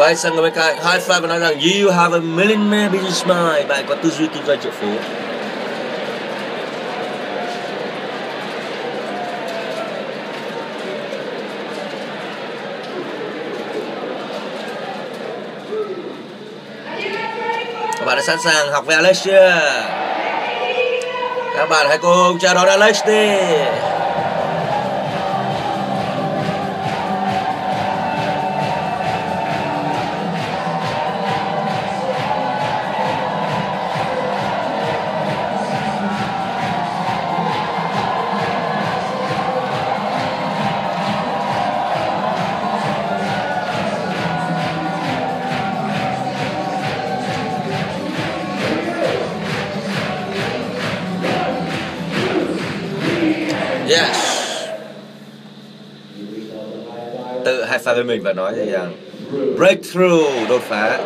quay sang người bên cạnh. High five và nói rằng, you have a millionaire business mind bạn có tư duy kinh doanh triệu phú. Các bạn đã sẵn sàng học với Alex chưa? Các bạn hãy cùng chào đón Alex đi. Mình và nói rằng à, breakthrough đột phá.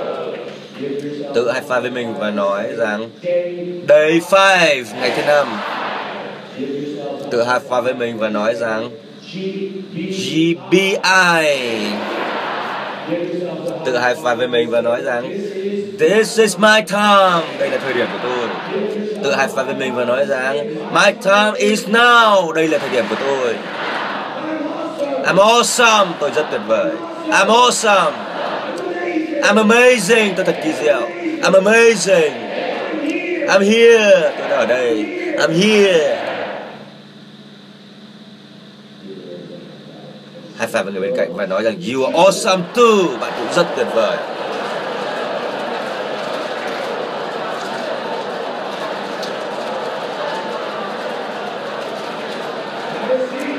Tự high five với mình và nói rằng, day five, ngày thứ năm. Tự high five với mình và nói rằng GBI. Tự high five với mình và nói rằng, This is my time. Đây là thời điểm của tôi tự high five với mình và nói rằng, My time is now. Đây là thời điểm của tôi. I'm awesome. Tôi rất tuyệt vời. I'm awesome. I'm amazing. Tôi thật kỳ diệu. I'm amazing. I'm here. Tôi đã ở đây. I'm here. High five với người bên cạnh và nói rằng, You are awesome too. Bạn cũng rất tuyệt vời.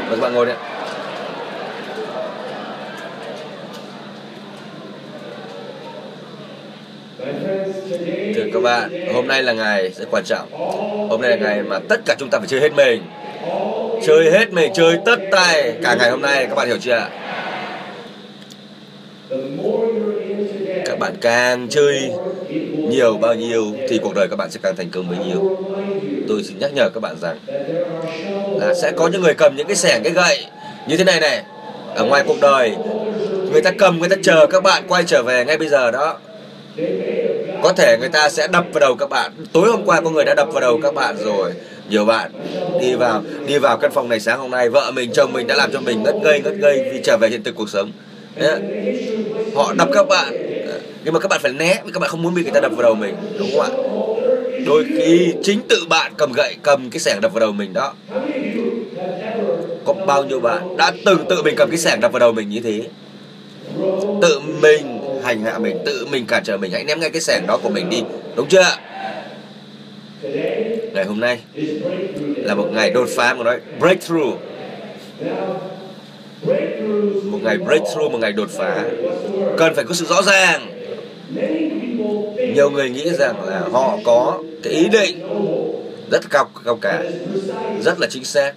Mời các bạn ngồi đi ạ. Thưa các bạn, hôm nay là ngày rất quan trọng. Hôm nay là ngày mà tất cả chúng ta phải chơi hết mình. Chơi hết mình, chơi tất tay cả ngày hôm nay, các bạn hiểu chưa ạ? Các bạn càng chơi nhiều bao nhiêu thì cuộc đời các bạn sẽ càng thành công bấy nhiêu. Tôi xin nhắc nhở các bạn rằng là sẽ có những người cầm những cái xẻng cái gậy như thế này này ở ngoài cuộc đời người ta cầm người ta chờ các bạn quay trở về ngay bây giờ đó có thể người ta sẽ đập vào đầu các bạn. Tối hôm qua có người đã đập vào đầu các bạn rồi. Nhiều bạn đi vào đi vào căn phòng này sáng hôm nay, vợ mình, chồng mình đã làm cho mình ngất ngây ngất ngây vì trở về hiện thực cuộc sống. Đấy. họ đập các bạn. Nhưng mà các bạn phải né vì các bạn không muốn bị người ta đập vào đầu mình, đúng không ạ? Đôi khi chính tự bạn cầm gậy, cầm cái sẻng đập vào đầu mình đó. Có bao nhiêu bạn đã từng tự mình cầm cái sẻng đập vào đầu mình như thế? Tự mình hành hạ mình, tự mình cản trở mình. Hãy ném ngay cái sẻng đó của mình đi. Đúng chưa? Ngày hôm nay là một ngày đột phá mà nói breakthrough. Một ngày breakthrough, một ngày đột phá. Cần phải có sự rõ ràng. Nhiều người nghĩ rằng là họ có cái ý định rất cao cao cả, rất là chính xác,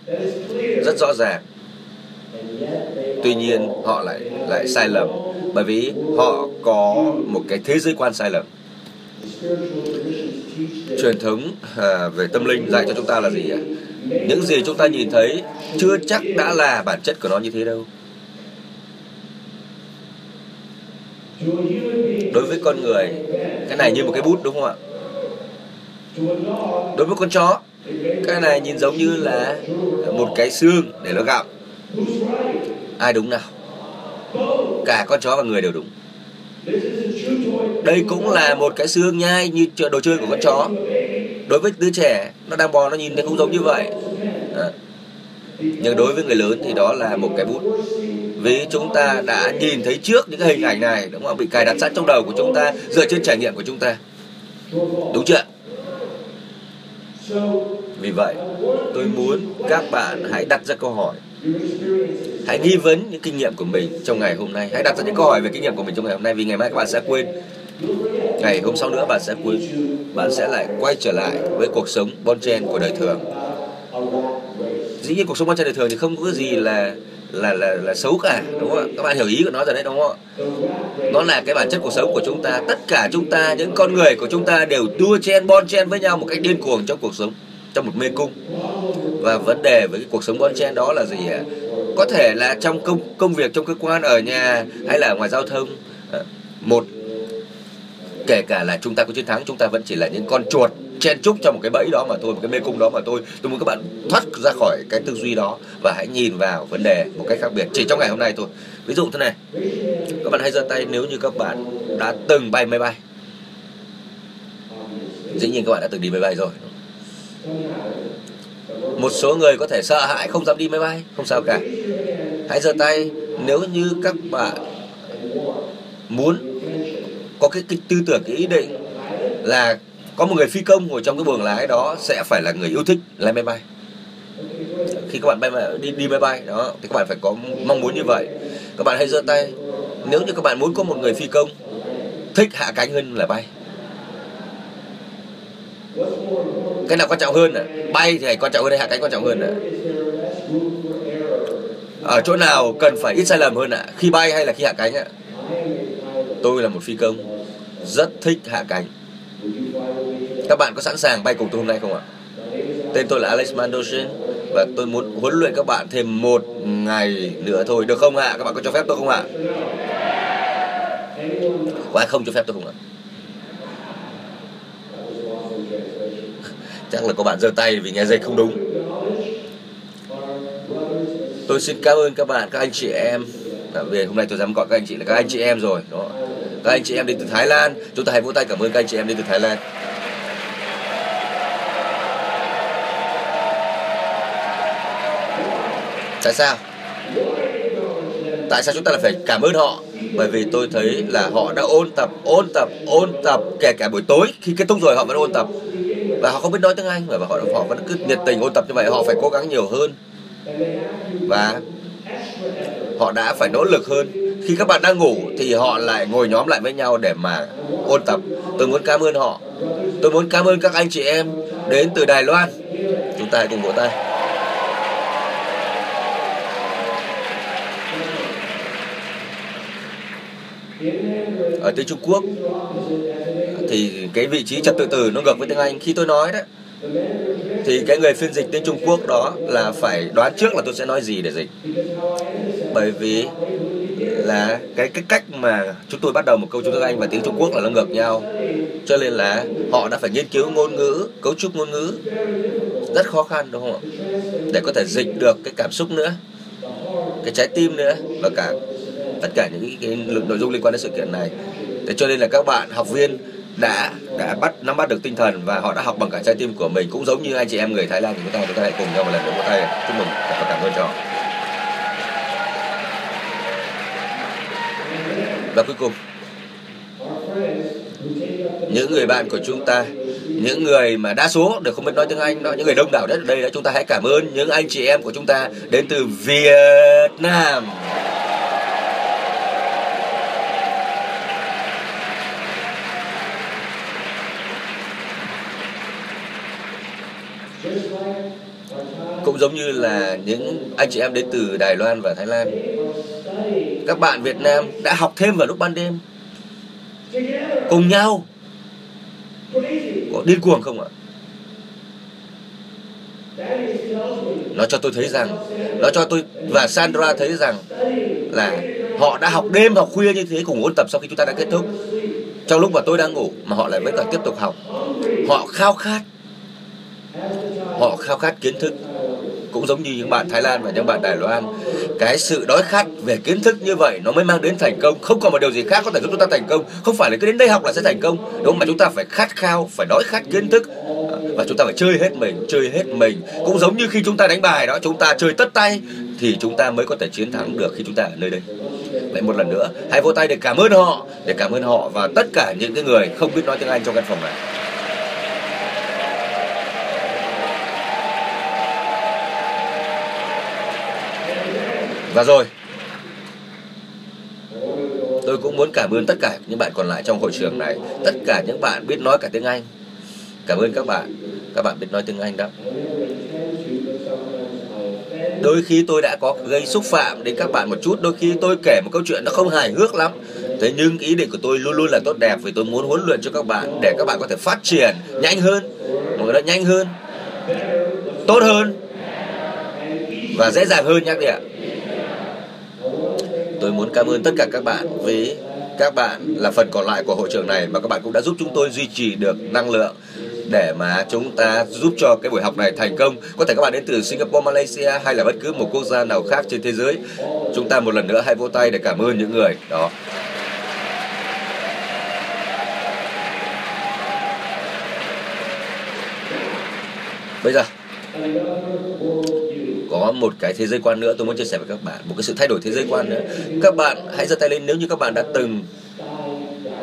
rất rõ ràng. Tuy nhiên, họ lại lại sai lầm bởi vì họ có một cái thế giới quan sai lầm. Truyền thống à, về tâm linh dạy cho chúng ta là gì ạ? Những gì chúng ta nhìn thấy chưa chắc đã là bản chất của nó như thế đâu. Đối với con người cái này như một cái bút đúng không ạ? Đối với con chó cái này nhìn giống như là một cái xương để nó gặm. Ai đúng nào? Cả con chó và người đều đúng. Đây cũng là một cái xương nhai như đồ chơi của con chó. Đối với đứa trẻ, nó đang bò, nó nhìn thấy không giống như vậy. À. nhưng đối với người lớn thì đó là một cái bút. Vì chúng ta đã nhìn thấy trước những cái hình ảnh này, đúng không? Bị cài đặt sẵn trong đầu của chúng ta, dựa trên trải nghiệm của chúng ta. Đúng chưa? Vì vậy, tôi muốn các bạn hãy đặt ra câu hỏi hãy nghi vấn những kinh nghiệm của mình trong ngày hôm nay. Hãy đặt ra những câu hỏi về kinh nghiệm của mình trong ngày hôm nay, vì ngày mai các bạn sẽ quên. Ngày hôm sau nữa bạn sẽ quên. Bạn sẽ lại quay trở lại với cuộc sống bon chen của đời thường. Dĩ nhiên cuộc sống bon chen đời thường thì không có gì là là là là xấu cả, đúng không ạ? Các bạn hiểu ý của nó rồi đấy, đúng không ạ? Nó là cái bản chất cuộc sống của chúng ta. Tất cả chúng ta, những con người của chúng ta đều đua chen, bon chen với nhau một cách điên cuồng trong cuộc sống, trong một mê cung và vấn đề với cái cuộc sống bon chen đó là gì ạ? Có thể là trong công công việc trong cơ quan, ở nhà hay là ngoài giao thông ờ, một, kể cả là chúng ta có chiến thắng, chúng ta vẫn chỉ là những con chuột chen chúc trong một cái bẫy đó mà thôi, một cái mê cung đó mà thôi. Tôi muốn các bạn thoát ra khỏi cái tư duy đó và hãy nhìn vào vấn đề một cách khác biệt, chỉ trong ngày hôm nay thôi. Ví dụ thế này, các bạn hãy giơ tay nếu như các bạn đã từng bay máy bay. Dĩ nhiên các bạn đã từng đi máy bay rồi một số người có thể sợ hãi không dám đi máy bay không sao cả. Hãy giơ tay nếu như các bạn muốn có cái, cái tư tưởng cái ý định là có một người phi công ngồi trong cái buồng lái đó sẽ phải là người yêu thích lái máy bay. Khi các bạn bay mà đi đi máy bay đó thì các bạn phải có mong muốn như vậy. Các bạn hãy giơ tay. Nếu như các bạn muốn có một người phi công thích hạ cánh hơn là bay cái nào quan trọng hơn à? bay thì quan trọng hơn hay hạ cánh quan trọng hơn à? ở chỗ nào cần phải ít sai lầm hơn ạ à? khi bay hay là khi hạ cánh ạ à? tôi là một phi công, rất thích hạ cánh các bạn có sẵn sàng bay cùng tôi hôm nay không ạ tên tôi là Alex Mandoshin và tôi muốn huấn luyện các bạn thêm một ngày nữa thôi được không ạ các bạn có cho phép tôi không ạ có ai không cho phép tôi không ạ chắc là có bạn giơ tay vì nghe dây không đúng. Tôi xin cảm ơn các bạn các anh chị em. À, vì hôm nay tôi dám gọi các anh chị là các anh chị em rồi đó các anh chị em đến từ Thái Lan. Chúng ta hãy vỗ tay cảm ơn các anh chị em đến từ Thái Lan. Tại sao? Tại sao chúng ta lại phải cảm ơn họ? Bởi vì tôi thấy là họ đã ôn tập ôn tập ôn tập kể cả buổi tối. Khi kết thúc rồi họ vẫn ôn tập và họ không biết nói tiếng Anh, và họ họ vẫn cứ nhiệt tình ôn tập như vậy, họ phải cố gắng nhiều hơn. Và họ đã phải nỗ lực hơn. Khi các bạn đang ngủ thì họ lại ngồi nhóm lại với nhau để mà ôn tập. Tôi muốn cảm ơn họ. Tôi muốn cảm ơn các anh chị em đến từ Đài Loan. Chúng ta hãy cùng vỗ tay. Ở tới Trung Quốc thì cái vị trí trật tự từ nó ngược với tiếng Anh. Khi tôi nói đấy thì cái người phiên dịch tiếng Trung Quốc đó là phải đoán trước là tôi sẽ nói gì để dịch. Bởi vì là cái cái cách mà chúng tôi bắt đầu một câu tiếng Anh và tiếng Trung Quốc là nó ngược nhau. Cho nên là họ đã phải nghiên cứu ngôn ngữ cấu trúc ngôn ngữ rất khó khăn đúng không ạ? Để có thể dịch được cái cảm xúc nữa cái trái tim nữa và cả tất cả những cái, cái nội dung liên quan đến sự kiện này. Thế cho nên là các bạn học viên đã đã bắt, nắm bắt được tinh thần và họ đã học bằng cả trái tim của mình. Cũng giống như anh chị em người Thái Lan thì chúng ta chúng ta hãy cùng nhau một lần nữa một tay chúc mừng và cảm ơn cho họ. Và cuối cùng, những người bạn của chúng ta, những người mà đa số đều không biết nói tiếng Anh đó những người đông đảo nhất ở đây đó, chúng ta hãy cảm ơn những anh chị em của chúng ta đến từ Việt Nam. Cũng giống như là những anh chị em đến từ Đài Loan và Thái Lan. Các bạn Việt Nam đã học thêm vào lúc ban đêm. Cùng nhau. Có điên cuồng không ạ? Nó cho tôi thấy rằng, nó cho tôi và Sandra thấy rằng là họ đã học đêm học khuya như thế cùng ôn tập sau khi chúng ta đã kết thúc. Trong lúc mà tôi đang ngủ mà họ lại vẫn còn tiếp tục học. Họ khao khát. Họ khao khát kiến thức cũng giống như những bạn Thái Lan và những bạn Đài Loan. Cái sự đói khát về kiến thức như vậy nó mới mang đến thành công. Không còn một điều gì khác có thể giúp chúng ta thành công. Không phải là cứ đến đây học là sẽ thành công, đúng không? Mà chúng ta phải khát khao, phải đói khát kiến thức, và chúng ta phải chơi hết mình, chơi hết mình. Cũng giống như khi chúng ta đánh bài đó, chúng ta chơi tất tay, thì chúng ta mới có thể chiến thắng được khi chúng ta ở nơi đây. Lại một lần nữa, hãy vỗ tay để cảm ơn họ, để cảm ơn họ và tất cả những cái người không biết nói tiếng Anh trong căn phòng này. Và rồi, Tôi cũng muốn cảm ơn tất cả những bạn còn lại trong hội trường này. Tất cả những bạn biết nói cả tiếng Anh. Cảm ơn các bạn. Các bạn biết nói tiếng Anh đó. Đôi khi tôi đã có gây xúc phạm đến các bạn một chút. Đôi khi tôi kể một câu chuyện nó không hài hước lắm. Thế nhưng ý định của tôi luôn luôn là tốt đẹp Vì tôi muốn huấn luyện cho các bạn Để các bạn có thể phát triển nhanh hơn. Mọi người đã nhanh hơn, Tốt hơn Và dễ dàng hơn nhắc đi ạ. Tôi muốn cảm ơn tất cả các bạn vì các bạn là phần còn lại của hội trường này mà các bạn cũng đã giúp chúng tôi duy trì được năng lượng để mà chúng ta giúp cho cái buổi học này thành công. Có thể các bạn đến từ Singapore, Malaysia hay là bất cứ một quốc gia nào khác trên thế giới. Chúng ta một lần nữa hãy vỗ tay để cảm ơn những người đó. Bây giờ có một cái thế giới quan nữa, tôi muốn chia sẻ với các bạn một cái sự thay đổi thế giới quan nữa. Các bạn hãy giơ tay lên, nếu như các bạn đã từng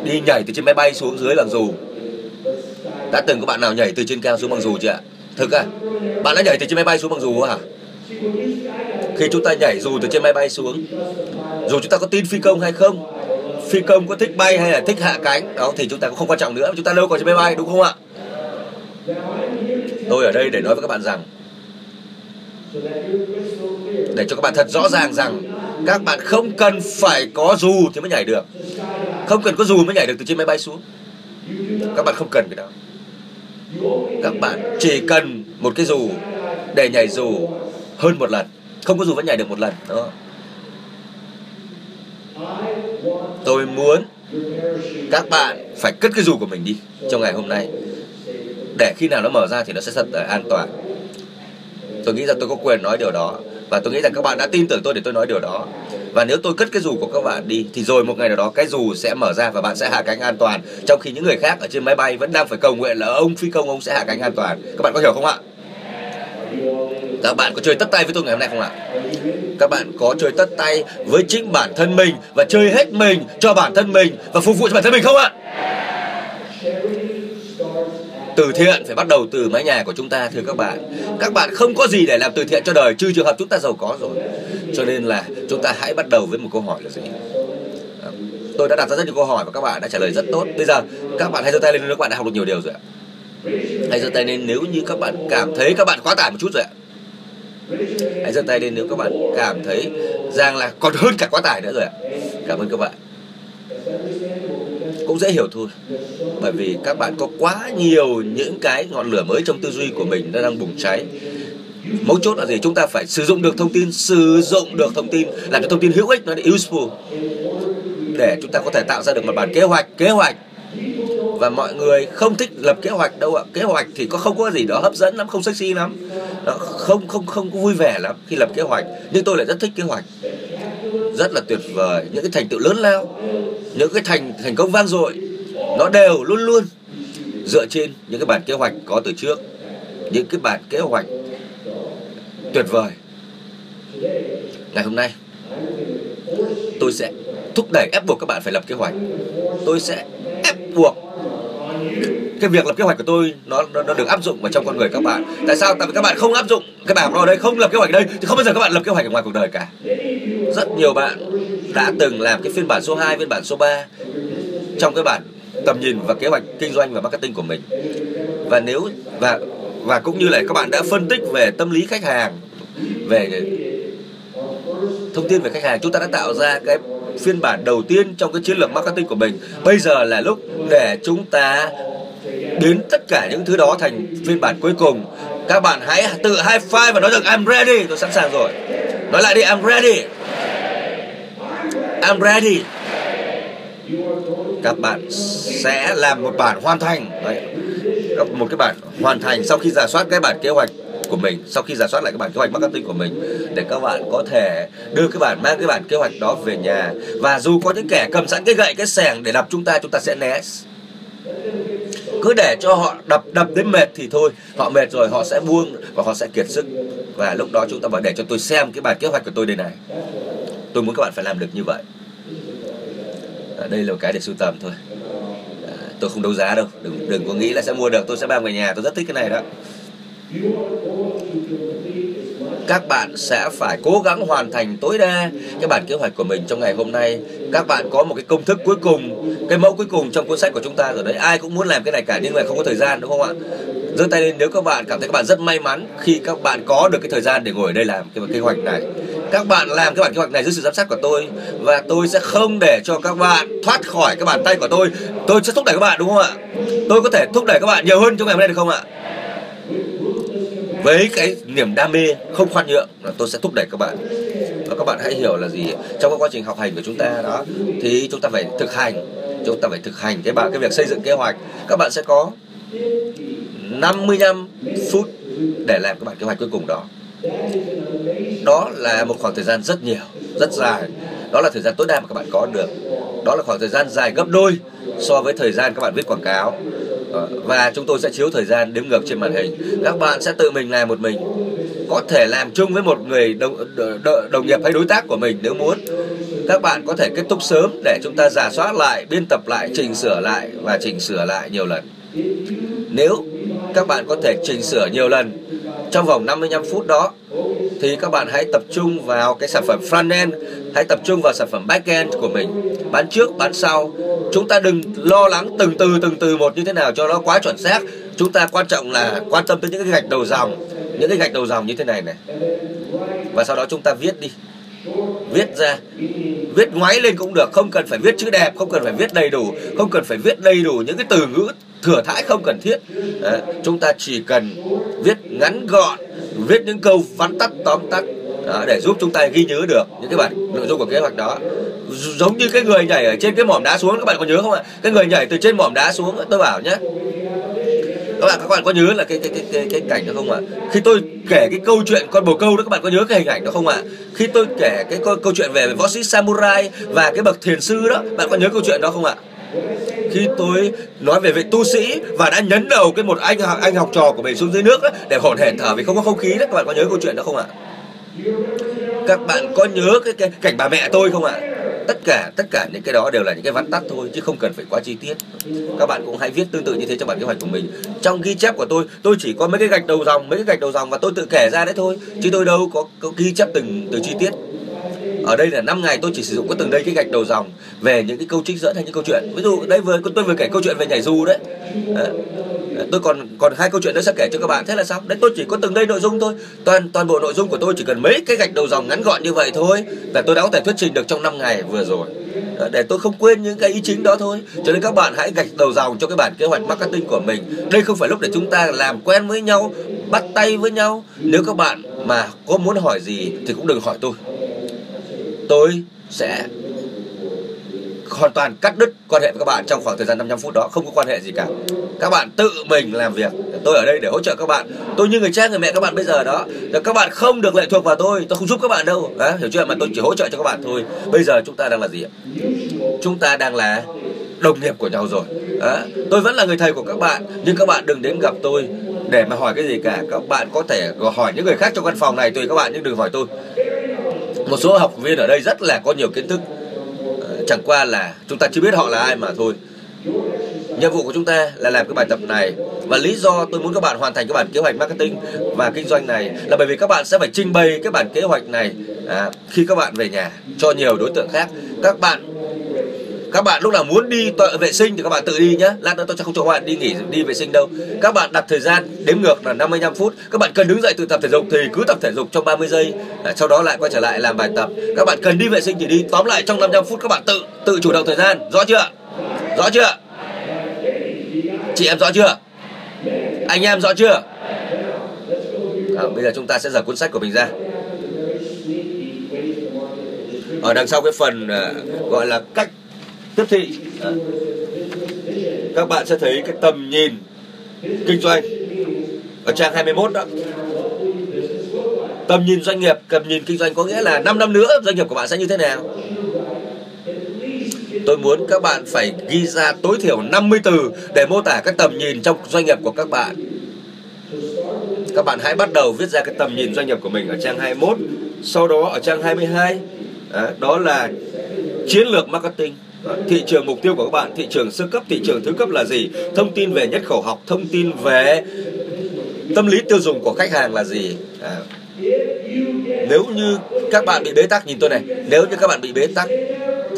đi nhảy từ trên máy bay xuống dưới bằng dù, đã từng có bạn nào nhảy từ trên cao xuống bằng dù chưa ạ? Thực à bạn đã nhảy từ trên máy bay xuống bằng dù à khi chúng ta nhảy dù từ trên máy bay xuống, dù chúng ta có tin phi công hay không, phi công có thích bay hay là thích hạ cánh, đó thì chúng ta cũng không quan trọng nữa, chúng ta đâu còn trên máy bay, đúng không ạ? Tôi ở đây để nói với các bạn rằng để cho các bạn thật rõ ràng rằng các bạn không cần phải có dù thì mới nhảy được. Không cần có dù mới nhảy được từ trên máy bay xuống. Các bạn không cần cái đó. Các bạn chỉ cần một cái dù để nhảy dù hơn một lần. Không có dù vẫn nhảy được một lần đó tôi muốn các bạn phải cất cái dù của mình đi trong ngày hôm nay. Để khi nào nó mở ra thì nó sẽ thật an toàn tôi nghĩ rằng tôi có quyền nói điều đó. Và tôi nghĩ rằng các bạn đã tin tưởng tôi để tôi nói điều đó. Và nếu tôi cất cái dù của các bạn đi, thì rồi một ngày nào đó cái dù sẽ mở ra và bạn sẽ hạ cánh an toàn, trong khi những người khác ở trên máy bay vẫn đang phải cầu nguyện là ông phi công ông sẽ hạ cánh an toàn. Các bạn có hiểu không ạ? Các bạn có chơi tất tay với tôi ngày hôm nay không ạ? Các bạn có chơi tất tay với chính bản thân mình và chơi hết mình cho bản thân mình và phục vụ cho bản thân mình không ạ? Từ thiện phải bắt đầu từ mái nhà của chúng ta, thưa các bạn. Các bạn không có gì để làm từ thiện cho đời, trừ trường hợp chúng ta giàu có rồi. Cho nên là chúng ta hãy bắt đầu với một câu hỏi là gì? Ờ, tôi đã đặt ra rất nhiều câu hỏi và các bạn đã trả lời rất tốt. Bây giờ, các bạn hãy giơ tay lên nếu các bạn đã học được nhiều điều rồi ạ. Hãy giơ tay lên nếu như các bạn cảm thấy các bạn quá tải một chút rồi ạ. Hãy giơ tay lên nếu các bạn cảm thấy rằng là còn hơn cả quá tải nữa rồi ạ. Cảm ơn các bạn cũng dễ hiểu thôi. Bởi vì các bạn có quá nhiều những cái ngọn lửa mới trong tư duy của mình nó đang bùng cháy. Mấu chốt là gì? Chúng ta phải sử dụng được thông tin sử dụng được thông tin làm cho thông tin hữu ích nó useful. Để chúng ta có thể tạo ra được một bản kế hoạch kế hoạch. Và mọi người không thích lập kế hoạch đâu ạ. Kế hoạch thì có không có gì đó hấp dẫn lắm không sexy lắm. Đó, không không không có vui vẻ lắm khi lập kế hoạch. Nhưng tôi lại rất thích kế hoạch rất là tuyệt vời. Những cái thành tựu lớn lao, những cái thành thành công vang dội, nó đều luôn luôn dựa trên những cái bản kế hoạch có từ trước, những cái bản kế hoạch tuyệt vời. Ngày hôm nay, tôi sẽ thúc đẩy ép buộc các bạn phải lập kế hoạch. Tôi sẽ ép buộc cái việc lập kế hoạch của tôi nó, nó nó được áp dụng vào trong con người các bạn. Tại sao? Tại vì các bạn không áp dụng. Cái bài học ở đây không lập kế hoạch ở đây thì không bao giờ các bạn lập kế hoạch ở ngoài cuộc đời cả. Rất nhiều bạn đã từng làm cái phiên bản số 2, phiên bản số 3 trong cái bản tầm nhìn và kế hoạch kinh doanh và marketing của mình. Và nếu và và cũng như là các bạn đã phân tích về tâm lý khách hàng về thông tin về khách hàng chúng ta đã tạo ra cái phiên bản đầu tiên trong cái chiến lược marketing của mình. Bây giờ là lúc để chúng ta biến tất cả những thứ đó thành phiên bản cuối cùng. Các bạn hãy tự high five và nói rằng I'm ready. Tôi sẵn sàng rồi. Nói lại đi, I'm ready. I'm ready. Các bạn sẽ làm một bản hoàn thành. Đấy. một cái bản hoàn thành sau khi giả soát cái bản kế hoạch của mình sau khi giả soát lại cái bản kế hoạch marketing của mình để các bạn có thể đưa cái bản mang cái bản kế hoạch đó về nhà. Và dù có những kẻ cầm sẵn cái gậy cái sẻng để đập chúng ta chúng ta sẽ né. Cứ để cho họ đập đập đến mệt thì thôi. Họ mệt rồi họ sẽ buông và họ sẽ kiệt sức. Và lúc đó chúng ta bảo để cho tôi xem cái bản kế hoạch của tôi đây này. Tôi muốn các bạn phải làm được như vậy. À, đây là một cái để sưu tầm thôi. À, tôi không đấu giá đâu. Đừng đừng có nghĩ là sẽ mua được. Tôi sẽ mang về nhà. Tôi rất thích cái này đó các bạn sẽ phải cố gắng hoàn thành tối đa cái bản kế hoạch của mình trong ngày hôm nay. Các bạn có một cái công thức cuối cùng, cái mẫu cuối cùng trong cuốn sách của chúng ta rồi đấy. Ai cũng muốn làm cái này cả nhưng mà không có thời gian, đúng không ạ? Giơ tay lên nếu các bạn cảm thấy các bạn rất may mắn khi các bạn có được cái thời gian để ngồi ở đây làm cái kế hoạch này. Các bạn làm cái bản kế hoạch này dưới sự giám sát của tôi và tôi sẽ không để cho các bạn thoát khỏi cái bàn tay của tôi. Tôi sẽ thúc đẩy các bạn, đúng không ạ? Tôi có thể thúc đẩy các bạn nhiều hơn trong ngày hôm nay được không ạ? Với cái niềm đam mê không khoan nhượng là tôi sẽ thúc đẩy các bạn. Và các bạn hãy hiểu là gì? Trong cái quá trình học hành của chúng ta đó, thì chúng ta phải thực hành, chúng ta phải thực hành cái bạn, cái việc xây dựng kế hoạch. Các bạn sẽ có 55 phút để làm cái bản kế hoạch cuối cùng đó. Đó là một khoảng thời gian rất nhiều, rất dài. Đó là thời gian tối đa mà các bạn có được. Đó là khoảng thời gian dài gấp đôi so với thời gian các bạn viết quảng cáo và chúng tôi sẽ chiếu thời gian đếm ngược trên màn hình. Các bạn sẽ tự mình làm một mình. Có thể làm chung với một người đồng, đồng, đồng nghiệp hay đối tác của mình nếu muốn. Các bạn có thể kết thúc sớm để chúng ta giả soát lại biên tập lại chỉnh sửa lại và chỉnh sửa lại nhiều lần. Nếu các bạn có thể chỉnh sửa nhiều lần trong vòng 55 phút đó, thì các bạn hãy tập trung vào cái sản phẩm front end, hãy tập trung vào sản phẩm back end của mình. Bán trước, bán sau. Chúng ta đừng lo lắng từng từ từng từ một như thế nào cho nó quá chuẩn xác. Chúng ta quan trọng là quan tâm tới những cái gạch đầu dòng, những cái gạch đầu dòng như thế này này. Và sau đó chúng ta viết đi. Viết ra. Viết ngoáy lên cũng được. Không cần phải viết chữ đẹp, không cần phải viết đầy đủ, không cần phải viết đầy đủ những cái từ ngữ thừa thãi không cần thiết. Đấy, chúng ta chỉ cần viết ngắn gọn viết những câu vắn tắt tóm tắt đó, để giúp chúng ta ghi nhớ được những cái bản nội dung của kế hoạch đó. Giống như cái người nhảy ở trên cái mỏm đá xuống các bạn có nhớ không ạ? Cái người nhảy từ trên mỏm đá xuống tôi bảo nhé các bạn các bạn có nhớ là cái cái cái cái, cái cảnh đó không ạ? Khi tôi kể cái câu chuyện con bồ câu đó các bạn có nhớ cái hình ảnh đó không ạ? Khi tôi kể cái câu, câu chuyện về võ sĩ samurai và cái bậc thiền sư đó bạn có nhớ câu chuyện đó không ạ? Khi tôi nói về vị tu sĩ và đã nhấn đầu cái một anh anh học trò của mình xuống dưới nước đó, để hồn hển thở vì không có không khí đó các bạn có nhớ câu chuyện đó không ạ? Các bạn có nhớ cái, cái cảnh bà mẹ tôi không ạ? Tất cả tất cả những cái đó đều là những cái vắn tắt thôi chứ không cần phải quá chi tiết. Các bạn cũng hãy viết tương tự như thế trong bản kế hoạch của mình. Trong ghi chép của tôi tôi chỉ có mấy cái gạch đầu dòng mấy cái gạch đầu dòng và tôi tự kể ra đấy thôi chứ tôi đâu có, có ghi chép từng từ chi tiết ở đây là 5 ngày tôi chỉ sử dụng có từng đây cái gạch đầu dòng về những cái câu trích dẫn hay những câu chuyện. Ví dụ đây vừa tôi vừa kể câu chuyện về nhảy dù đấy, đấy. Tôi còn còn hai câu chuyện nữa sẽ kể cho các bạn thế là xong. Đấy tôi chỉ có từng đây nội dung thôi. Toàn toàn bộ nội dung của tôi chỉ cần mấy cái gạch đầu dòng ngắn gọn như vậy thôi là tôi đã có thể thuyết trình được trong 5 ngày vừa rồi. Để tôi không quên những cái ý chính đó thôi. Cho nên các bạn hãy gạch đầu dòng cho cái bản kế hoạch marketing của mình. Đây không phải lúc để chúng ta làm quen với nhau bắt tay với nhau. Nếu các bạn mà có muốn hỏi gì thì cũng đừng hỏi tôi tôi sẽ hoàn toàn cắt đứt quan hệ với các bạn trong khoảng thời gian 55 phút đó không có quan hệ gì cả. Các bạn tự mình làm việc. Tôi ở đây để hỗ trợ các bạn. Tôi như người cha người mẹ các bạn bây giờ đó. Là các bạn không được lệ thuộc vào tôi tôi không giúp các bạn đâu. À, hiểu chưa? Mà tôi chỉ hỗ trợ cho các bạn thôi. Bây giờ chúng ta đang là gì ạ? Chúng ta đang là đồng nghiệp của nhau rồi. À, tôi vẫn là người thầy của các bạn nhưng các bạn đừng đến gặp tôi để mà hỏi cái gì cả. Các bạn có thể hỏi những người khác trong căn phòng này tùy các bạn nhưng đừng hỏi tôi một số học viên ở đây rất là có nhiều kiến thức. Ờ, chẳng qua là chúng ta chưa biết họ là ai mà thôi. Nhiệm vụ của chúng ta là làm cái bài tập này. Và lý do tôi muốn các bạn hoàn thành cái bản kế hoạch marketing và kinh doanh này là bởi vì các bạn sẽ phải trình bày cái bản kế hoạch này à, khi các bạn về nhà cho nhiều đối tượng khác. Các bạn các bạn lúc nào muốn đi tọa vệ sinh thì các bạn tự đi nhé lát nữa tôi sẽ không cho các bạn đi nghỉ đi vệ sinh đâu. Các bạn đặt thời gian đếm ngược là 55 phút. Các bạn cần đứng dậy tự tập thể dục thì cứ tập thể dục trong 30 giây. À, sau đó lại quay trở lại làm bài tập. Các bạn cần đi vệ sinh thì đi. Tóm lại trong 55 phút các bạn tự tự chủ động thời gian. Rõ chưa? Rõ chưa? Chị em rõ chưa? Anh em rõ chưa? À, bây giờ chúng ta sẽ dở cuốn sách của mình ra. Ở đằng sau cái phần uh, gọi là cách tiếp thị. Các bạn sẽ thấy cái tầm nhìn kinh doanh ở trang 21 đó. Tầm nhìn doanh nghiệp, tầm nhìn kinh doanh có nghĩa là 5 năm nữa doanh nghiệp của bạn sẽ như thế nào? Tôi muốn các bạn phải ghi ra tối thiểu 50 từ để mô tả các tầm nhìn trong doanh nghiệp của các bạn. Các bạn hãy bắt đầu viết ra cái tầm nhìn doanh nghiệp của mình ở trang 21 sau đó ở trang 22 đó là chiến lược marketing thị trường mục tiêu của các bạn thị trường sơ cấp thị trường thứ cấp là gì? Thông tin về nhất khẩu học thông tin về tâm lý tiêu dùng của khách hàng là gì? À, nếu như các bạn bị bế tắc nhìn tôi này nếu như các bạn bị bế tắc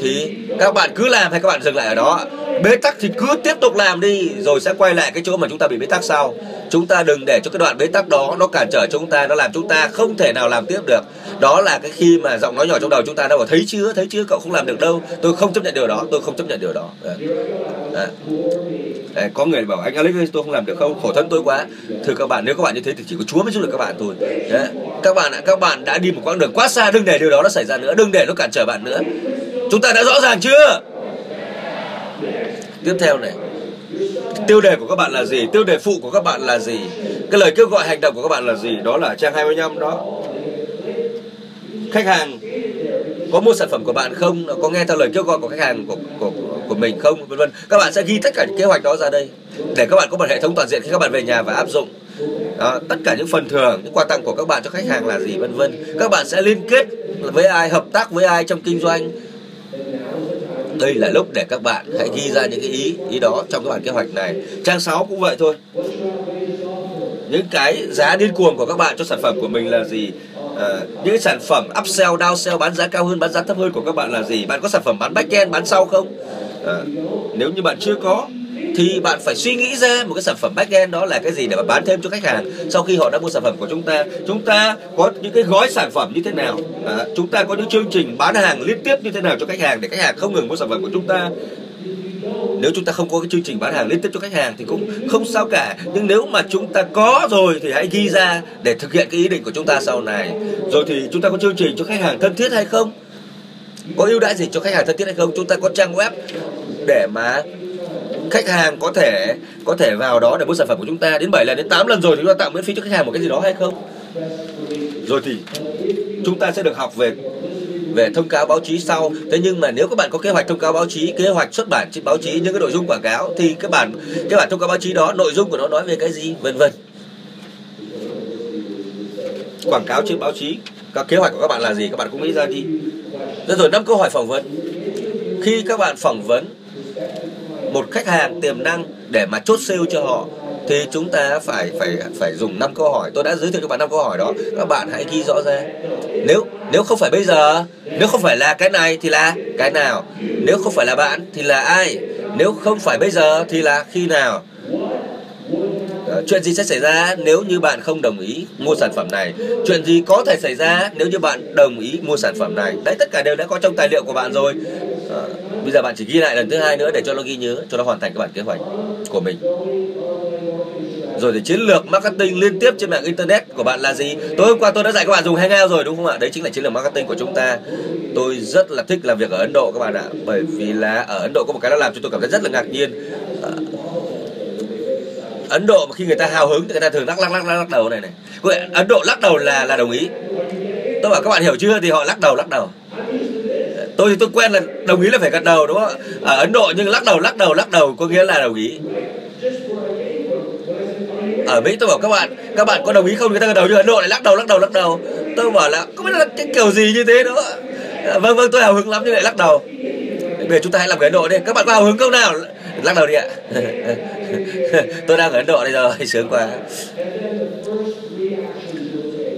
thì các bạn cứ làm hay các bạn dừng lại ở đó. Bế tắc thì cứ tiếp tục làm đi rồi sẽ quay lại cái chỗ mà chúng ta bị bế tắc sau. Chúng ta đừng để cho cái đoạn bế tắc đó nó cản trở chúng ta nó làm chúng ta không thể nào làm tiếp được đó là cái khi mà giọng nói nhỏ trong đầu chúng ta đã bảo thấy chưa thấy chưa cậu không làm được đâu. Tôi không chấp nhận điều đó tôi không chấp nhận điều đó. À. À. À, có người bảo anh Alex tôi không làm được không? Khổ thân tôi quá. Thưa các bạn nếu các bạn như thế thì chỉ có Chúa mới giúp được các bạn thôi. À. các bạn ạ các bạn đã đi một quãng đường quá xa đừng để điều đó nó xảy ra nữa. Đừng để nó cản trở bạn nữa. Chúng ta đã rõ ràng chưa? Tiếp theo này. Tiêu đề của các bạn là gì? Tiêu đề phụ của các bạn là gì? Cái lời kêu gọi hành động của các bạn là gì? Đó là trang 25 đó khách hàng có mua sản phẩm của bạn không? Có nghe theo lời kêu gọi của khách hàng của của của mình không? Vân vân. Các bạn sẽ ghi tất cả những kế hoạch đó ra đây để các bạn có một hệ thống toàn diện khi các bạn về nhà và áp dụng. Đó, tất cả những phần thưởng những quà tặng của các bạn cho khách hàng là gì vân vân. Các bạn sẽ liên kết với ai hợp tác với ai trong kinh doanh? Đây là lúc để các bạn hãy ghi ra những cái ý ý đó trong cái bản kế hoạch này. Trang 6 cũng vậy thôi. Những cái giá điên cuồng của các bạn cho sản phẩm của mình là gì? Uh, những sản phẩm upsell downsell bán giá cao hơn bán giá thấp hơn của các bạn là gì? Bạn có sản phẩm bán backend bán sau không? Uh, nếu như bạn chưa có thì bạn phải suy nghĩ ra một cái sản phẩm backend đó là cái gì để mà bán thêm cho khách hàng sau khi họ đã mua sản phẩm của chúng ta. Chúng ta có những cái gói sản phẩm như thế nào? À, chúng ta có những chương trình bán hàng liên tiếp như thế nào cho khách hàng để khách hàng không ngừng mua sản phẩm của chúng ta? Nếu chúng ta không có cái chương trình bán hàng liên tiếp cho khách hàng thì cũng không sao cả. Nhưng nếu mà chúng ta có rồi thì hãy ghi ra để thực hiện cái ý định của chúng ta sau này. Rồi thì chúng ta có chương trình cho khách hàng thân thiết hay không? Có ưu đãi gì cho khách hàng thân thiết hay không? Chúng ta có trang web để mà khách hàng có thể có thể vào đó để mua sản phẩm của chúng ta. Đến 7 lần, đến 8 lần rồi thì chúng ta tạo miễn phí cho khách hàng một cái gì đó hay không? Rồi thì chúng ta sẽ được học về về thông cáo báo chí sau. Thế nhưng mà nếu các bạn có kế hoạch thông cáo báo chí, kế hoạch xuất bản trên báo chí, những cái nội dung quảng cáo, thì các bản cái bản thông cáo báo chí đó, nội dung của nó nói về cái gì, vân vân. Quảng cáo trên báo chí, các kế hoạch của các bạn là gì, các bạn cũng nghĩ ra đi. Rồi năm câu hỏi phỏng vấn. Khi các bạn phỏng vấn một khách hàng tiềm năng để mà chốt sale cho họ thì chúng ta phải phải phải dùng năm câu hỏi. Tôi đã giới thiệu cho bạn năm câu hỏi đó. Các bạn hãy ghi rõ ra. Nếu nếu không phải bây giờ, nếu không phải là cái này thì là cái nào? Nếu không phải là bạn thì là ai? Nếu không phải bây giờ thì là khi nào? Ờ, chuyện gì sẽ xảy ra nếu như bạn không đồng ý mua sản phẩm này? Chuyện gì có thể xảy ra nếu như bạn đồng ý mua sản phẩm này? Đấy, tất cả đều đã có trong tài liệu của bạn rồi bây giờ bạn chỉ ghi lại lần thứ hai nữa để cho nó ghi nhớ cho nó hoàn thành cái bản kế hoạch của mình. Rồi thì chiến lược marketing liên tiếp trên mạng internet của bạn là gì? Tối hôm qua tôi đã dạy các bạn dùng hangout rồi đúng không ạ? Đấy chính là chiến lược marketing của chúng ta. Tôi rất là thích làm việc ở ấn độ các bạn ạ bởi vì là ở ấn độ có một cái nó làm cho tôi cảm thấy rất là ngạc nhiên. À, Ấn Độ mà khi người ta hào hứng thì người ta thường lắc lắc lắc lắc lắc đầu này này. Ấn Độ lắc đầu là là đồng ý. Tôi bảo các bạn hiểu chưa? Thì họ lắc đầu lắc đầu tôi thì tôi quen là đồng ý là phải gật đầu, đúng không ở Ấn Độ nhưng lắc đầu lắc đầu lắc đầu có nghĩa là đồng ý. Ở Mỹ tôi bảo các bạn các bạn có đồng ý không? Người ta gật đầu nhưng Ấn Độ lại lắc đầu lắc đầu lắc đầu. Tôi bảo là có biết là cái kiểu gì như thế đó vâng vâng tôi hào hứng lắm nhưng lại lắc đầu. Bây giờ chúng ta hãy làm cái Ấn Độ đi. Các bạn có hào hứng không nào? Lắc đầu đi ạ. Tôi đang ở ấn độ đây rồi, sướng quá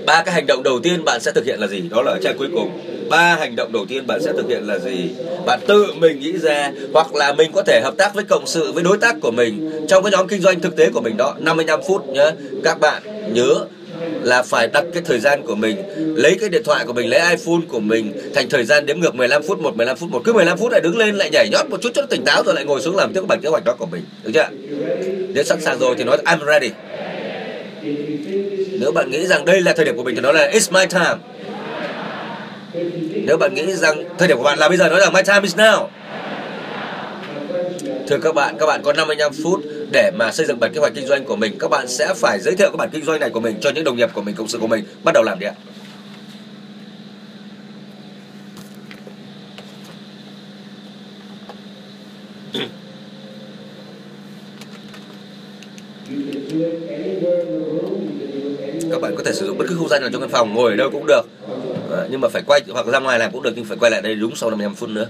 ba cái hành động đầu tiên bạn sẽ thực hiện là gì? Đó là ở trang cuối cùng. Ba hành động đầu tiên bạn sẽ thực hiện là gì? Bạn tự mình nghĩ ra, hoặc là mình có thể hợp tác với cộng sự với đối tác của mình trong cái nhóm kinh doanh thực tế của mình đó. 55 phút nhé các bạn nhớ là phải đặt cái thời gian của mình, lấy cái điện thoại của mình, lấy iPhone của mình thành thời gian đếm ngược 15 phút một 15 phút một. Cứ 15 phút lại đứng lên, lại nhảy nhót một chút cho nó tỉnh táo rồi lại ngồi xuống làm tiếp bản kế hoạch đó của mình. Được chưa? Nếu sẵn sàng rồi thì nói, I'm ready nếu bạn nghĩ rằng đây là thời điểm của mình thì nói là it's my time. Nếu bạn nghĩ rằng thời điểm của bạn là bây giờ nói rằng my time is now. Thưa các bạn các bạn có 55 phút để mà xây dựng bản kế hoạch kinh doanh của mình. Các bạn sẽ phải giới thiệu các bản kinh doanh này của mình cho những đồng nghiệp của mình, cộng sự của mình. Bắt đầu làm đi ạ. Các bạn có thể sử dụng bất cứ không gian nào trong căn phòng ngồi ở đâu cũng được. À, nhưng mà phải quay hoặc ra ngoài làm cũng được nhưng phải quay lại đây đúng sau 55 phút nữa.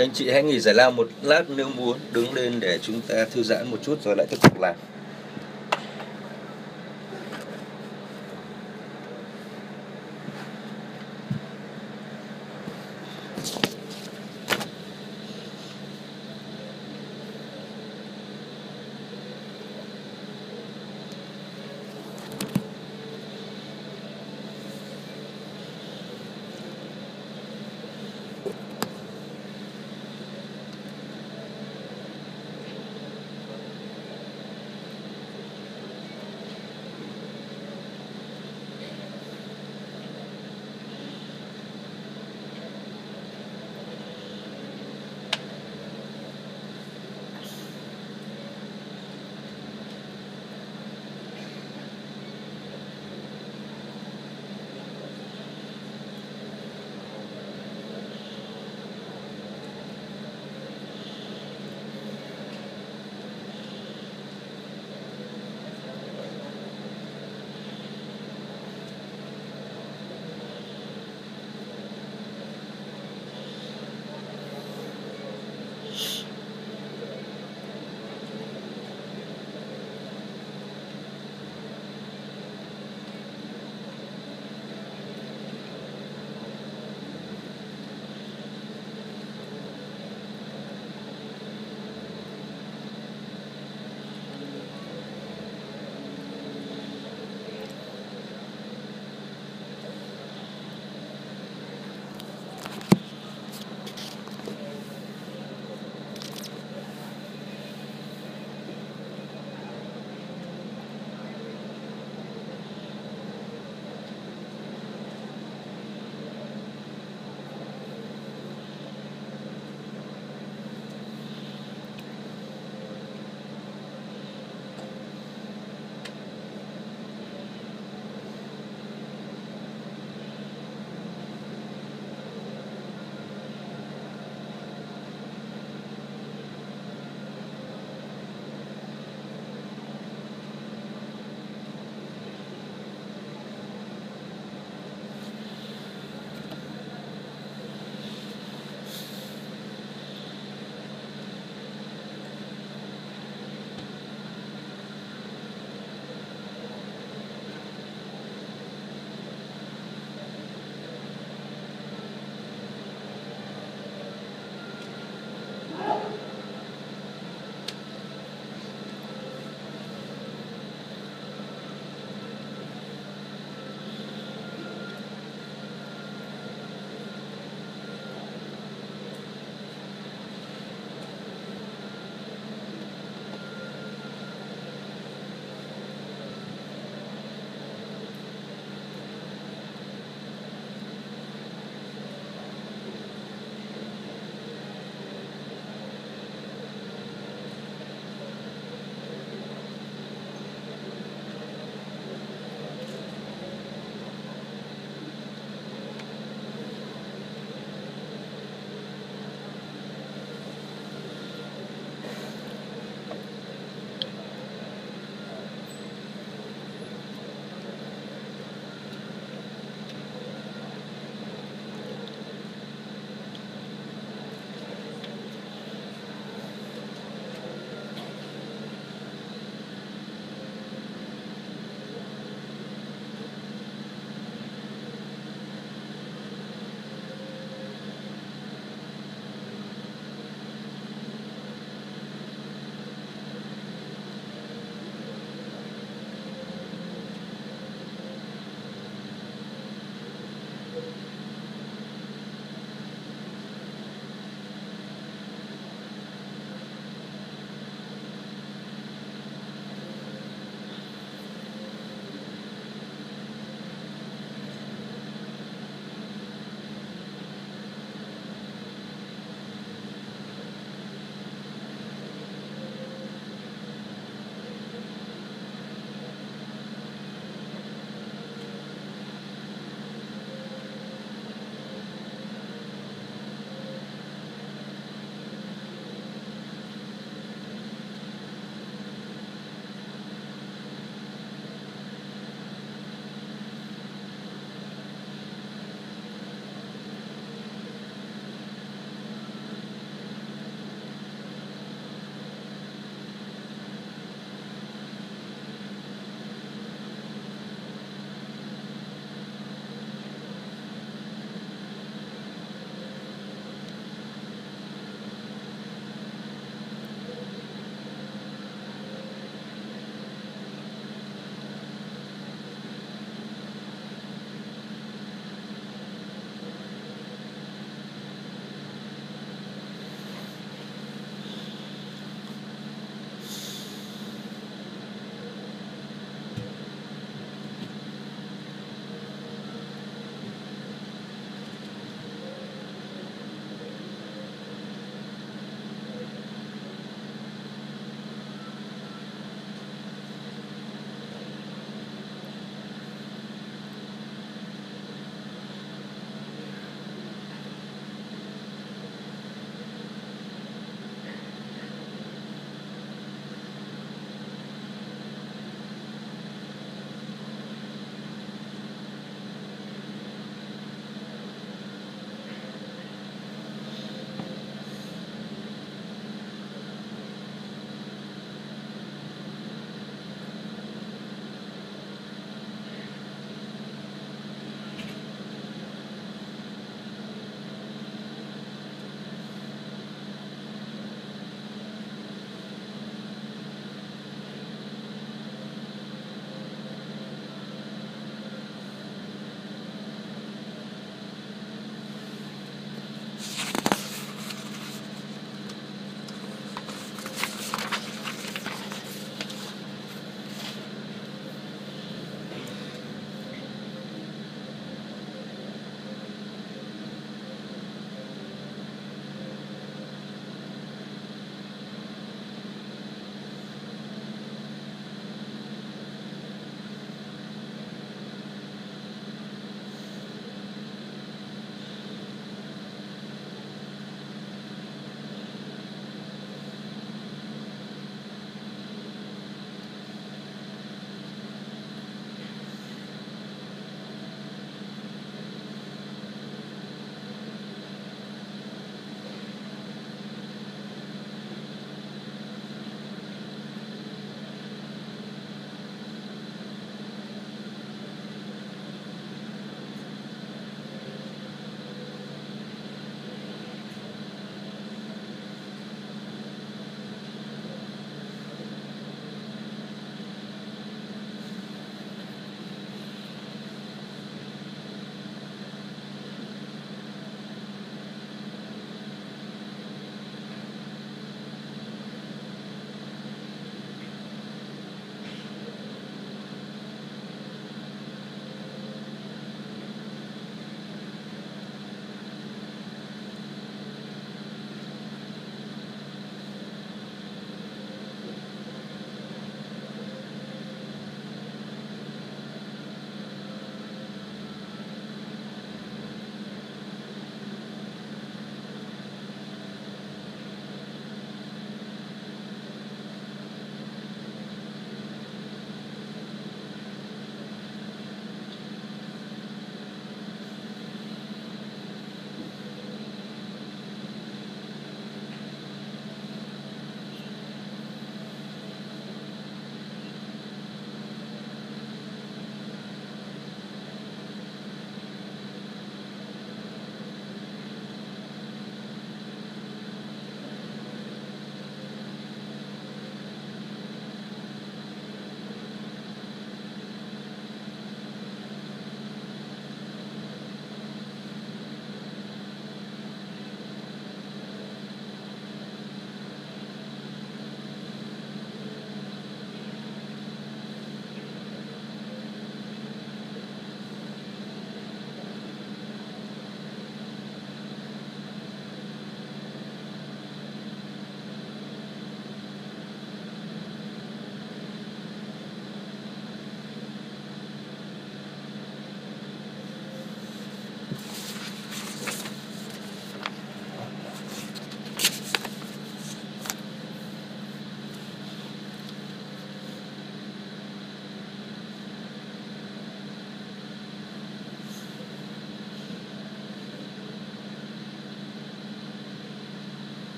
Các anh chị hãy nghỉ giải lao một lát nếu muốn, đứng lên để chúng ta thư giãn một chút rồi lại tiếp tục làm.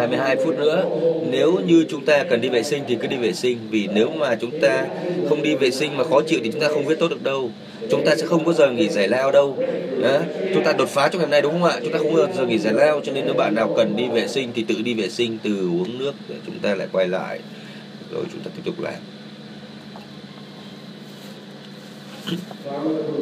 22 phút nữa. Nếu như chúng ta cần đi vệ sinh thì cứ đi vệ sinh, vì nếu mà chúng ta không đi vệ sinh mà khó chịu thì chúng ta không viết tốt được đâu. Chúng ta sẽ không có giờ nghỉ giải lao đâu. Đó. chúng ta đột phá trong ngày nay đúng không ạ? Chúng ta không có giờ nghỉ giải lao, cho nên nếu bạn nào cần đi vệ sinh thì tự đi vệ sinh, từ uống nước để chúng ta lại quay lại. Rồi chúng ta tiếp tục làm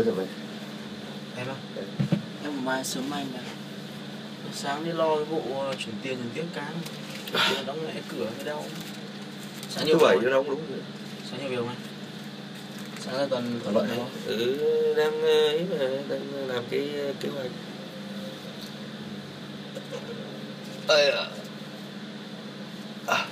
bao giờ về em á em mai sớm mai mà. Sáng đi lo cái vụ ờ, chuyển tiền chuyển tiếp tiền đóng lại cửa mới đau. Sáng thứ nhiều bảy không? nó cũng đúng sáng nhiều việc không anh? Sáng ra tuần tuần vậy này ừ đang ờ, ấy mà đang làm cái ờ, kế hoạch. Ây da. À.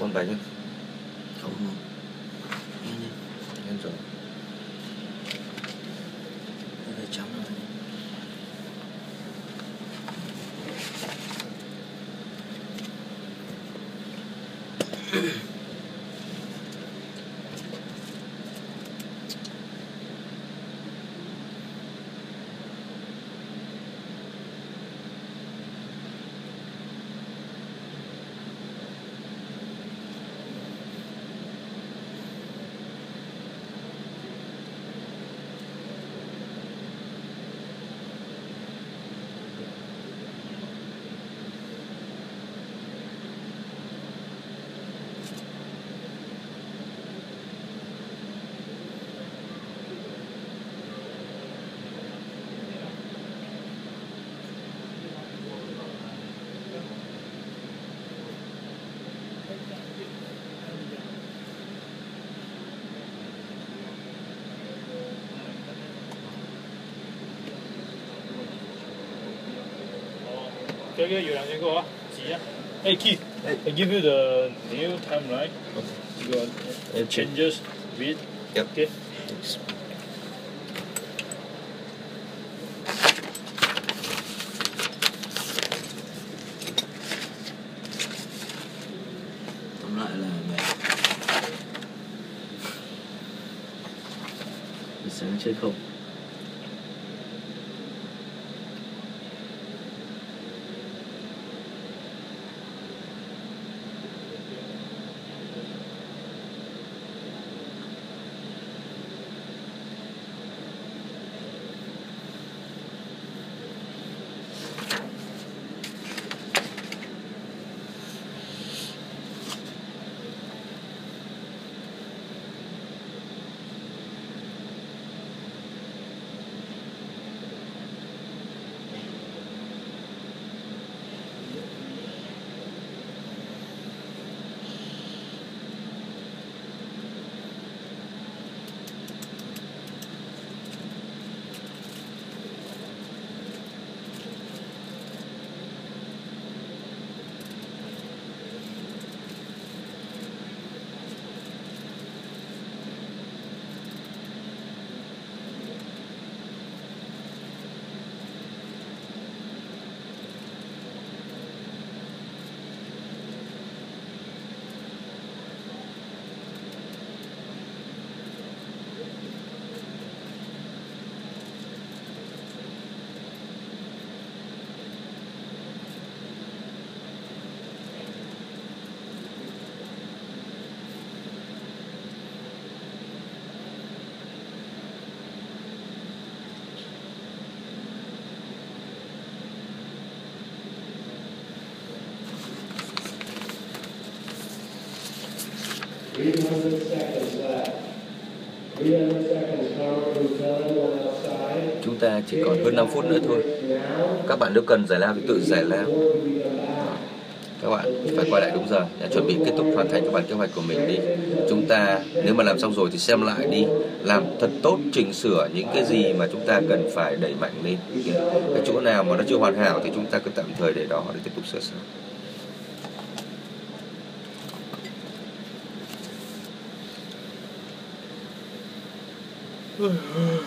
ngon bánh không không không tell you you can go. See. Hey Keith, hey. I give you the new timeline. Okay. You got uh, changes with. Yep. Okay. Thanks. I'm not man. ta chỉ còn hơn 5 phút nữa thôi. Các bạn nếu cần giải lao thì tự giải lao. Các bạn phải quay lại đúng giờ. Để chuẩn bị kết thúc hoàn thành các bản kế hoạch của mình đi. Chúng ta nếu mà làm xong rồi thì xem lại đi. Làm thật tốt, chỉnh sửa những cái gì mà chúng ta cần phải đẩy mạnh lên. Cái chỗ nào mà nó chưa hoàn hảo thì chúng ta cứ tạm thời để đó để tiếp tục sửa sang. Mm-hmm.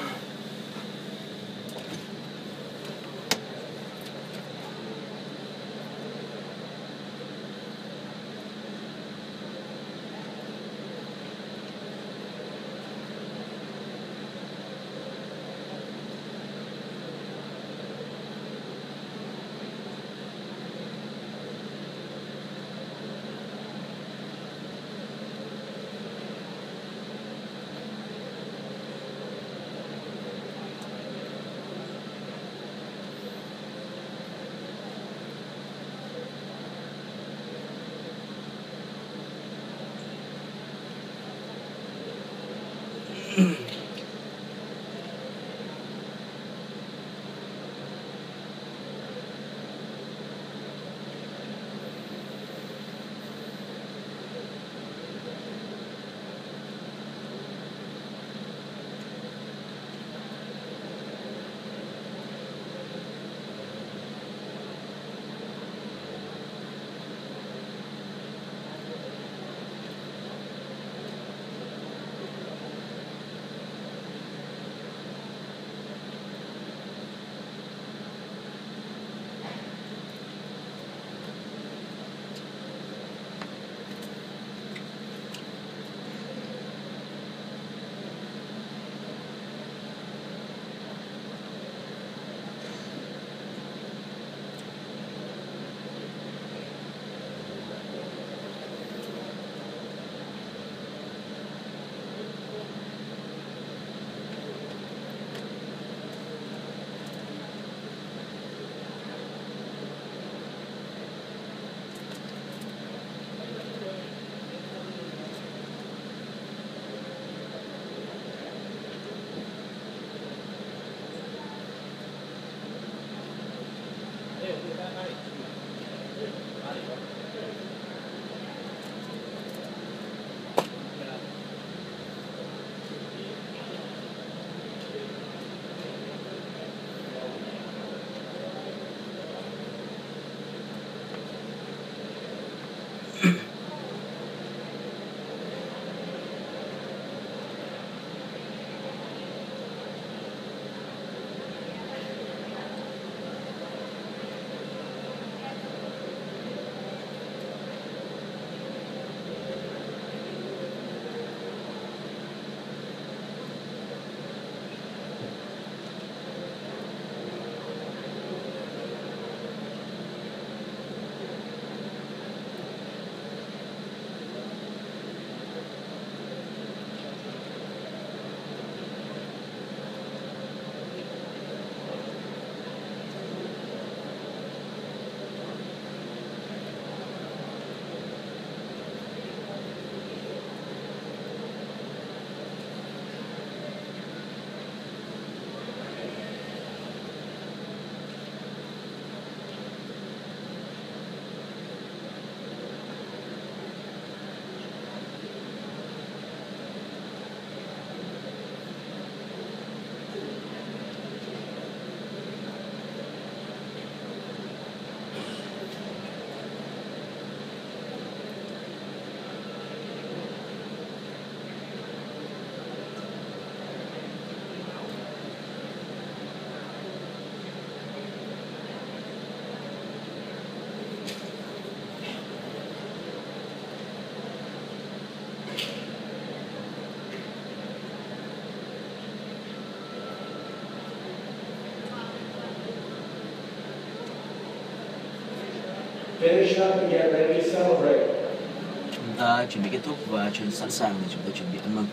Chúng ta chuẩn bị kết thúc và chuẩn sẵn sàng để chúng ta chuẩn bị ăn mừng.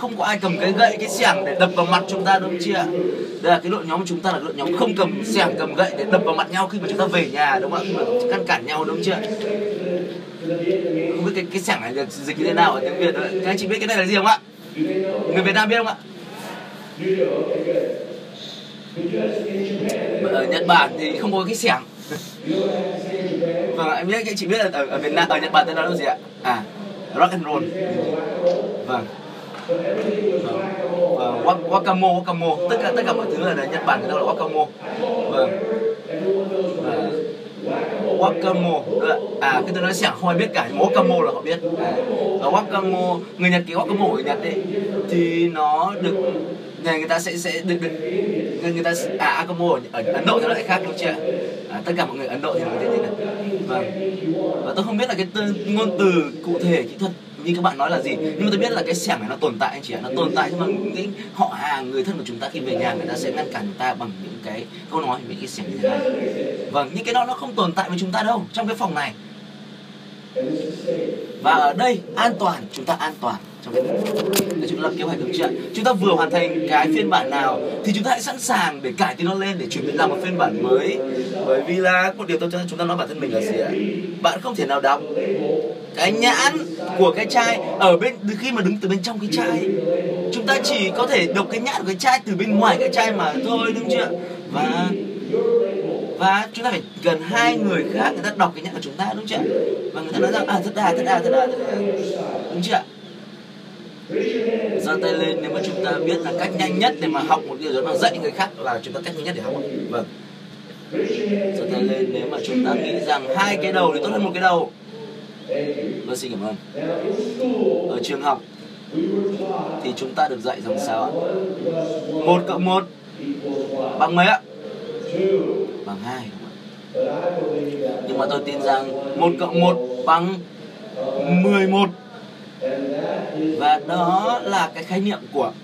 Không có ai cầm cái gậy, cái xẻng để đập vào mặt chúng ta đúng chị ạ? Đây là cái đội nhóm của chúng ta là đội nhóm không cầm xẻng, cầm gậy để đập vào mặt nhau khi mà chúng ta về nhà đúng không ạ? Khi mà căn cản nhau đúng không chị ạ? Không biết cái cái xẻng này được dịch như thế nào ở tiếng Việt đấy Các anh chị biết cái này là gì không ạ? Người Việt Nam biết không ạ? Ở Nhật Bản thì không có cái xẻng. Vâng, em biết các chị biết là ở, ở Việt Nam, ở Nhật Bản tên đó là gì ạ? À, rock and roll. Vâng. Ờ, vâng, wakamo, wakamo, tất cả tất cả mọi thứ ở Nhật Bản người ta gọi là wakamo. Vâng, ờ, Everyone wakamo. Ờ, à, cái từ nói xẻng không ai biết cả, nhưng wakamo là họ biết. À, wakamo, người Nhật cái wakamo ở Nhật ấy thì nó được nhà người ta sẽ sẽ được được người, người ta à Wakamo ở, ở Ấn Độ thì nó lại khác đúng chưa? À, tất cả mọi người Ấn Độ thì nó thế này. Vâng. Và tôi không biết là cái từ, ngôn từ cụ thể kỹ thuật như các bạn nói là gì? Nhưng mà tôi biết là cái xẻng này nó tồn tại anh chị ạ, nó tồn tại nhưng mà những họ hàng, người thân của chúng ta khi về nhà, người ta sẽ ngăn cản chúng ta bằng những cái câu nói, những cái xẻng như thế này. Vâng những cái đó nó không tồn tại với chúng ta đâu, trong cái phòng này. Và ở đây an toàn, chúng ta an toàn trong để chúng ta lập kế hoạch được chưa chúng ta vừa hoàn thành cái phiên bản nào thì chúng ta hãy sẵn sàng để cải tiến nó lên để chuẩn bị làm một phiên bản mới. Bởi vì là một điều tôi cho chúng ta nói bản thân mình là gì ạ? Bạn không thể nào đọc cái nhãn của cái chai ở bên từ khi mà đứng từ bên trong cái chai. Chúng ta chỉ có thể đọc cái nhãn của cái chai từ bên ngoài cái chai mà thôi đúng chưa? Và và chúng ta phải gần hai người khác người ta đọc cái nhãn của chúng ta đúng chưa? Và người ta nói rằng à thật à thật à thật à, thật à. đúng chưa giơ tay lên, nếu mà chúng ta biết là cách nhanh nhất để mà học một điều đó là dạy người khác là chúng ta cách nhanh nhất để học. Vâng. Giơ tay lên, nếu mà chúng ta nghĩ rằng hai cái đầu thì tốt hơn một cái đầu. Vâng xin cảm ơn. Ở trường học thì chúng ta được dạy rằng sao ạ? Một cộng một bằng mấy ạ? Bằng hai. Đúng không nhưng mà tôi tin rằng một cộng một bằng 11 một và đó là cái khái niệm của you know what that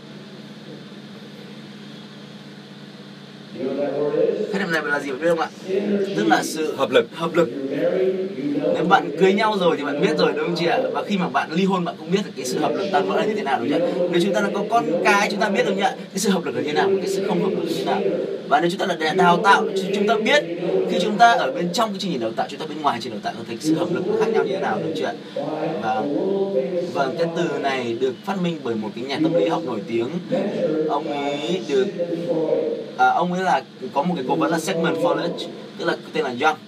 word is? Khái niệm này là gì bạn biết không ạ? Tức là sự Hợp lực. hợp lực. Nếu bạn cưới nhau rồi thì bạn biết rồi đúng không chị ạ? Và khi mà bạn ly hôn bạn cũng biết được cái sự hợp lực tan vỡ là như thế nào đúng không ạ? Nếu chúng ta đã có con cái chúng ta biết đúng không ạ cái sự hợp lực là như thế nào cái sự không hợp lực là như thế nào. Và nếu chúng ta là đào tạo chúng ta biết khi chúng ta ở bên trong cái chương trình đào tạo chúng ta bên ngoài chương trình đào tạo thì sự hợp lực khác nhau như thế nào đúng không ạ? Và và cái từ này được phát minh bởi một cái nhà tâm lý học nổi tiếng. Ông ấy được à, ông ấy là có một cái cố vấn là Sigmund Freud tức là tên là Young.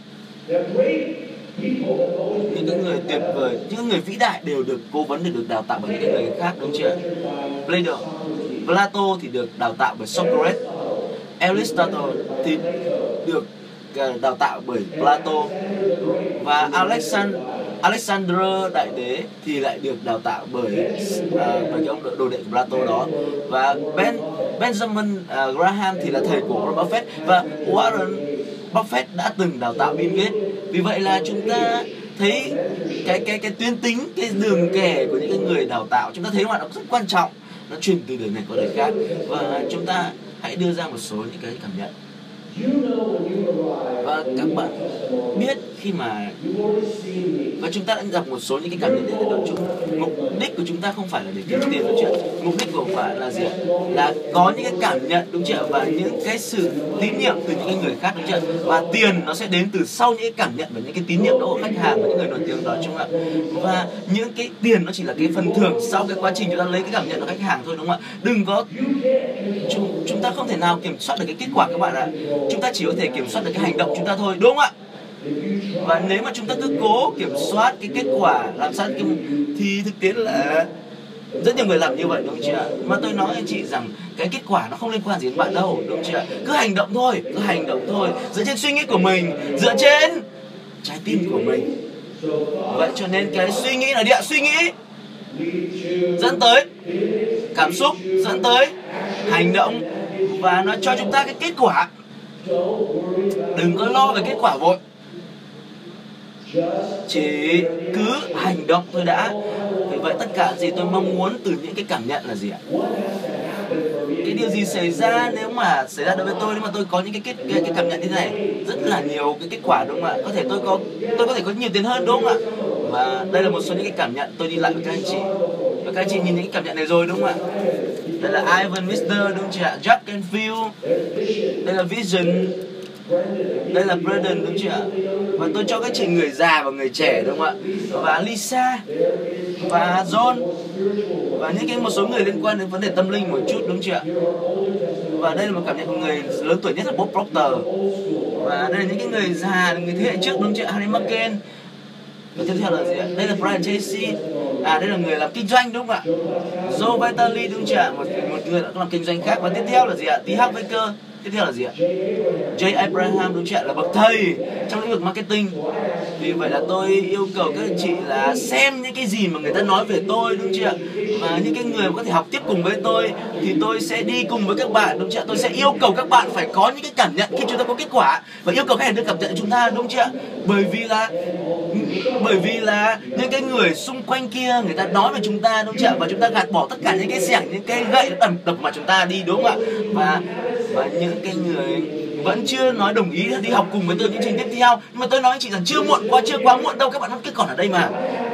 Những cái người tuyệt vời những người vĩ đại đều được cố vấn để được đào tạo bởi những cái người khác đúng chưa? Plato. Plato thì được đào tạo bởi Socrates. Aristotle thì được ờ, đào tạo bởi Plato. Và Alexander Alexander đại đế thì lại được đào tạo bởi uh, bởi cái ông đồ- đồ đệ của Plato đó. Và Ben Benjamin à, Graham thì là thầy của Warren Buffett. Và Warren Buffett đã từng đào tạo Bill Gates. Vì vậy là chúng ta thấy cái cái cái tuyến tính cái đường kẻ của những cái người đào tạo chúng ta thấy mà nó rất quan trọng. Nó truyền từ đời này qua đời khác. Và chúng ta hãy đưa ra một số những cái cảm nhận. Và các bạn biết khi mà và chúng ta đã gặp một số những cái cảm nhận đấy là trung mục đích của chúng ta không phải là để kiếm tiền đúng chưa mục đích của phải là gì ạ? Là có những cái cảm nhận đúng chưa và những cái sự tín nhiệm từ những cái người khác đúng chưa và tiền nó sẽ đến từ sau những cái cảm nhận và những cái tín nhiệm đó của khách hàng và những người nổi tiếng đó chung ạ? Và những cái tiền nó chỉ là cái phần thưởng sau cái quá trình chúng ta lấy cái cảm nhận của khách hàng thôi đúng không ạ? Đừng có chúng, chúng ta không thể nào kiểm soát được cái kết quả các bạn ạ. Chúng ta chỉ có thể kiểm soát được cái hành động chúng ta thôi đúng không ạ? Và nếu mà chúng ta cứ cố kiểm soát cái kết quả làm sao cái thì thực tế là rất nhiều người làm như vậy, đúng không chị ạ? Mà tôi nói anh chị rằng cái kết quả nó không liên quan gì đến bạn đâu, đúng không chị ạ? Cứ hành động thôi, cứ hành động thôi. Dựa trên suy nghĩ của mình, dựa trên trái tim của mình. Vậy cho nên cái suy nghĩ là địa suy nghĩ dẫn tới cảm xúc, dẫn tới hành động. Và nó cho chúng ta cái kết quả. Đừng có lo về kết quả vội chỉ cứ hành động thôi đã. Vì vậy tất cả gì tôi mong muốn từ những cái cảm nhận là gì ạ? Cái điều gì xảy ra nếu mà xảy ra đối với tôi nếu mà tôi có những cái kết cái, cái cảm nhận như thế này? Rất là nhiều cái kết quả đúng không ạ? Có thể tôi có tôi có thể có nhiều tiền hơn đúng không ạ? Và đây là một số những cái cảm nhận tôi đi lại với các anh chị. Và các anh chị nhìn những cái cảm nhận này rồi đúng không ạ? Đây là Ivan Mister đúng không chị ạ? Jack and Phil đây là Vision đây là Braden đúng chưa ạ? Và tôi cho các chị người già và người trẻ, đúng không ạ? Và Lisa, và John, và những cái một số người liên quan đến vấn đề tâm linh một chút, đúng chưa ạ? Và đây là một cảm nhận của người lớn tuổi nhất là Bob Proctor. Và đây là những cái người già, người thế hệ trước, đúng chưa ạ? Harry McCain và tiếp theo là gì ạ? Đây là Brian Tracy. À đây là người làm kinh doanh, đúng không ạ? Joe Vitale đúng chưa ạ? Một một người đã làm kinh doanh khác. Và tiếp theo là gì ạ? T. Harv Baker tiếp theo là gì ạ? Jay Abraham đúng chưa là bậc thầy trong lĩnh vực marketing. Vì vậy là tôi yêu cầu các anh chị là xem những cái gì mà người ta nói về tôi, đúng chưa và những cái người mà có thể học tiếp cùng với tôi thì tôi sẽ đi cùng với các bạn, đúng chưa tôi sẽ yêu cầu các bạn phải có những cái cảm nhận khi chúng ta có kết quả và yêu cầu các bạn đưa cảm nhận chúng ta, đúng chưa bởi vì là bởi vì là những cái người xung quanh kia, người ta nói về chúng ta, đúng chưa ạ? Và chúng ta gạt bỏ tất cả những cái xẻng, những cái gậy đập đập mà chúng ta đi, đúng không ạ? Và và những cái người vẫn chưa nói đồng ý đi học cùng với tôi những trình tiếp theo. Nhưng mà tôi nói anh chị rằng chưa muộn quá chưa quá muộn đâu các bạn vẫn cứ còn ở đây mà.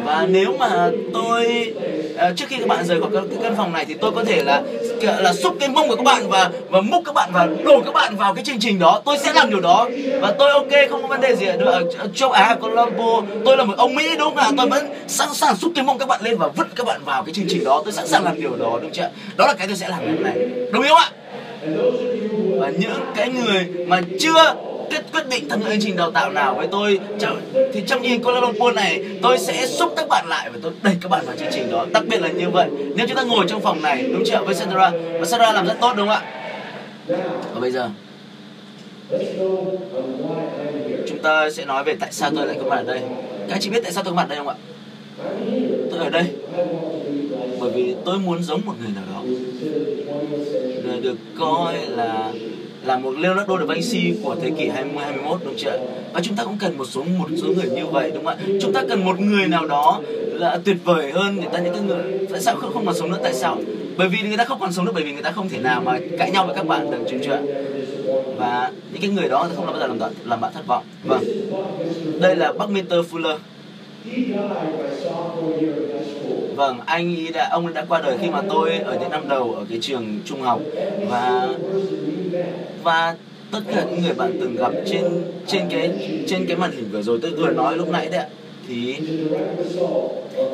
Và nếu mà tôi uh, trước khi các bạn rời khỏi cái, căn phòng này thì tôi có thể là là xúc cái mông của các bạn và và múc các bạn và đổ các bạn vào cái chương trình đó. Tôi sẽ làm điều đó. Và tôi ok không có vấn đề gì ở châu Á Colombo tôi là một ông Mỹ đúng không ạ? Tôi vẫn sẵn sàng xúc cái mông các bạn lên và vứt các bạn vào cái chương trình đó. Tôi sẵn sàng làm điều đó đúng chưa đó là cái tôi sẽ làm ngày hôm nay. Đúng không ạ? Và những cái người mà chưa kết quyết định tham gia chương trình đào tạo nào với tôi thì trong nhìn Kuala Lumpur này, tôi sẽ xúc các bạn lại và tôi đẩy các bạn vào chương trình đó. Đặc biệt là như vậy. Nếu chúng ta ngồi trong phòng này, đúng chưa? Với Sandra và Sandra làm rất tốt, đúng không ạ? Và bây giờ, chúng ta sẽ nói về tại sao tôi lại có mặt ở đây. Các anh chị biết tại sao tôi có mặt ở đây không ạ? Tôi ở đây bởi vì tôi muốn giống một người nào đó được coi là là một Leonardo da Vinci của thế kỷ 20 21 đúng chưa? Và chúng ta cũng cần một số một số người như vậy, đúng không ạ? Chúng ta cần một người nào đó là tuyệt vời hơn người ta những cái người tại sao không không còn sống nữa tại sao? Bởi vì người ta không còn sống nữa, bởi vì người ta không thể nào mà cãi nhau với các bạn được chứ chưa? Và những cái người đó không bao giờ làm bạn làm bạn thất vọng. Vâng. Đây là Buckminster Fuller. Vâng, anh ý đã ông đã qua đời khi mà tôi ở những năm đầu ở cái trường trung học. Và và tất cả những người bạn từng gặp trên trên cái trên cái màn hình vừa rồi tôi vừa nói lúc nãy đấy ạ thì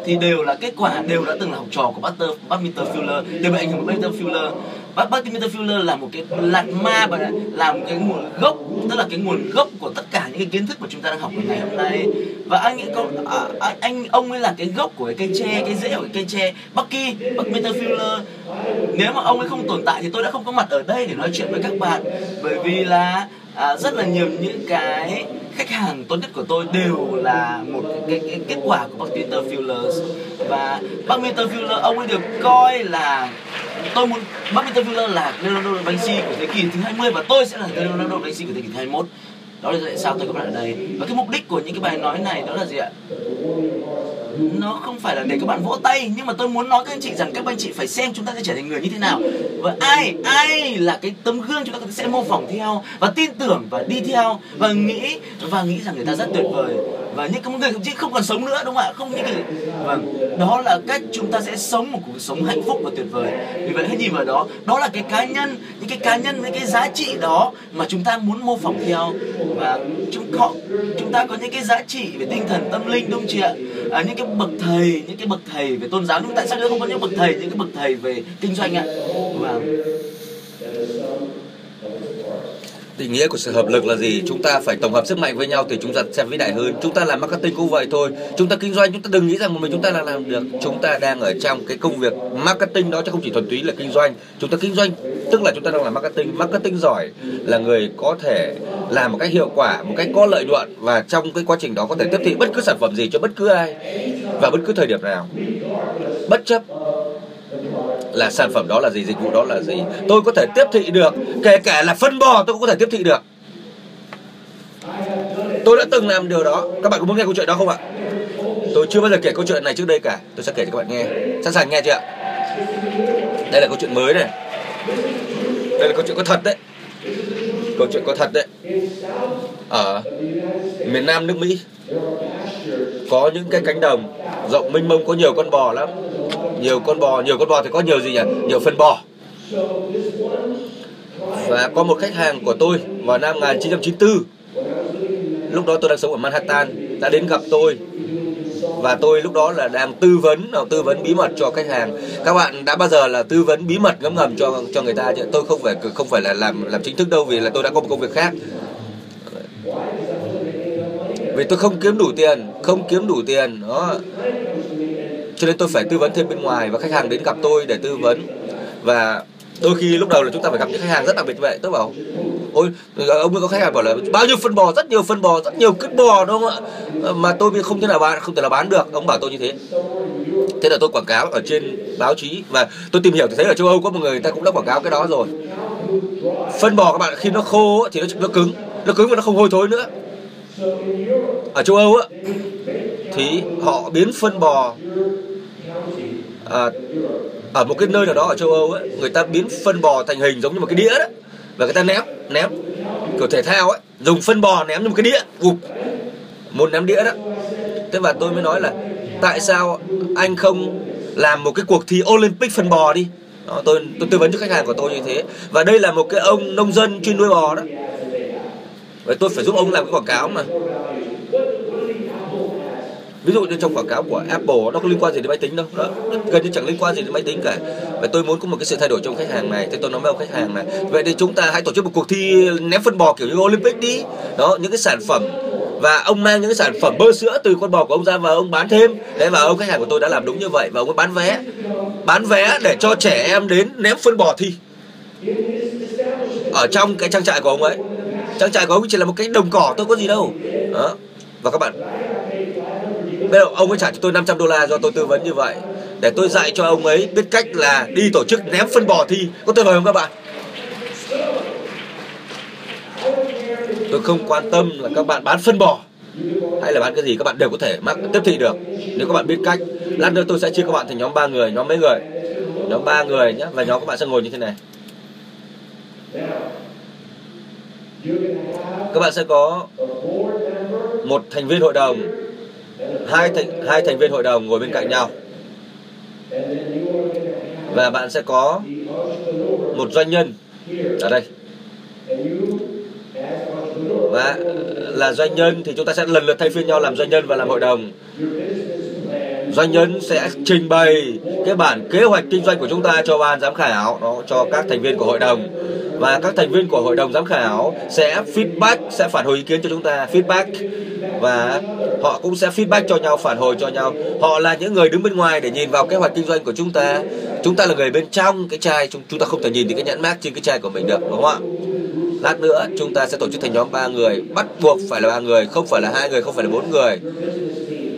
thì đều là kết quả đều đã từng là học trò của Buster Buckminster Fuller đều bị ảnh hưởng bởi Buckminster Fuller. Bác Bác Midfielder là một cái lạt ma và là một cái nguồn gốc tức là cái nguồn gốc của tất cả những cái kiến thức mà chúng ta đang học ngày hôm nay. Và anh nghĩ có à, à, anh ông ấy là cái gốc của cái cây tre cái rễ của cái cây tre. Bucky Bác Midfielder nếu mà ông ấy không tồn tại thì tôi đã không có mặt ở đây để nói chuyện với các bạn. Bởi vì là à, rất là nhiều những cái khách hàng tốt nhất của tôi đều là một cái, cái, cái kết quả của Bác Peter Fuller và Bác Peter Fuller ông ấy được coi là tôi muốn Bác Peter Fuller là Leonardo da Vinci của thế kỷ thứ 20 và tôi sẽ là Leonardo da Vinci của thế kỷ thứ 21 đó là tại sao tôi có mặt ở đây. Và cái mục đích của những cái bài nói này đó là gì ạ? Nó không phải là để các bạn vỗ tay nhưng mà tôi muốn nói các anh chị rằng các anh chị phải xem chúng ta sẽ trở thành người như thế nào. Và ai ai là cái tấm gương chúng ta sẽ mô phỏng theo và tin tưởng và đi theo và nghĩ và nghĩ rằng người ta rất tuyệt vời. Và những cái người thậm chí không còn sống nữa đúng không ạ? Không những cái vâng đó là cách chúng ta sẽ sống một cuộc sống hạnh phúc và tuyệt vời. Vì vậy hãy nhìn vào đó. Đó là cái cá nhân những cái cá nhân những cái giá trị đó mà chúng ta muốn mô phỏng theo. Và chúng họ chúng ta có những cái giá trị về tinh thần tâm linh đúng không chị ạ? À, những cái bậc thầy, những cái bậc thầy về tôn giáo. Nhưng tại sao chúng ta không có những bậc thầy, những cái bậc thầy về kinh doanh ạ? Và định nghĩa của sự hợp lực là gì? Chúng ta phải tổng hợp sức mạnh với nhau thì chúng ta sẽ vĩ đại hơn. Chúng ta làm marketing cũng vậy thôi. Chúng ta kinh doanh, chúng ta đừng nghĩ rằng một mình chúng ta là làm được. Chúng ta đang ở trong cái công việc marketing đó, chứ không chỉ thuần túy là kinh doanh. Chúng ta kinh doanh, tức là chúng ta đang làm marketing. Marketing giỏi là người có thể làm một cách hiệu quả, một cách có lợi nhuận, và trong cái quá trình đó có thể tiếp thị bất cứ sản phẩm gì cho bất cứ ai và bất cứ thời điểm nào. Bất chấp là sản phẩm đó là gì, dịch vụ đó là gì. Tôi có thể tiếp thị được, kể cả là phân bò tôi cũng có thể tiếp thị được. Tôi đã từng làm điều đó. Các bạn có muốn nghe câu chuyện đó không ạ? Tôi chưa bao giờ kể câu chuyện này trước đây cả. Tôi sẽ kể cho các bạn nghe. Sẵn sàng nghe chưa ạ? Đây là câu chuyện mới này. Đây là câu chuyện có thật đấy. Câu chuyện có thật đấy. Ở miền nam nước mỹ, có những cái cánh đồng rộng mênh mông, có nhiều con bò lắm nhiều con bò, nhiều con bò thì có nhiều gì nhỉ? Nhiều phân bò. Và có một khách hàng của tôi vào năm 1994 lúc đó tôi đang sống ở Manhattan, đã đến gặp tôi. Và tôi lúc đó là đang tư vấn ờ, tư vấn bí mật cho khách hàng. Các bạn đã bao giờ là tư vấn bí mật ngấm ngầm cho cho người ta chứ? Tôi không phải không phải là làm làm chính thức đâu, vì là tôi đã có một công việc khác. Vì tôi không kiếm đủ tiền, không kiếm đủ tiền, đó cho nên tôi phải tư vấn thêm bên ngoài và khách hàng đến gặp tôi để tư vấn. Và đôi khi lúc đầu là chúng ta phải gặp những khách hàng rất đặc biệt vậy. Tôi bảo ôi ông ấy có khách hàng bảo là bao nhiêu phân bò rất nhiều phân bò rất nhiều cứt bò đúng không ạ? Mà tôi không thể nào bán không thể nào bán được. Ông bảo tôi như thế. Thế là tôi quảng cáo ở trên báo chí và tôi tìm hiểu thì thấy ở châu âu có một người, người ta cũng đã quảng cáo cái đó rồi. Phân bò các bạn khi nó khô thì nó nó cứng. Nó cứng và nó không hôi thối nữa. Ở châu âu á thì họ biến phân bò à, ở một cái nơi nào đó ở châu Âu ấy, người ta biến phân bò thành hình giống như một cái đĩa đó. Và người ta ném ném kiểu thể thao ấy dùng phân bò ném như một cái đĩa gục một ném đĩa đó. Thế và tôi mới nói là tại sao anh không làm một cái cuộc thi Olympic phân bò đi? Đó, tôi tôi tư vấn cho khách hàng của tôi như thế. Và đây là một cái ông nông dân chuyên nuôi bò đó. Và tôi phải giúp ông làm cái quảng cáo mà ví dụ như trong quảng cáo của Apple, nó có liên quan gì đến máy tính đâu. Đó, gần như chẳng liên quan gì đến máy tính cả. Và tôi muốn có một cái sự thay đổi trong khách hàng này. Thì tôi nói với ông khách hàng này vậy thì chúng ta hãy tổ chức một cuộc thi ném phân bò kiểu như Olympic đi. Đó, những cái sản phẩm. Và ông mang những cái sản phẩm bơ sữa từ con bò của ông ra và ông bán thêm. Đấy và ông, khách hàng của tôi đã làm đúng như vậy và ông ấy bán vé. Bán vé để cho trẻ em đến ném phân bò thi. Ở trong cái trang trại của ông ấy. Trang trại của ông chỉ là một cái đồng cỏ tôi có gì đâu. Đó. Và các bạn bây giờ ông ấy trả cho tôi 500 đô la do tôi tư vấn như vậy. Để tôi dạy cho ông ấy biết cách là đi tổ chức ném phân bò thi. Có tuyệt vời không các bạn? Tôi không quan tâm là các bạn bán phân bò hay là bán cái gì, các bạn đều có thể mắc, tiếp thị được. Nếu các bạn biết cách, lát nữa tôi sẽ chia các bạn thành nhóm ba người, nhóm mấy người? Nhóm ba người nhé và nhóm các bạn sẽ ngồi như thế này. Các bạn sẽ có một thành viên hội đồng hai thành hai thành viên hội đồng ngồi bên cạnh nhau. Và bạn sẽ có một doanh nhân ở đây. Và là doanh nhân thì chúng ta sẽ lần lượt thay phiên nhau làm doanh nhân và làm hội đồng doanh nhân sẽ trình bày cái bản kế hoạch kinh doanh của chúng ta cho ban giám khảo đó cho các thành viên của hội đồng. Và các thành viên của hội đồng giám khảo sẽ feedback sẽ phản hồi ý kiến cho chúng ta feedback. Và họ cũng sẽ feedback cho nhau phản hồi cho nhau. Họ là những người đứng bên ngoài để nhìn vào kế hoạch kinh doanh của chúng ta. Chúng ta là người bên trong cái chai chúng, chúng ta không thể nhìn thấy cái nhãn mác trên cái chai của mình được đúng không ạ? Lát nữa chúng ta sẽ tổ chức thành nhóm ba người bắt buộc phải là ba người không phải là hai người không phải là bốn người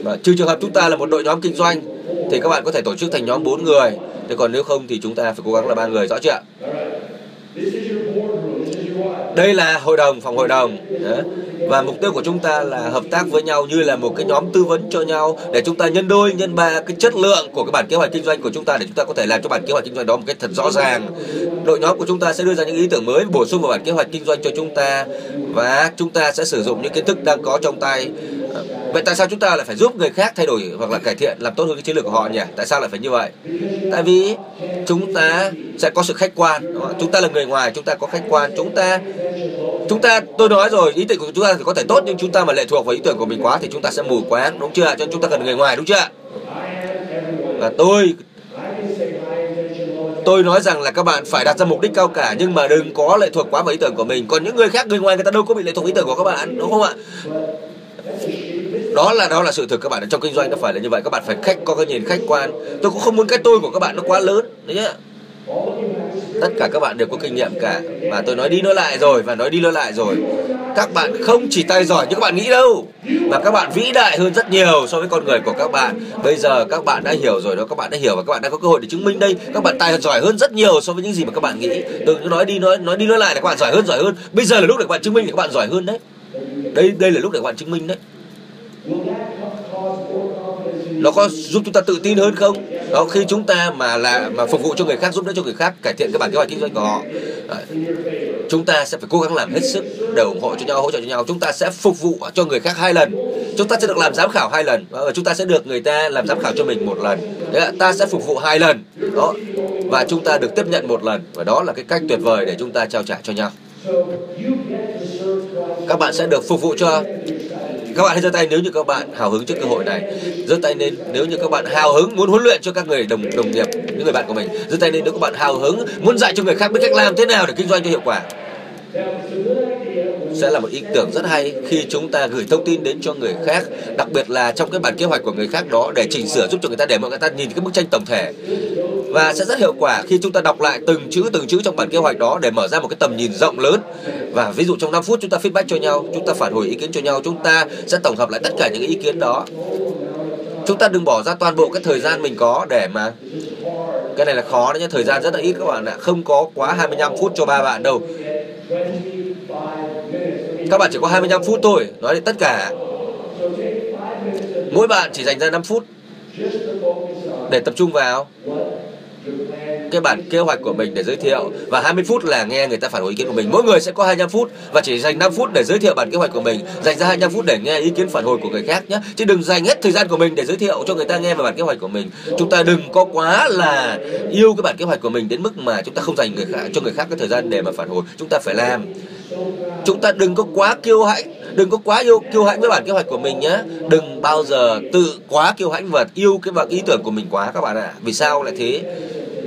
và trừ trường hợp chúng ta là một đội nhóm kinh doanh, thì các bạn có thể tổ chức thành nhóm bốn người. Thế còn nếu không thì chúng ta phải cố gắng là ba người, rõ chưa đây là hội đồng, phòng hội đồng và mục tiêu của chúng ta là hợp tác với nhau như là một cái nhóm tư vấn cho nhau để chúng ta nhân đôi nhân ba cái chất lượng của cái bản kế hoạch kinh doanh của chúng ta để chúng ta có thể làm cho bản kế hoạch kinh doanh đó một cách thật rõ ràng đội nhóm của chúng ta sẽ đưa ra những ý tưởng mới bổ sung vào bản kế hoạch kinh doanh cho chúng ta và chúng ta sẽ sử dụng những kiến thức đang có trong tay vậy tại sao chúng ta lại phải giúp người khác thay đổi hoặc là cải thiện làm tốt hơn cái chiến lược của họ nhỉ tại sao lại phải như vậy tại vì chúng ta sẽ có sự khách quan chúng ta là người ngoài chúng ta có khách quan chúng ta chúng ta tôi nói rồi ý tưởng của chúng ta thì có thể tốt, nhưng chúng ta mà lệ thuộc vào ý tưởng của mình quá thì chúng ta sẽ mù quáng, đúng chưa? Cho nên chúng ta cần người ngoài, đúng chưa? Và tôi tôi nói rằng là các bạn phải đặt ra mục đích cao cả, nhưng mà đừng có lệ thuộc quá vào ý tưởng của mình. Còn những người khác, người ngoài người ta đâu có bị lệ thuộc ý tưởng của các bạn, đúng không ạ? Đó là đó là sự thực các bạn trong kinh doanh nó phải là như vậy, các bạn phải khách, có cái nhìn khách quan. Tôi cũng không muốn cái tôi của các bạn nó quá lớn đấy nhá tất cả các bạn đều có kinh nghiệm cả và tôi nói đi nói lại rồi và nói đi nói lại rồi các bạn không chỉ tay giỏi như các bạn nghĩ đâu mà các bạn vĩ đại hơn rất nhiều so với con người của các bạn bây giờ các bạn đã hiểu rồi đó các bạn đã hiểu và các bạn đã có cơ hội để chứng minh đây các bạn tài giỏi hơn rất nhiều so với những gì mà các bạn nghĩ đừng nói đi nói nói đi nói lại là các bạn giỏi hơn giỏi hơn bây giờ là lúc để các bạn chứng minh thì các bạn giỏi hơn đấy đây đây là lúc để các bạn chứng minh đấy nó có giúp chúng ta tự tin hơn không? Đó khi chúng ta mà là mà phục vụ cho người khác giúp đỡ cho người khác cải thiện cái bản kế hoạch kinh doanh của họ ờ, chúng ta sẽ phải cố gắng làm hết sức để ủng hộ cho nhau hỗ trợ cho nhau. Chúng ta sẽ phục vụ cho người khác hai lần. Chúng ta sẽ được làm giám khảo hai lần. Và chúng ta sẽ được người ta làm giám khảo cho mình một lần. Đấy, ta sẽ phục vụ hai lần. Đó và chúng ta được tiếp nhận một lần. Và đó là cái cách tuyệt vời để chúng ta trao trả cho nhau. Các bạn sẽ được phục vụ cho các bạn hãy giơ tay nếu như các bạn hào hứng trước cơ hội này. Giơ tay lên nếu như các bạn hào hứng muốn huấn luyện cho các người đồng đồng nghiệp, những người bạn của mình. Giơ tay lên nếu các bạn hào hứng muốn dạy cho người khác biết cách làm thế nào để kinh doanh cho hiệu quả sẽ là một ý tưởng rất hay khi chúng ta gửi thông tin đến cho người khác, đặc biệt là trong cái bản kế hoạch của người khác đó để chỉnh sửa giúp cho người ta để mọi người ta nhìn cái bức tranh tổng thể. Và sẽ rất hiệu quả khi chúng ta đọc lại từng chữ từng chữ trong bản kế hoạch đó để mở ra một cái tầm nhìn rộng lớn. Và ví dụ trong 5 phút chúng ta feedback cho nhau, chúng ta phản hồi ý kiến cho nhau, chúng ta sẽ tổng hợp lại tất cả những ý kiến đó. Chúng ta đừng bỏ ra toàn bộ cái thời gian mình có để mà cái này là khó đấy nhé thời gian rất là ít các bạn ạ, không có quá 25 phút cho ba bạn đâu các bạn chỉ có 25 phút thôi. Nói đến tất cả. Mỗi bạn chỉ dành ra 5 phút để tập trung vào cái bản kế hoạch của mình để giới thiệu. Và 20 phút là nghe người ta phản hồi ý kiến của mình. Mỗi người sẽ có 25 phút và chỉ dành 5 phút để giới thiệu bản kế hoạch của mình. Dành ra 25 phút để nghe ý kiến phản hồi của người khác nhé. Chứ đừng dành hết thời gian của mình để giới thiệu cho người ta nghe về bản kế hoạch của mình. Chúng ta đừng có quá là yêu cái bản kế hoạch của mình đến mức mà chúng ta không dành người khác cho người khác cái thời gian để mà phản hồi. Chúng ta phải làm chúng ta đừng có quá kiêu hãnh đừng có quá yêu kiêu hãnh với bản kế hoạch của mình nhé. Đừng bao giờ tự quá kiêu hãnh và yêu cái bản ý tưởng của mình quá các bạn ạ. À. vì sao lại thế?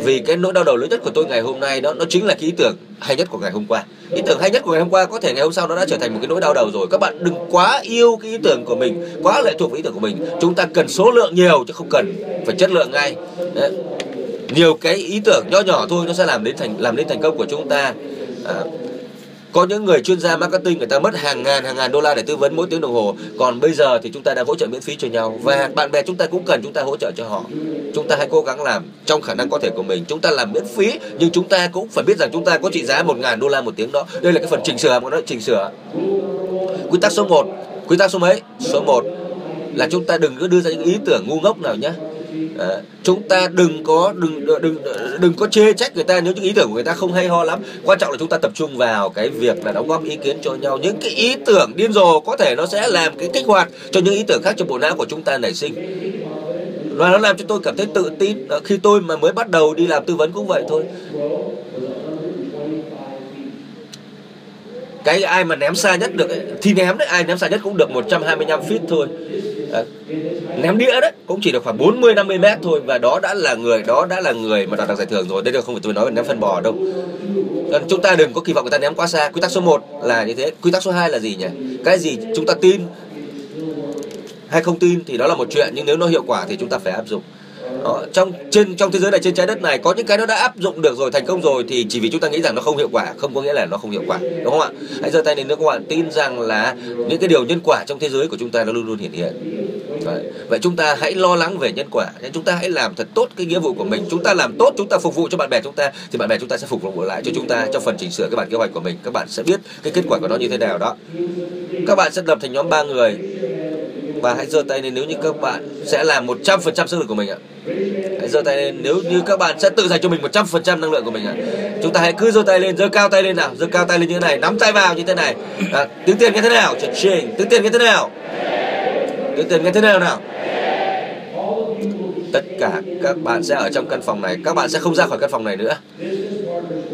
Vì cái nỗi đau đầu lớn nhất của tôi ngày hôm nay đó nó chính là cái ý tưởng hay nhất của ngày hôm qua. Ý tưởng hay nhất của ngày hôm qua có thể ngày hôm sau nó đã trở thành một cái nỗi đau đầu rồi. Các bạn đừng quá yêu cái ý tưởng của mình quá lệ thuộc vào ý tưởng của mình. Chúng ta cần số lượng nhiều chứ không cần phải chất lượng ngay. Đấy. nhiều cái ý tưởng nho nhỏ thôi nó sẽ làm đến thành làm nên thành công của chúng ta. À, có những người chuyên gia marketing người ta mất hàng ngàn hàng ngàn đô la để tư vấn mỗi tiếng đồng hồ. Còn bây giờ thì chúng ta đang hỗ trợ miễn phí cho nhau. Và bạn bè chúng ta cũng cần chúng ta hỗ trợ cho họ. Chúng ta hãy cố gắng làm trong khả năng có thể của mình. Chúng ta làm miễn phí, nhưng chúng ta cũng phải biết rằng chúng ta có trị giá một ngàn đô la một tiếng đó. Đây là cái phần chỉnh sửa mà nó chỉnh sửa. Quy tắc số 1 quy tắc số mấy? Số 1 là chúng ta đừng có đưa ra những ý tưởng ngu ngốc nào nhé Ờ, chúng ta đừng có đừng đừng đừng có chê trách người ta. Nếu những ý tưởng của người ta không hay ho lắm. Quan trọng là chúng ta tập trung vào cái việc là đóng góp ý kiến cho nhau. Những cái ý tưởng điên rồ có thể nó sẽ làm cái kích hoạt cho những ý tưởng khác trong bộ não của chúng ta nảy sinh. Và nó làm cho tôi cảm thấy tự tin. Ờ, khi tôi mà mới bắt đầu đi làm tư vấn cũng vậy thôi. Cái ai mà ném xa nhất được ấy, thì ném đấy ai ném xa nhất cũng được 125 feet thôi ném đĩa đấy, cũng chỉ được khoảng 40 50 mét thôi, và đó đã là người, đó đã là người mà đạt được giải thưởng rồi. Đây là không phải tôi nói về ném phân bò đâu. Còn chúng ta đừng có kỳ vọng người ta ném quá xa. Quy tắc số 1 là như thế. Quy tắc số 2 là gì nhỉ? Cái gì chúng ta tin hay không tin thì đó là một chuyện, nhưng nếu nó hiệu quả thì chúng ta phải áp dụng đó, trong trên trong thế giới này trên trái đất này có những cái nó đã áp dụng được rồi thành công rồi thì chỉ vì chúng ta nghĩ rằng nó không hiệu quả không có nghĩa là nó không hiệu quả đúng không ạ? Hãy giơ tay lên nếu các bạn tin rằng là những cái điều nhân quả trong thế giới của chúng ta nó luôn luôn hiện hiện. Đấy. vậy chúng ta hãy lo lắng về nhân quả chúng ta hãy làm thật tốt cái nghĩa vụ của mình. Chúng ta làm tốt chúng ta phục vụ cho bạn bè chúng ta thì bạn bè chúng ta sẽ phục vụ lại cho chúng ta trong phần chỉnh sửa cái bản kế hoạch của mình. Các bạn sẽ biết cái kết quả của nó như thế nào đó. Các bạn sẽ lập thành nhóm ba người. Và hãy giơ tay lên nếu như các bạn sẽ làm 100% sức lực của mình ạ. Hãy giơ tay lên nếu như các bạn sẽ tự dành cho mình 100% năng lượng của mình ạ. Chúng ta hãy cứ giơ tay lên, giơ cao tay lên nào, giơ cao tay lên như thế này, nắm tay vào như thế này. À, tiếng tiền như thế nào? Ching, tiếng tiền như thế nào? Tiếng tiền như thế nào nào? Tất cả các bạn sẽ ở trong căn phòng này, các bạn sẽ không ra khỏi căn phòng này nữa.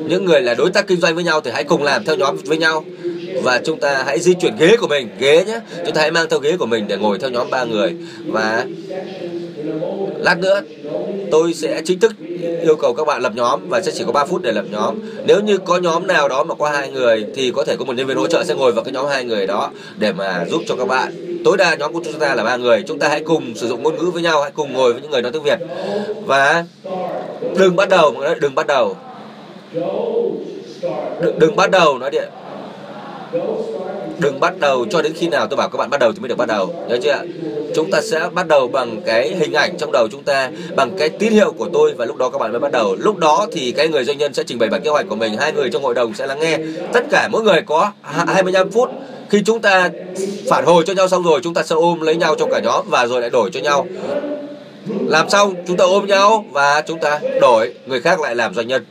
Những người là đối tác kinh doanh với nhau thì hãy cùng làm theo nhóm với nhau và chúng ta hãy di chuyển ghế của mình ghế nhé chúng ta hãy mang theo ghế của mình để ngồi theo nhóm ba người và lát nữa tôi sẽ chính thức yêu cầu các bạn lập nhóm và sẽ chỉ có 3 phút để lập nhóm. Nếu như có nhóm nào đó mà có hai người thì có thể có một nhân viên hỗ trợ sẽ ngồi vào cái nhóm hai người đó để mà giúp cho các bạn. Tối đa nhóm của chúng ta là ba người chúng ta hãy cùng sử dụng ngôn ngữ với nhau hãy cùng ngồi với những người nói tiếng việt. Và đừng bắt đầu đừng bắt đầu. Đừng, đừng bắt đầu nói điện đừng bắt đầu cho đến khi nào tôi bảo các bạn bắt đầu thì mới được bắt đầu. Nhớ chưa chúng ta sẽ bắt đầu bằng cái hình ảnh trong đầu chúng ta, bằng cái tín hiệu của tôi và lúc đó các bạn mới bắt đầu. Lúc đó thì cái người doanh nhân sẽ trình bày bản kế hoạch của mình. Hai người trong hội đồng sẽ lắng nghe. Tất cả mỗi người có 25 phút. Khi chúng ta phản hồi cho nhau xong rồi, chúng ta sẽ ôm lấy nhau trong cả nhóm và rồi lại đổi cho nhau. Làm xong, chúng ta ôm nhau và chúng ta đổi. Người khác lại làm doanh nhân.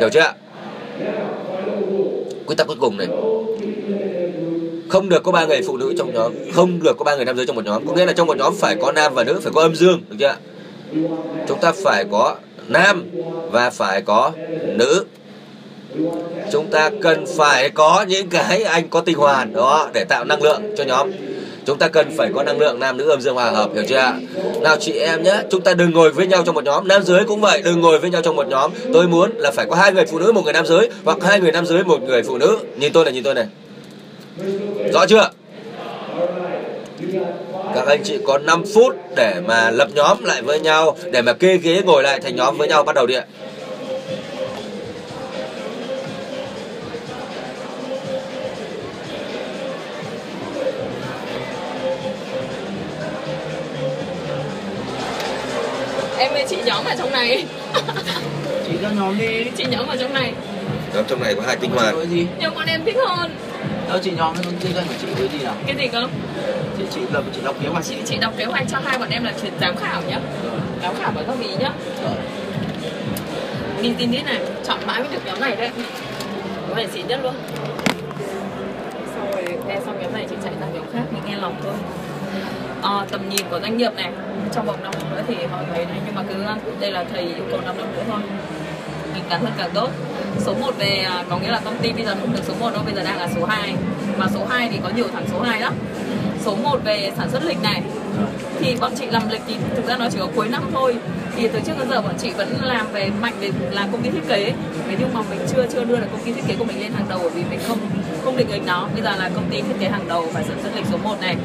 Hiểu chưa quy tắc cuối cùng này không được có ba người phụ nữ trong nhóm, không được có ba người nam giới trong một nhóm. Có nghĩa là trong một nhóm phải có nam và nữ, phải có âm dương, được chưa chúng ta phải có nam và phải có nữ. Chúng ta cần phải có những cái anh có tinh hoàn, đó, để tạo năng lượng cho nhóm. Chúng ta cần phải có năng lượng nam nữ âm dương hòa hợp, hiểu chưa nào chị em nhé, chúng ta đừng ngồi với nhau trong một nhóm. Nam giới cũng vậy, đừng ngồi với nhau trong một nhóm. Tôi muốn là phải có hai người phụ nữ, một người nam giới, hoặc hai người nam giới, một người phụ nữ. Nhìn tôi này, nhìn tôi này rõ chưa? Các anh chị có 5 phút để mà lập nhóm lại với nhau để mà kê ghế ngồi lại thành nhóm với nhau. Bắt đầu đi ạ. Em với chị nhóm ở trong này. Chị cho nhóm đi. Chị nhóm ở trong này. Nhóm trong này có hai tinh hoàn nhưng con em thích hơn đâu chị nhóm kinh doanh của chị với gì nào? Cái gì cơ? Chị chị lập chị đọc kế hoạch. Chị chị đọc kế hoạch cho hai bọn em là chuyển giám khảo nhá. Giám khảo và góp ý nhá. Nhìn tin thế này chọn mãi mới được nhóm này đấy. Nhóm này xịn nhất luôn. Xong rồi nghe xong nhóm này chị chạy ra nhóm khác thì nghe lòng thôi. À, tầm nhìn của doanh nghiệp này trong vòng năm năm nữa thì họ thấy này nhưng mà cứ đây là thầy yêu cầu năm năm nữa thôi mình càng hơn càng tốt. Số 1 về à, có nghĩa là công ty bây giờ không được số 1 đâu bây giờ đang là số 2 mà số 2 thì có nhiều thằng số 2 lắm. Số 1 về sản xuất lịch này thì bọn chị làm lịch thì thực ra nó chỉ có cuối năm thôi. Thì từ trước đến giờ bọn chị vẫn làm về mạnh về làm công ty thiết kế thế nhưng mà mình chưa chưa đưa được công ty thiết kế của mình lên hàng đầu bởi vì mình không không định hình nó. Bây giờ là công ty thiết kế hàng đầu và sản xuất lịch số 1 này.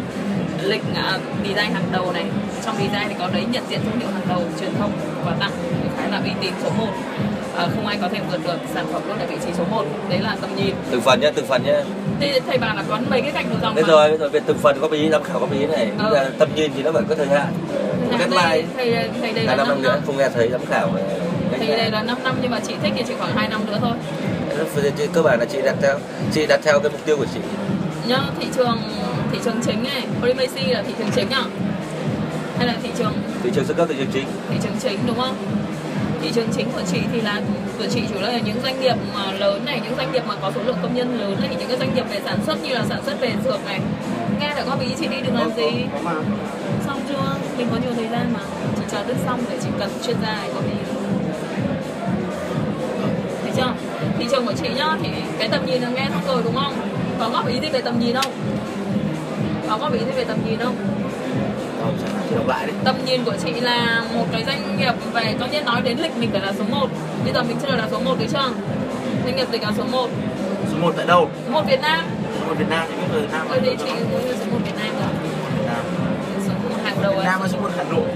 Lịch uh, design hàng đầu này. Trong design thì có đấy nhận diện thương hiệu hàng đầu truyền thông và tặng. Khá là uy tín số 1 à, không ai có thể vượt được sản phẩm luôn ở vị trí số 1 đấy là tầm nhìn. Từng phần nhé từng phần nhé thì thầy bảo là có mấy cái cạnh đầu dòng mà. rồi, bây giờ về từng phần góp ý, giám khảo góp ý này. Ừ. Tầm nhìn thì nó phải có thời hạn. Dạ, Deadline thầy, thầy, thầy đây là năm 5 năm. nữa, không nghe thấy giám khảo thầy đây là 5 năm nhưng mà chị thích thì chỉ khoảng 2 năm nữa thôi. Cơ bản là chị đặt theo Chị đặt theo cái mục tiêu của chị. Nhá thị trường thị trường chính này. Primacy là thị trường chính à hay là thị trường thị trường sơ cấp thị trường chính. Thị trường chính đúng không thị trường chính của chị thì là của chị chủ yếu là những doanh nghiệp mà lớn này, những doanh nghiệp mà có số lượng công nhân lớn này, những cái doanh nghiệp về sản xuất như là sản xuất về dược này. Nghe được góp ý chị đi đừng làm gì? Xong chưa? Mình có nhiều thời gian mà. Chị chờ tức xong để chị cần chuyên gia để góp ý thấy chưa? Thị trường của chị nhá, thì cái tầm nhìn là nghe xong rồi đúng không? Có góp ý gì về tầm nhìn không? Có góp ý gì về tầm nhìn không? Đọc lại đi. Tầm nhìn của chị là một cái doanh nghiệp về tất nhiên nói đến lịch mình phải là số 1 bây giờ mình chưa là số 1 đấy chưa? Doanh nghiệp lịch là số 1 số 1 tại đâu? Số 1 Việt Nam. Số 1 Việt Nam thì biết người Việt Nam ở đây chị số 1 Việt Nam rồi Việt Nam. Số 1 hàng đầu Việt Nam hay số 1 Hà Nội?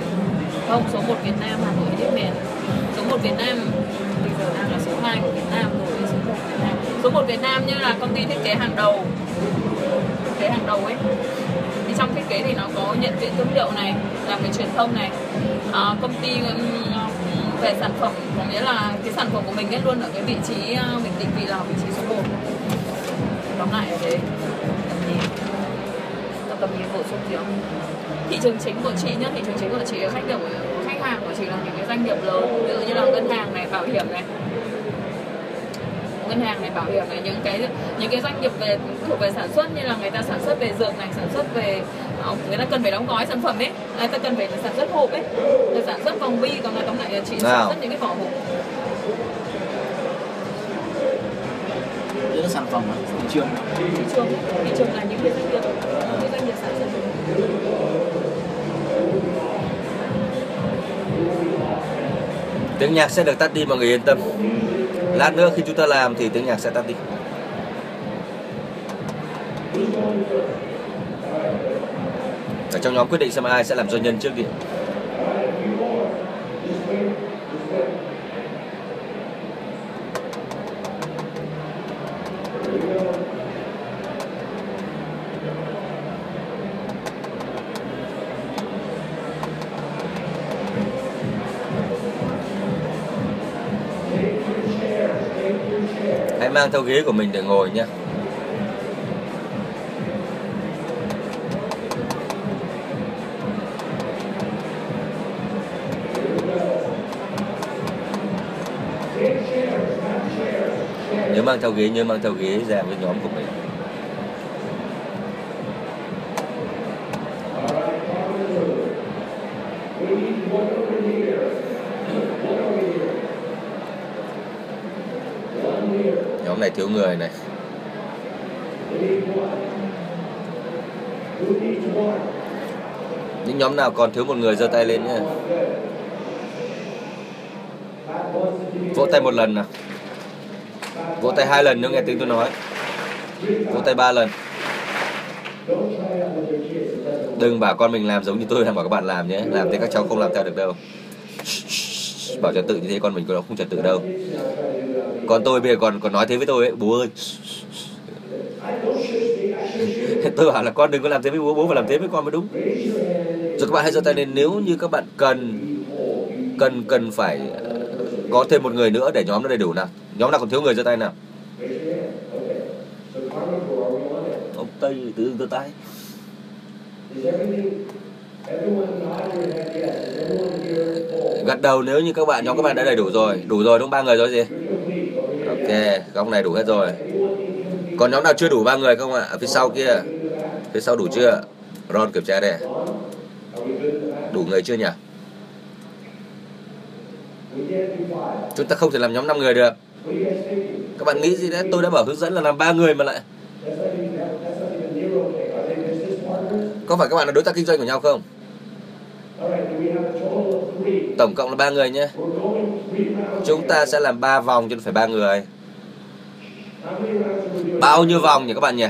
Không số 1 Việt Nam Hà Nội tiếp miền. Số 1 Việt Nam bây giờ đang là số 2 của Việt Nam rồi số 1 Việt Nam. Số 1 Việt Nam như là công ty thiết kế hàng đầu. Thiết kế hàng đầu ấy trong thiết kế thì nó có nhận diện thương hiệu này làm về truyền thông này. À, công ty ừ, về sản phẩm có nghĩa là cái sản phẩm của mình ấy luôn ở cái vị trí ờ, mình định vị là vị trí số 1 tóm lại là thế. Tầm nhìn. Tầm nhìn bổ sung gì không. Thị trường chính của chị nhá thị trường chính của chị là khách được khách hàng của chị là những cái doanh nghiệp lớn ví dụ như là ngân hàng này bảo hiểm này ngân hàng này bảo hiểm này những cái những cái doanh nghiệp về thuộc về sản xuất như là người ta sản xuất về dược này sản xuất về ờ, người ta cần phải đóng gói sản phẩm ấy người ta cần phải sản xuất hộp ấy rồi sản xuất vòng bi còn là tóm lại là chị sản xuất những cái vỏ hộp. Là sản phẩm thị trường. Thị trường thị trường là những cái doanh nghiệp những cái doanh nghiệp sản xuất. Tiếng nhạc sẽ được tắt đi mọi người yên tâm lát nữa khi chúng ta làm thì tiếng nhạc sẽ tắt đi. Cả trong nhóm quyết định xem ai sẽ làm doanh nhân trước đi. hãy mang theo ghế của mình để ngồi nhé. Nhớ mang theo ghế, nhớ mang theo ghế ra với nhóm của mình nhóm này thiếu người này. Những nhóm nào còn thiếu một người giơ tay lên nhé vỗ tay một lần nào. Vỗ tay hai lần nếu nghe tiếng tôi nói. Vỗ tay ba lần. Đừng bảo con mình làm giống như tôi đang bảo các bạn làm nhé. Làm thế các cháu không làm theo được đâu. Bảo trật tự như thế con mình cũng không trật tự đâu con tôi bây giờ còn còn nói thế với tôi ấy. Bố ơi. Tôi bảo là con đừng có làm thế với bố bố phải làm thế với con mới đúng. Rồi các bạn hãy giơ tay lên. Nếu như các bạn cần cần cần phải ờ, có thêm một người nữa để nhóm nó đầy đủ nào. Nhóm nào còn thiếu người giơ tay nào. Ông tây tự giơ tay. Gật đầu nếu như các bạn, nhóm các bạn đã đầy đủ rồi. Đủ rồi đúng ba người rồi gì? Ok góc này đủ hết rồi. Còn nhóm nào chưa đủ ba người không ạ? Ở phía sau kia. Phía sau đủ chưa? Ron kiểm tra đây. Đủ người chưa nhỉ? Chúng ta không thể làm nhóm 5 người được. Các bạn nghĩ gì đấy? Tôi đã bảo hướng dẫn là làm ba người mà lại. Có phải các bạn là đối tác kinh doanh của nhau không? Tổng cộng là ba người nhé. Chúng ta sẽ làm ba vòng cho phải ba người bao nhiêu vòng nhỉ các bạn nhỉ?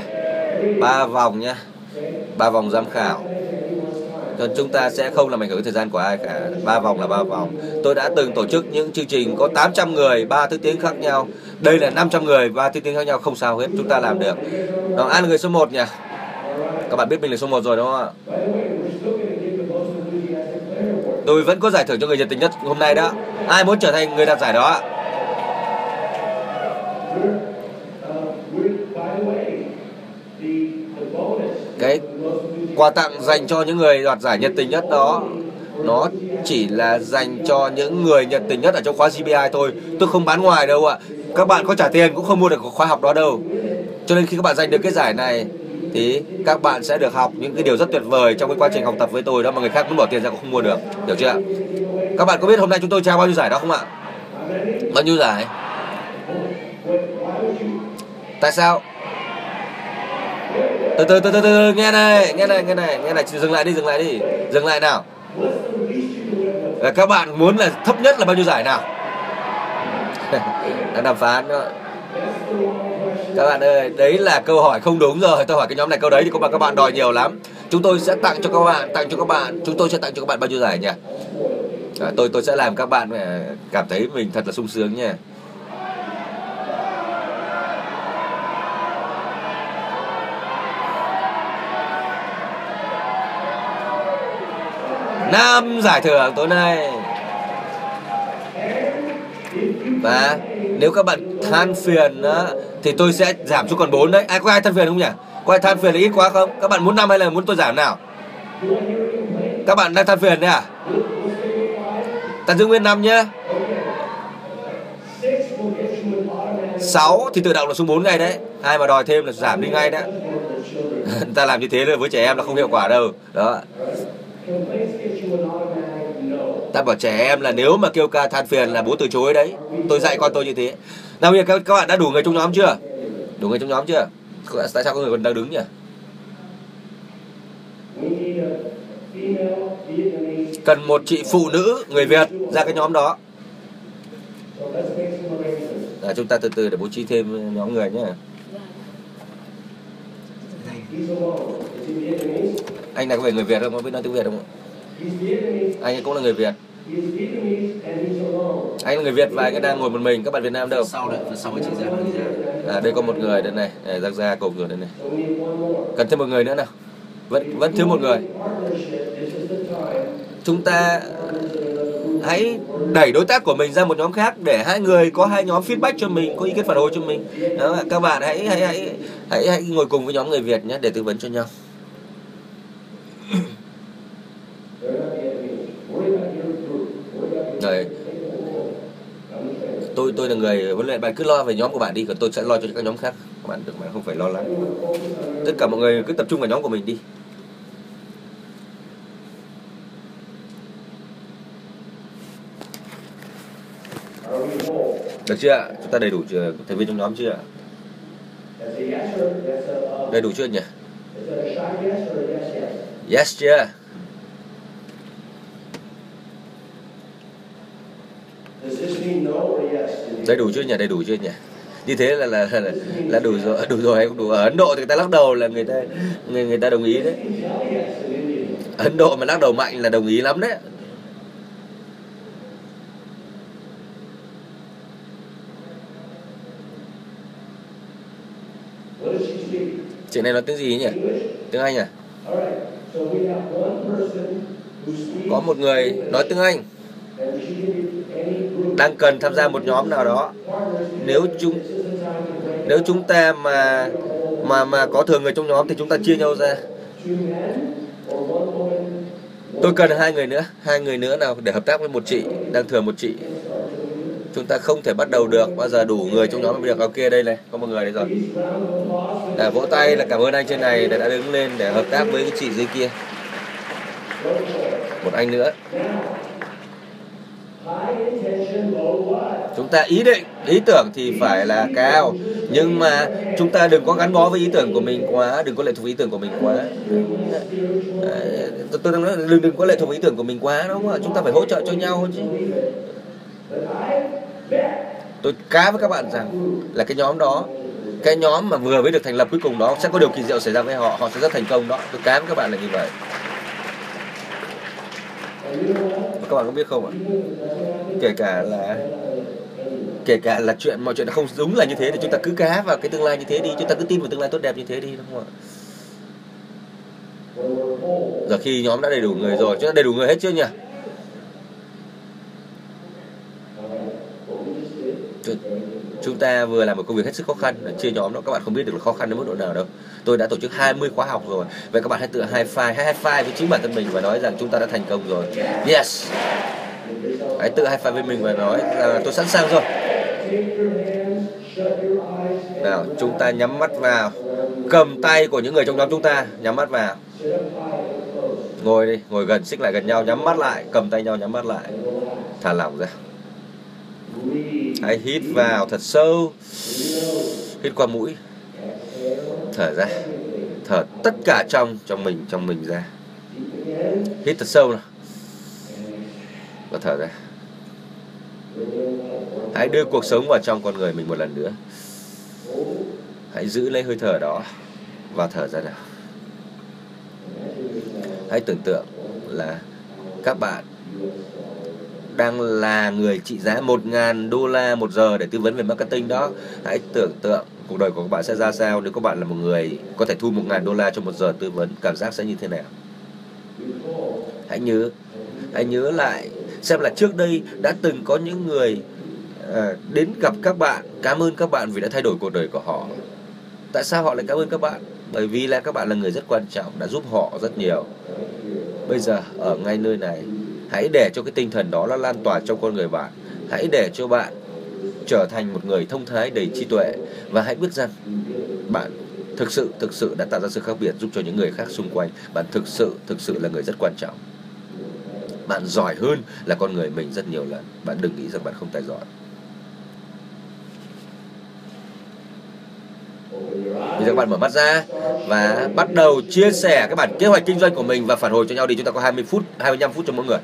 Ba vòng nhá. Ba vòng giám khảo. Còn chúng ta sẽ không làm ảnh hưởng thời gian của ai cả. Ba vòng là ba vòng. Tôi đã từng tổ chức những chương trình có 800 người, ba thứ tiếng khác nhau. Đây là 500 người, ba thứ tiếng khác nhau, không sao hết. Chúng ta làm được. Đó ai là người số 1 nhỉ? Các bạn biết mình là số 1 rồi đúng không ạ? Tôi vẫn có giải thưởng cho người nhiệt tình nhất hôm nay đó. Ai muốn trở thành người đạt giải đó ạ Uh, with, by the way, the cái quà tặng dành cho những người đoạt giải nhiệt tình nhất đó. Nó chỉ là dành cho những người nhiệt tình nhất ở trong khóa GBI thôi. Tôi không bán ngoài đâu ạ. Các bạn có trả tiền cũng không mua được khóa học đó đâu. Cho nên khi các bạn giành được cái giải này, thì các bạn sẽ được học những cái điều rất tuyệt vời trong cái quá trình học tập với tôi đó. Mà người khác muốn bỏ tiền ra cũng không mua được. Hiểu chưa các bạn có biết hôm nay chúng tôi trao bao nhiêu giải đó không ạ? Bao nhiêu giải? Tại sao? Từ từ từ từ từ nghe này nghe này nghe này nghe này dừng lại đi dừng lại đi dừng lại nào. Là các bạn muốn là thấp nhất là bao nhiêu giải nào? Đang đàm phán đó. Các bạn ơi đấy là câu hỏi không đúng rồi. Tôi hỏi cái nhóm này câu đấy thì có bạn các bạn đòi nhiều lắm. Chúng tôi sẽ tặng cho các bạn tặng cho các bạn chúng tôi sẽ tặng cho các bạn bao nhiêu giải nhỉ? À, tôi tôi sẽ làm các bạn à, cảm thấy mình thật là sung sướng nha năm giải thưởng tối nay. Và nếu các bạn than phiền á, thì tôi sẽ giảm xuống còn 4 đấy. Ai có ai than phiền không nhỉ? Có ai than phiền là ít quá không? Các bạn muốn năm hay là muốn tôi giảm nào? Các bạn đang than phiền đấy à? Ta giữ nguyên năm nhé 6 thì tự động là xuống 4 ngày đấy. Ai mà đòi thêm là giảm đi ngay đấy. Ta làm như thế là với trẻ em là không hiệu quả đâu. Đó ta bảo trẻ em là nếu mà kêu ca than phiền là bố từ chối đấy. Tôi dạy con tôi như thế. Nào bây giờ các, các bạn đã đủ người trong nhóm chưa? Đủ người trong nhóm chưa? Tại sao có người còn đang đứng nhỉ? Cần một chị phụ nữ người việt ra cái nhóm đó. À, chúng ta từ từ để bố trí thêm nhóm người nhé anh là có phải người việt không? Có biết nói tiếng việt không anh ấy cũng là người việt. Anh là người việt và anh ấy đang ngồi một mình. Các bạn việt nam đâu? Sau đấy sau chị ra? À đây có một người đây này. Này giang ra cùng rồi đây này. Cần thêm một người nữa nào? Vẫn vẫn thiếu một người. Chúng ta hãy đẩy đối tác của mình ra một nhóm khác để hai người có hai nhóm feedback cho mình có ý kiến phản hồi cho mình. Đó, các bạn hãy hãy hãy hãy hãy ngồi cùng với nhóm người Việt nhé để tư vấn cho nhau rồi tôi tôi là người, huấn luyện, bạn cứ lo về nhóm của bạn đi, còn tôi sẽ lo cho các nhóm khác. Các bạn được bạn không phải lo lắng. Tất cả mọi người cứ tập trung vào nhóm của mình đi. Được chưa ạ? Chúng ta đầy đủ chưa? Thành viên trong nhóm chưa ạ? Đầy đủ chưa nhỉ? Yes chưa? Đầy đủ chưa nhỉ? Đầy đủ chưa nhỉ? Như thế là là là, là đủ rồi đủ rồi hay không đủ ở Ấn Độ thì người ta lắc đầu là người ta người người ta đồng ý đấy. Ấn Độ mà lắc đầu mạnh là đồng ý lắm đấy. Chị này nói tiếng gì nhỉ? Tiếng Anh à? Có một người nói tiếng Anh đang cần tham gia một nhóm nào đó. Nếu chúng nếu chúng ta mà mà mà có thừa người trong nhóm thì chúng ta chia nhau ra. Tôi cần hai người nữa, hai người nữa nào để hợp tác với một chị đang thừa một chị. Chúng ta không thể bắt đầu được bao giờ đủ người trong nhóm mới được. Ok đây này có một người đấy rồi. Để vỗ tay là cảm ơn anh trên này đã đứng lên để hợp tác với cái chị dưới kia. Một anh nữa chúng ta ý định, ý tưởng thì phải là cao. Nhưng mà chúng ta đừng có gắn bó với ý tưởng của mình quá, đừng có lệ thuộc ý tưởng của mình quá. Ờ, tôi đang nói đừng đừng có lệ thuộc ý tưởng của mình quá, đúng không ạ? Chúng ta phải hỗ trợ cho nhau chứ. Tôi cá với các bạn rằng là cái nhóm đó, cái nhóm mà vừa mới được thành lập cuối cùng đó, sẽ có điều kỳ diệu xảy ra với họ họ sẽ rất thành công đó. Tôi cá với các bạn là như vậy và các bạn có biết không ạ? Kể cả là kể cả là chuyện mọi chuyện không đúng là như thế thì chúng ta cứ cá vào cái tương lai như thế đi, chúng ta cứ tin vào tương lai tốt đẹp như thế đi, đúng không ạ? Giờ khi nhóm đã đầy đủ người rồi, chúng ta đầy đủ người hết chưa nhỉ? Chúng ta vừa làm một công việc hết sức khó khăn, chia nhóm đó, các bạn không biết được là khó khăn đến mức độ nào đâu. Tôi đã tổ chức 20 khóa học rồi, vậy các bạn hãy tự high five hai high five với chính bản thân mình và nói rằng chúng ta đã thành công rồi. Yes. Hãy tự high five với mình và nói là tôi sẵn sàng rồi. Nào, chúng ta nhắm mắt vào. Cầm tay của những người trong nhóm chúng ta, nhắm mắt vào. Ngồi đi, ngồi gần, xích lại gần nhau, nhắm mắt lại, cầm tay nhau, nhắm mắt lại. Thả lỏng ra hãy hít vào thật sâu. Hít qua mũi. Thở ra. Thở tất cả trong trong mình trong mình ra. Hít thật sâu nào. Và thở ra. Hãy đưa cuộc sống vào trong con người mình một lần nữa. Hãy giữ lấy hơi thở đó và thở ra nào. Hãy tưởng tượng là các bạn đang là người trị giá 1.000 đô la một giờ để tư vấn về marketing đó. Hãy tưởng tượng cuộc đời của các bạn sẽ ra sao nếu các bạn là một người có thể thu 1.000 đô la cho một giờ tư vấn. Cảm giác sẽ như thế nào? Hãy nhớ hãy nhớ lại xem là trước đây đã từng có những người à, đến gặp các bạn cảm ơn các bạn vì đã thay đổi cuộc đời của họ. Tại sao họ lại cảm ơn các bạn? Bởi vì là các bạn là người rất quan trọng đã giúp họ rất nhiều. Bây giờ ở ngay nơi này hãy để cho cái tinh thần đó nó lan tỏa trong con người bạn. Hãy để cho bạn trở thành một người thông thái, đầy trí tuệ. Và hãy biết rằng bạn thực sự thực sự đã tạo ra sự khác biệt giúp cho những người khác xung quanh. Bạn thực sự thực sự là người rất quan trọng. Bạn giỏi hơn là con người mình rất nhiều lần. Bạn đừng nghĩ rằng bạn không tài giỏi. Bây giờ các bạn mở mắt ra và bắt đầu chia sẻ các bản kế hoạch kinh doanh của mình và phản hồi cho nhau đi. Chúng ta có 20 phút, 25 phút cho mỗi người.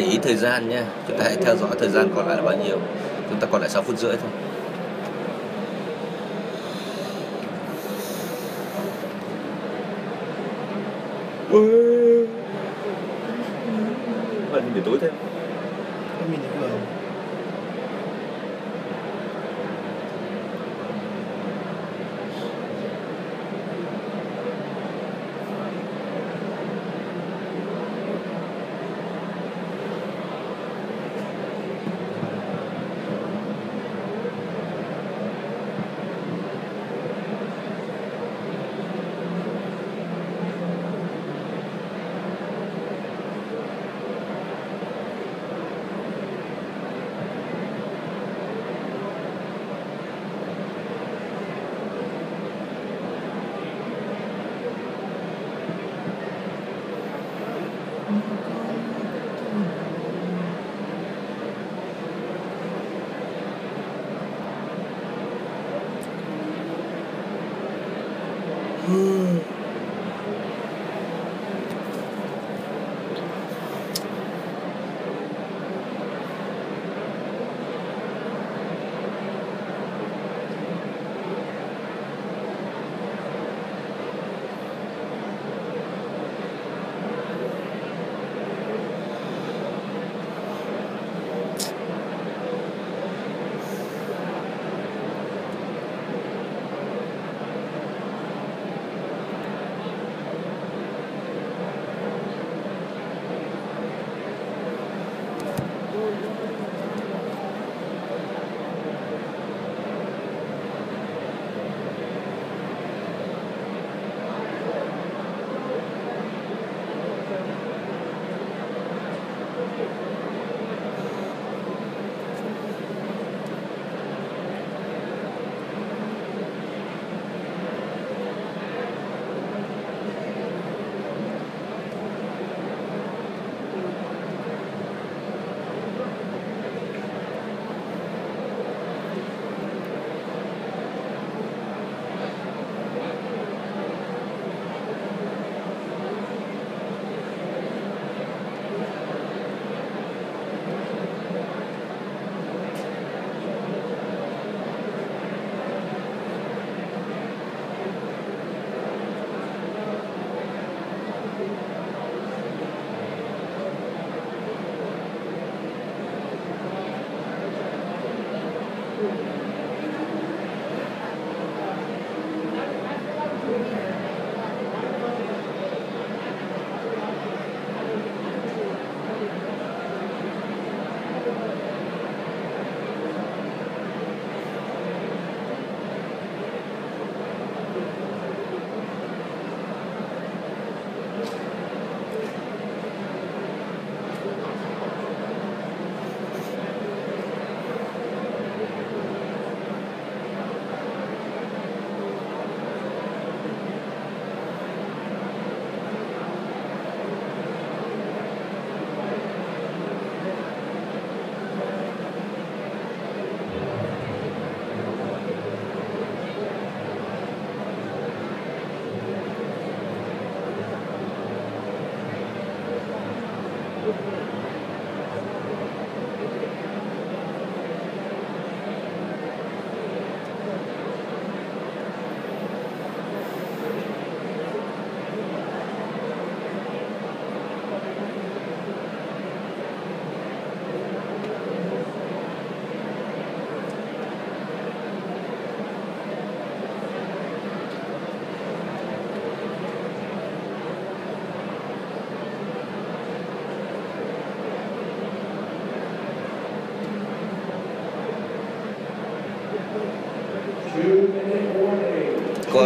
Để ý thời gian nha. Chúng ta hãy theo dõi thời gian còn lại là bao nhiêu. Chúng ta còn lại 6 phút rưỡi thôi.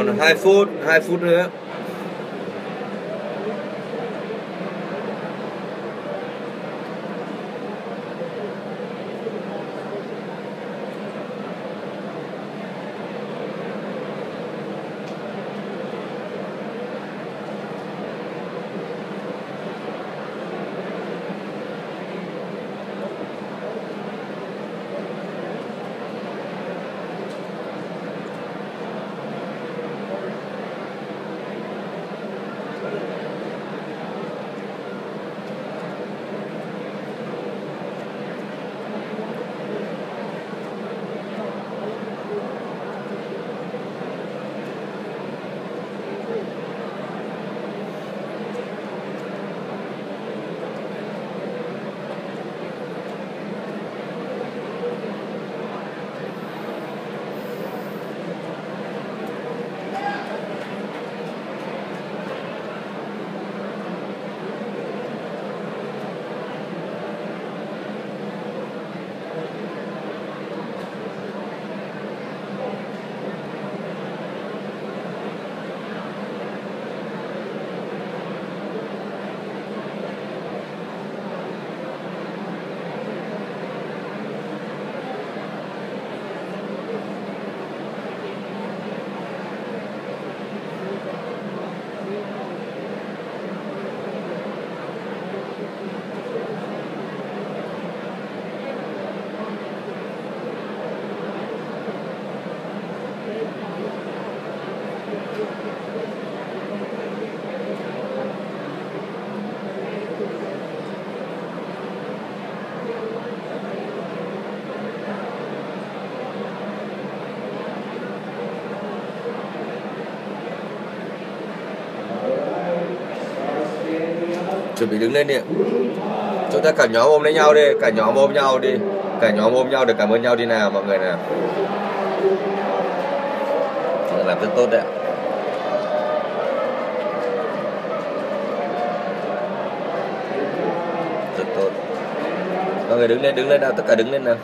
Còn 2 phút 2 phút nữa chuẩn bị đứng lên đi chúng ta cả nhóm ôm lấy nhau đi, cả nhóm ôm nhau đi, cả nhóm ôm nhau để cảm ơn nhau đi nào mọi người nào. Làm rất tốt đấy rất tốt. Mọi người đứng lên đứng lên nào, tất cả đứng lên nào.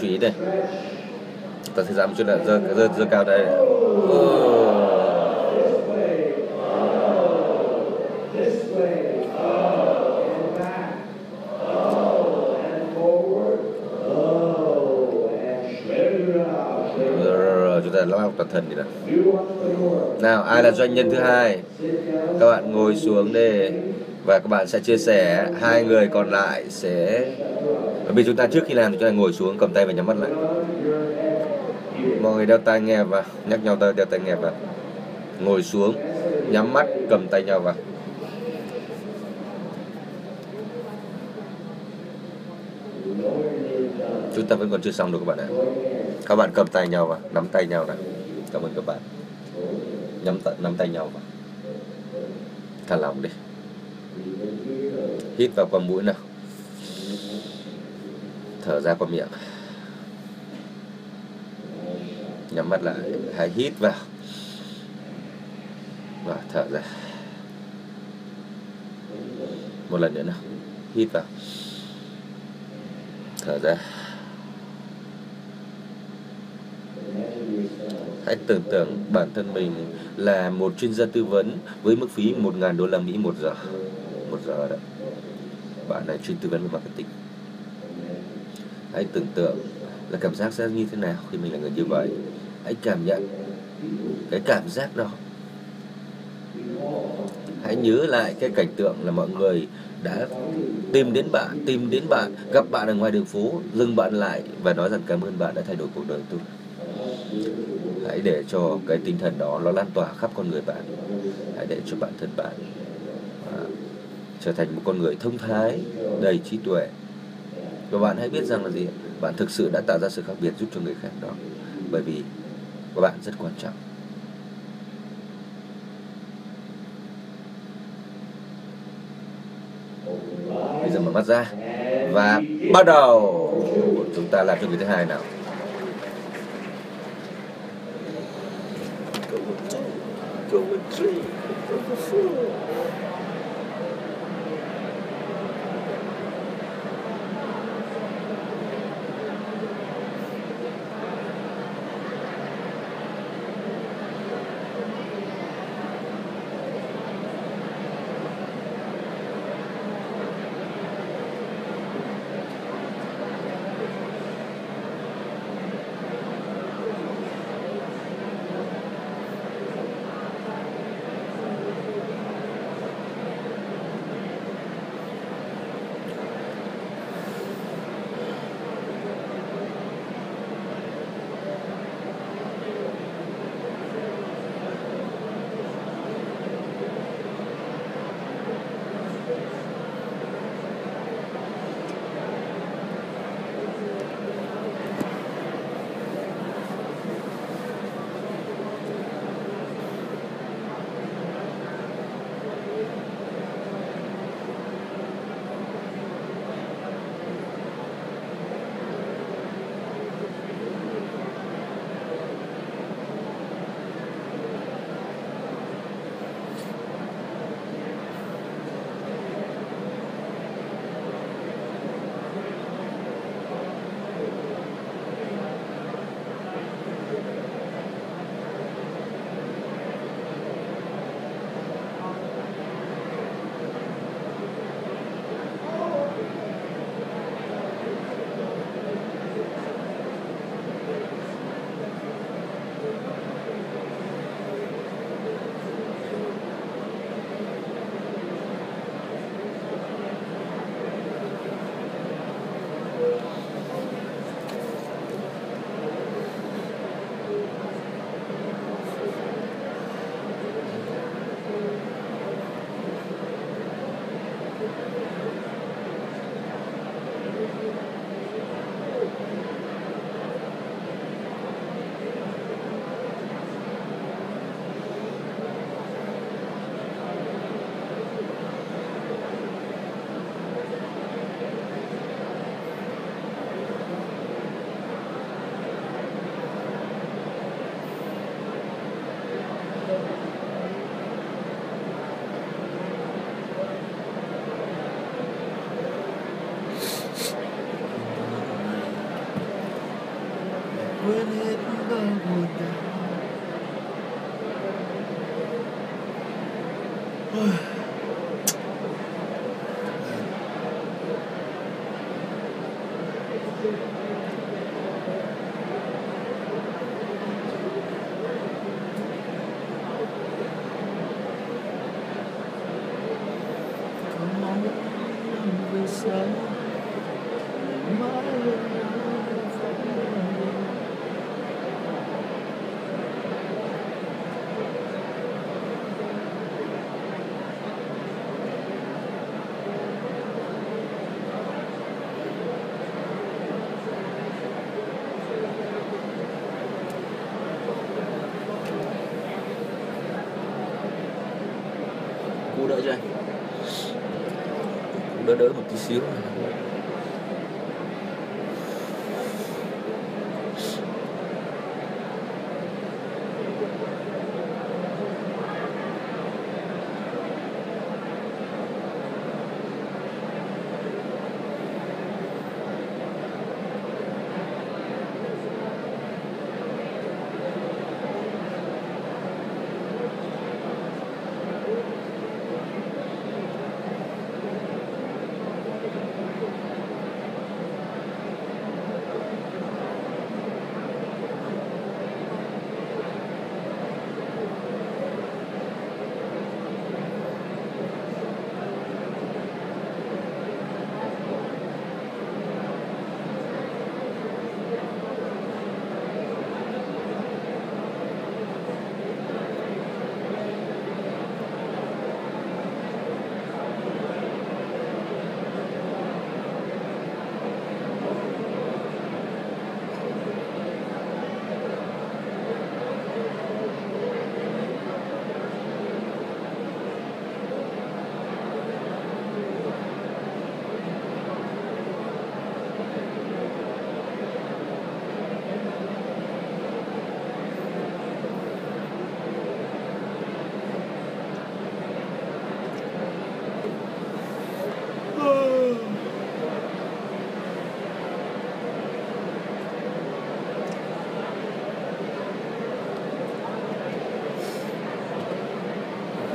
Chú ý đây. Ta sẽ giảm một chút nữa dơ dơ dơ cao đây. Chúng ta lao toàn thân đi nào. Nào, ai là doanh nhân thứ hai? Các bạn ngồi xuống đây và các bạn sẽ chia sẻ hai người còn lại sẽ bởi vì chúng ta trước khi làm thì chúng ta ngồi xuống cầm tay và nhắm mắt lại. Mọi người đeo tai nghe vào nhắc nhau đeo tai nghe vào. Ngồi xuống nhắm mắt cầm tay nhau vào. Chúng ta vẫn còn chưa xong được các bạn ạ. Các bạn cầm tay nhau vào nắm tay nhau này cảm ơn các bạn. Nhắm tay, nắm tay nhau vào. Thả lỏng đi hít vào qua mũi nào. Thở ra qua miệng. Nhắm mắt lại. Hãy hít vào. Và thở ra. Một lần nữa nào. Hít vào. Thở ra. Hãy tưởng tượng bản thân mình là một chuyên gia tư vấn với mức phí 1.000 đô la Mỹ một giờ một giờ đó bạn là chuyên tư vấn về marketing. Hãy tưởng tượng là cảm giác sẽ như thế nào khi mình là người như vậy. Hãy cảm nhận cái cảm giác đó. Hãy nhớ lại cái cảnh tượng là mọi người đã tìm đến bạn, tìm đến bạn, gặp bạn ở ngoài đường phố, dừng bạn lại và nói rằng cảm ơn bạn đã thay đổi cuộc đời tôi. Hãy để cho cái tinh thần đó nó lan tỏa khắp con người bạn. Hãy để cho bản thân bạn trở thành một con người thông thái đầy trí tuệ. Và bạn hãy biết rằng là gì bạn thực sự đã tạo ra sự khác biệt giúp cho người khác đó. Bởi vì các bạn rất quan trọng. Bây giờ mở mắt ra và bắt đầu. Chúng ta làm cho người thứ hai nào. Go with three, go with four. Đỡ một tí xíu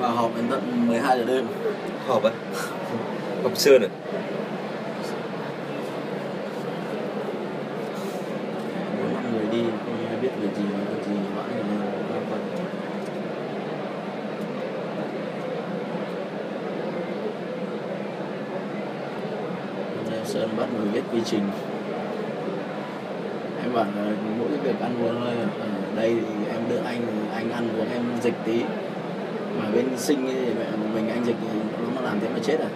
Và họp đến tận 12 giờ đêm. Họp á? Họp sườn à? Bốn năm người đi không biết việc gì việc gì mãi là Sơn bắt người viết quy trình. Em bảo là mỗi cái việc ăn uống Ở đây thì em đỡ anh anh ăn uống em dịch tí mà bên sinh thì mẹ mình anh dịch thì nó làm thế mà chết à?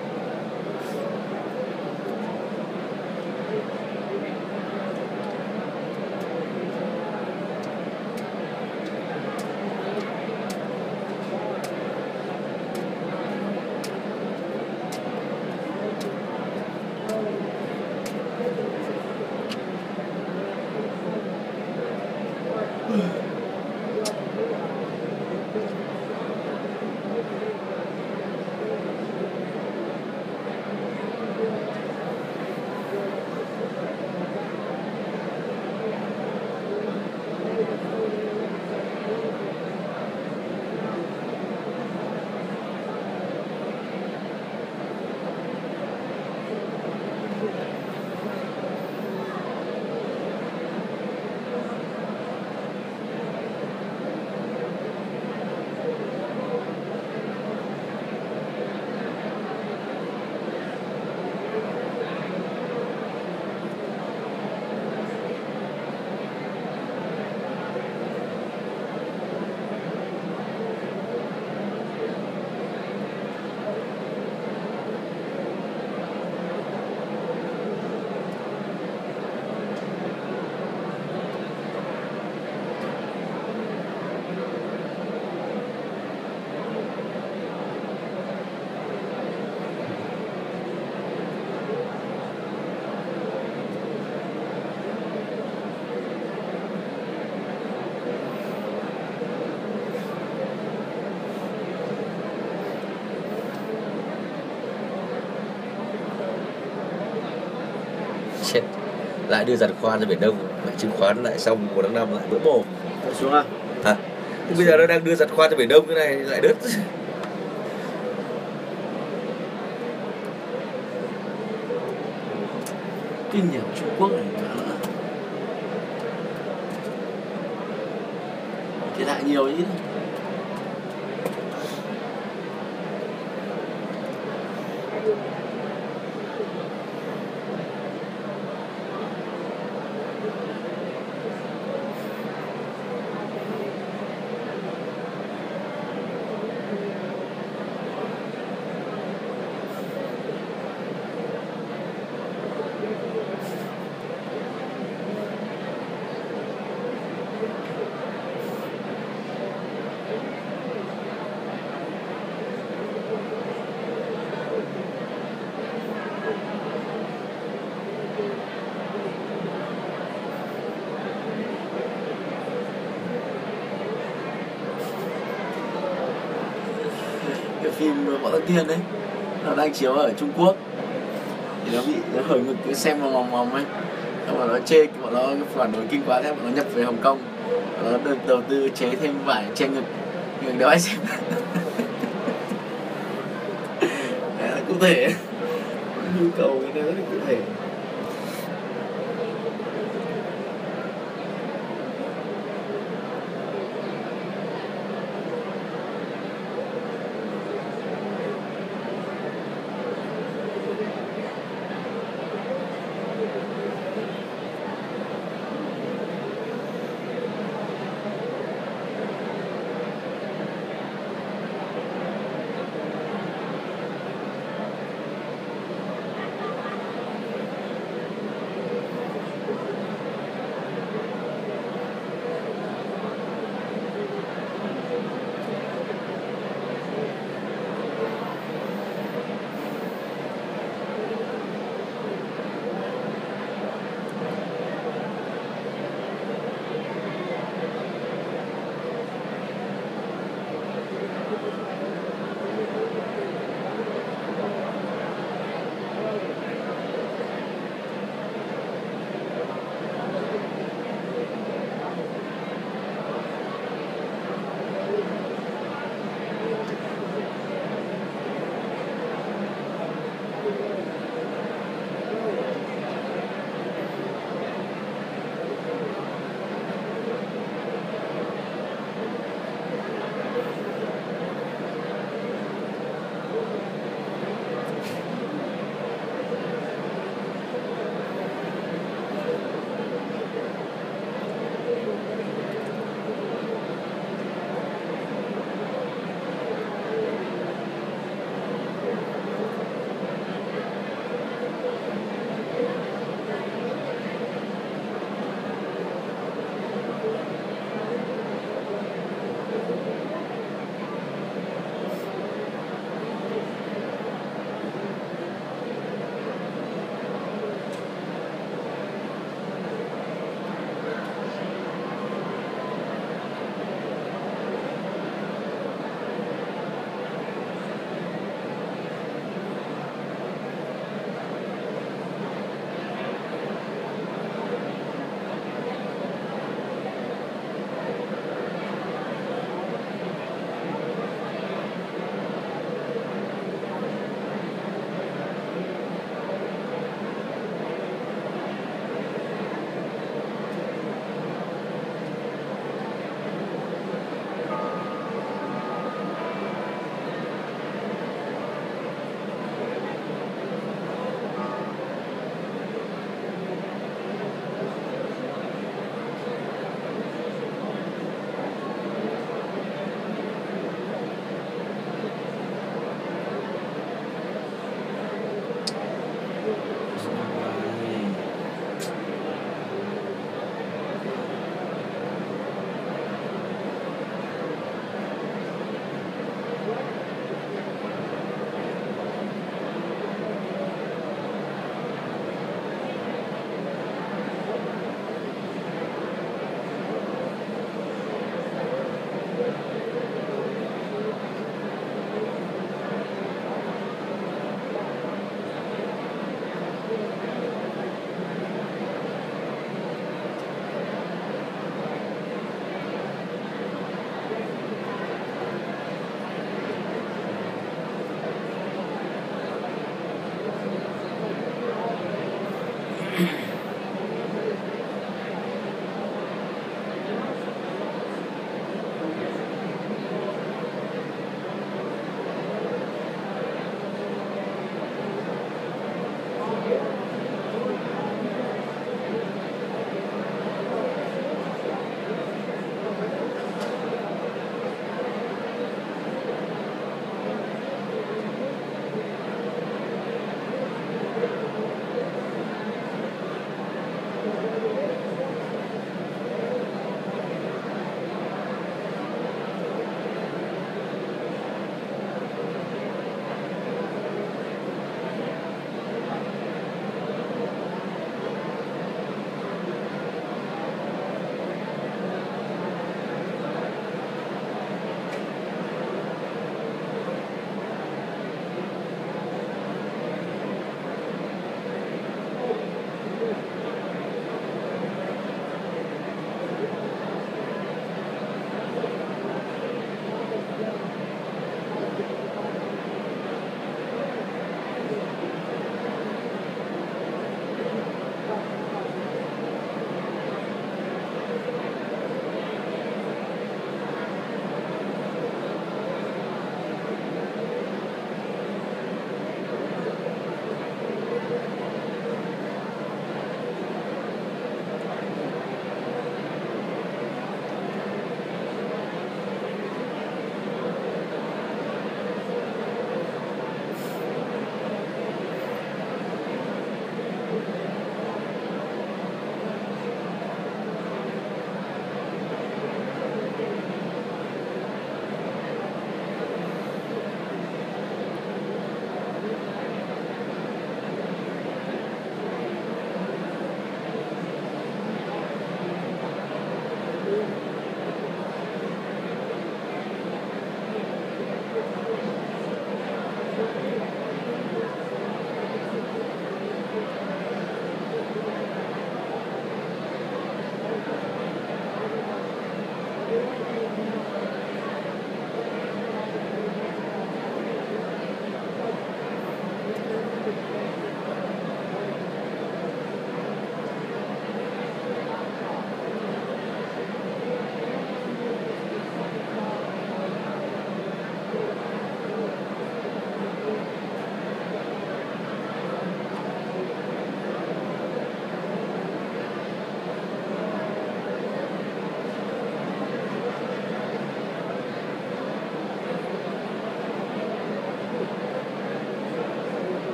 lại đưa giàn khoan ra biển đông chứng khoán lại xong một tháng năm lại vỡ bồ xuống à? hả? Thế bây giờ nó đang đưa giặt khoan ra biển đông cái này lại đứt. Kinh nghiệm trung quốc này thiệt hại nhiều như thế tiên Thiên đấy. Nó đang chiếu ở Trung Quốc. Thì nó bị nó hở ngực cứ xem mà mòng mòng ấy. Xong rồi nó chê bọn nó phản đối kinh quá thế bọn nó nhập về Hồng Kông. Bọn nó đầu, đầu tư chế thêm vải che ngực. Ngực đéo ai xem. Đấy cụ thể. Nhu cầu cái đó rất là cụ thể.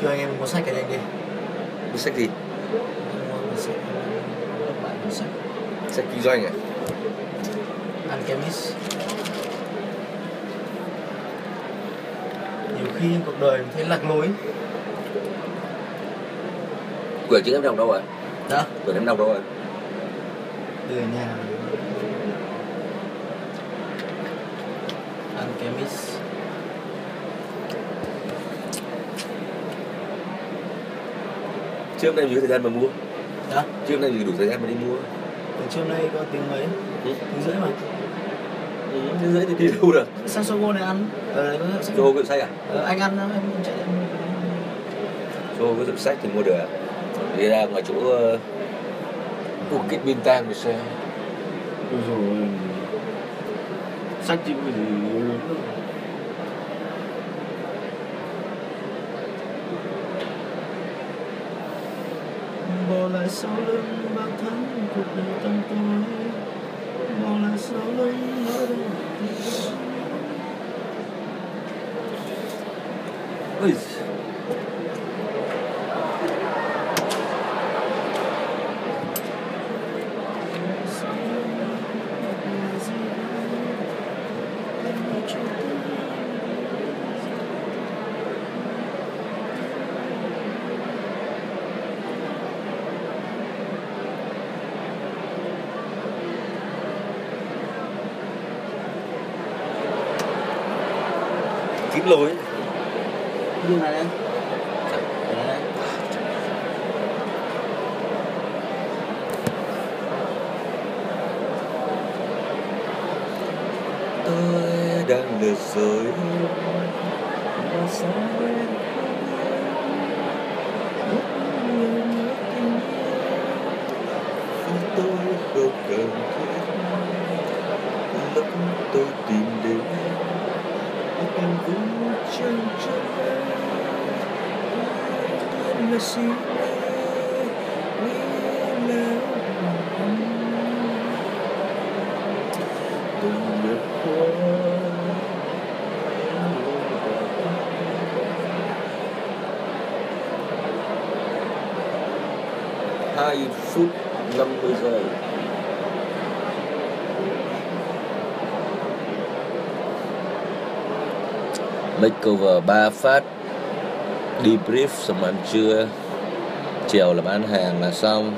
Chưa anh em có sách cái này đi sách gì? cuốn sách cuốn sách Sách kinh doanh à? Alchemist nhiều khi cuộc đời mình thấy lạc lối Quyển chữ em đọc đâu rồi? đó Quyển em đọc đâu rồi? từ nhà Alchemist Trước hôm nay vì có thời gian mà mua. Đó Trước hôm nay vì đủ thời gian mà đi mua. Từ trước nay có tiếng mấy? Ừ. tiếng rưỡi mà. Ừ, thế giới thì đi đâu được? Sang Sogo này ăn. Ở đây có hiệu sách. Quyển sách à? ờ, anh ăn em chạy em Cho có quyển sách thì mua được. Đi ra ngoài chỗ Bukit Bintang để xem. Ôi dồi. Sách chứ gì lớn đâu. bỏ lại sau lưng bao tháng cuộc đời tâm tối bỏ lại sau lưng nỗi đau Ôi. Lối ba phát. Debrief xong ăn trưa. Chiều làm bán hàng là xong.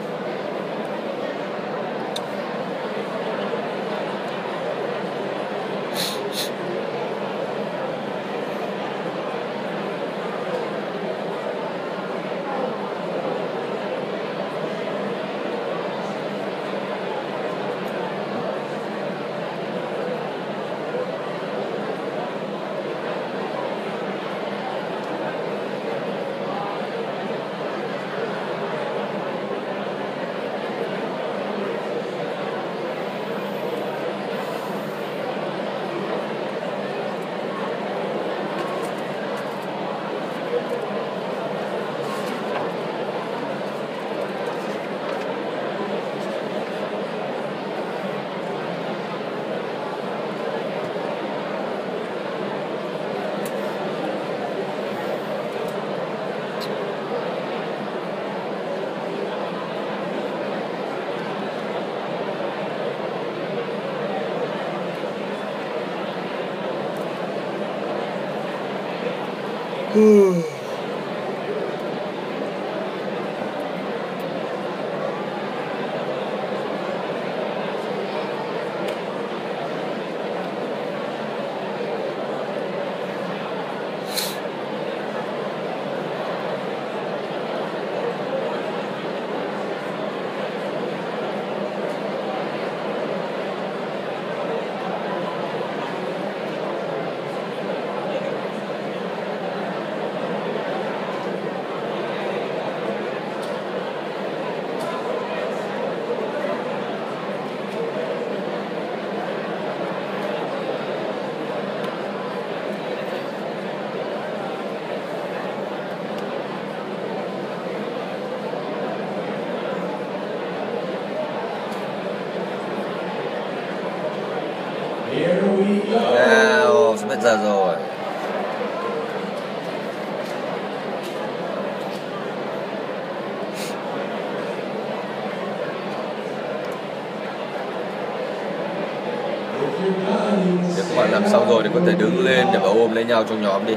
Nhau trong nhóm đi.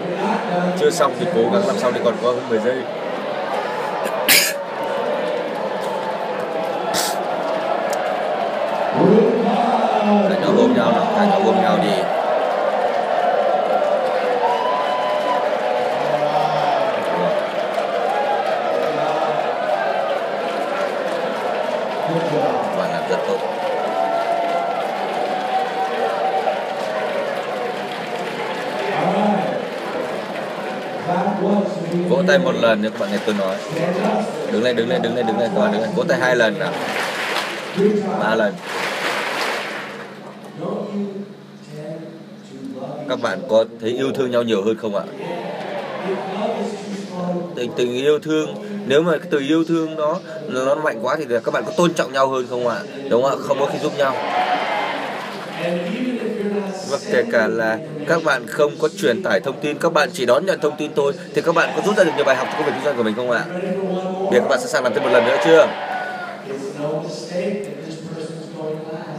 Chưa xong thì cố gắng làm sao để còn có hơn 10 giây Cả nhóm ôm nhau nào, cả nhóm ôm nhau đi Rồi. good job. Bạn làm rất tốt All right. That was lên một lần nếu các bạn nghe tôi nói. Đứng lên, đứng lên, đứng lên, đứng lên, các bạn đứng lên. Vỗ tay hai lần nào, ba lần. Các bạn có thấy yêu thương nhau nhiều hơn không ạ? Tình tình yêu thương nếu mà cái từ yêu thương nó nó mạnh quá thì các bạn có tôn trọng nhau hơn không ạ? Đúng không ạ? Không có khi giúp nhau and even if you're not và kể cả là các bạn không có truyền tải thông tin, các bạn chỉ đón nhận thông tin thôi, thì các bạn có rút ra được nhiều bài học cho công việc kinh doanh của mình không ạ? Việc các bạn sẵn sàng làm thêm một lần nữa chưa?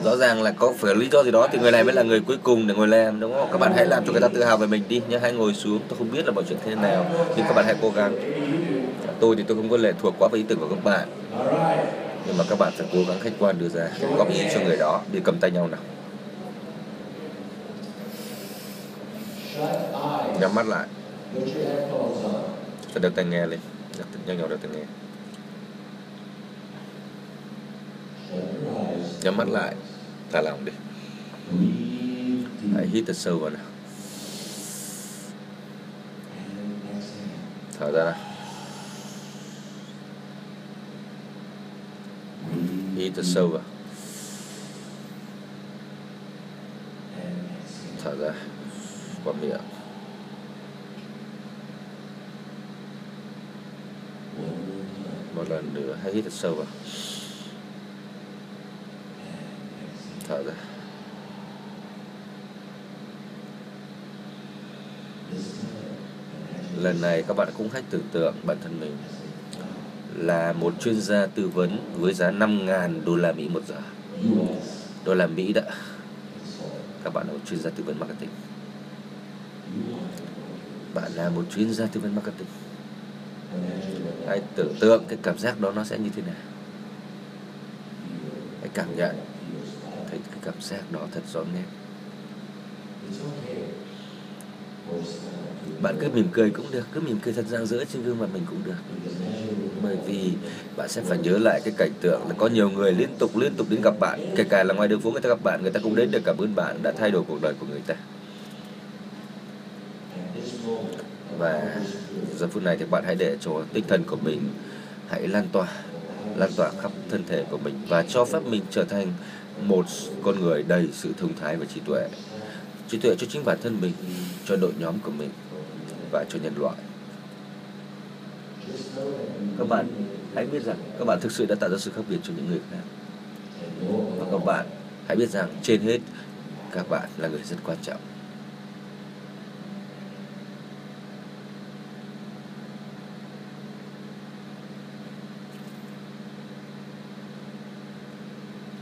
Rõ ràng là có phải lý do gì đó thì người này mới là người cuối cùng để ngồi làm, đúng không? Các bạn hãy làm cho người ta tự hào về mình đi nhé hãy ngồi xuống. Tôi không biết là mọi chuyện thế nào, nhưng các bạn hãy cố gắng. Tôi thì tôi không có lệ thuộc quá vào ý tưởng của các bạn. Nhưng mà các bạn phải cố gắng khách quan đưa ra, góp ý cho người đó, đi cầm tay nhau nào. Nhắm mắt lại. Sẽ your headphones đeo tai nghe lên. Nhắc nhau đeo tai nghe. Nhắm mắt lại. Thả lỏng đi. Hãy hít thật sâu vào nào. Thở ra nào. Hít thật sâu vào. Thở ra. Qua miệng One more time. một lần nữa hãy hít thật sâu vào. Thở ra. Lần này các bạn cũng hãy tưởng tượng bản thân mình là một chuyên gia tư vấn với giá 5.000 đô la Mỹ một giờ. Đô la Mỹ đã. Các bạn là một chuyên gia tư vấn marketing. Bạn là một chuyên gia tư vấn marketing imagine hãy tưởng tượng cái cảm giác đó nó sẽ như thế nào. Hãy cảm nhận, thấy cái cảm giác đó thật rõ nét. Bạn cứ mỉm cười cũng được, cứ mỉm cười thật rạng rỡ trên gương mặt mình cũng được. Bởi vì bạn sẽ phải nhớ lại cái cảnh tượng là có nhiều người liên tục liên tục đến gặp bạn. Kể cả là ngoài đường phố người ta gặp bạn, người ta cũng đến để cảm ơn bạn đã thay đổi cuộc đời của người ta at this moment. và giờ phút này thì bạn hãy để cho tinh thần của mình hãy lan tỏa lan tỏa khắp thân thể của mình và cho phép mình trở thành một con người đầy sự thông thái và trí tuệ. Trí tuệ cho chính bản thân mình, cho đội nhóm của mình và cho nhân loại. Các bạn hãy biết rằng các bạn thực sự đã tạo ra sự khác biệt cho những người khác. Và các bạn hãy biết rằng trên hết, các bạn là người rất quan trọng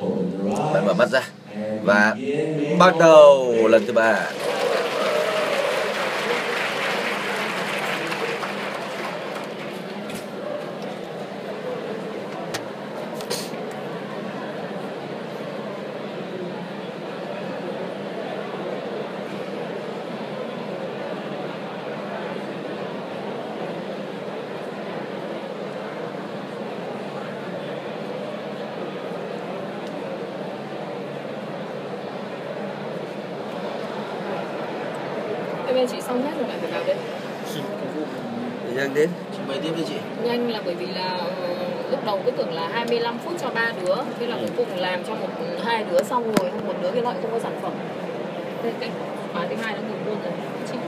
Open your eyes bạn mở mắt ra. Và bắt đầu lần thứ ba bên chị xong hết rồi lại phải vào đây nhanh đến Chị mời tiếp đi chị. nhanh là bởi vì là ờ, lúc đầu cứ tưởng là 25 phút cho ba đứa thế là cuối cùng làm cho một hai đứa xong rồi xong một không có sản phẩm. Thế cái khóa thứ hai nó ngừng luôn rồi. Chị.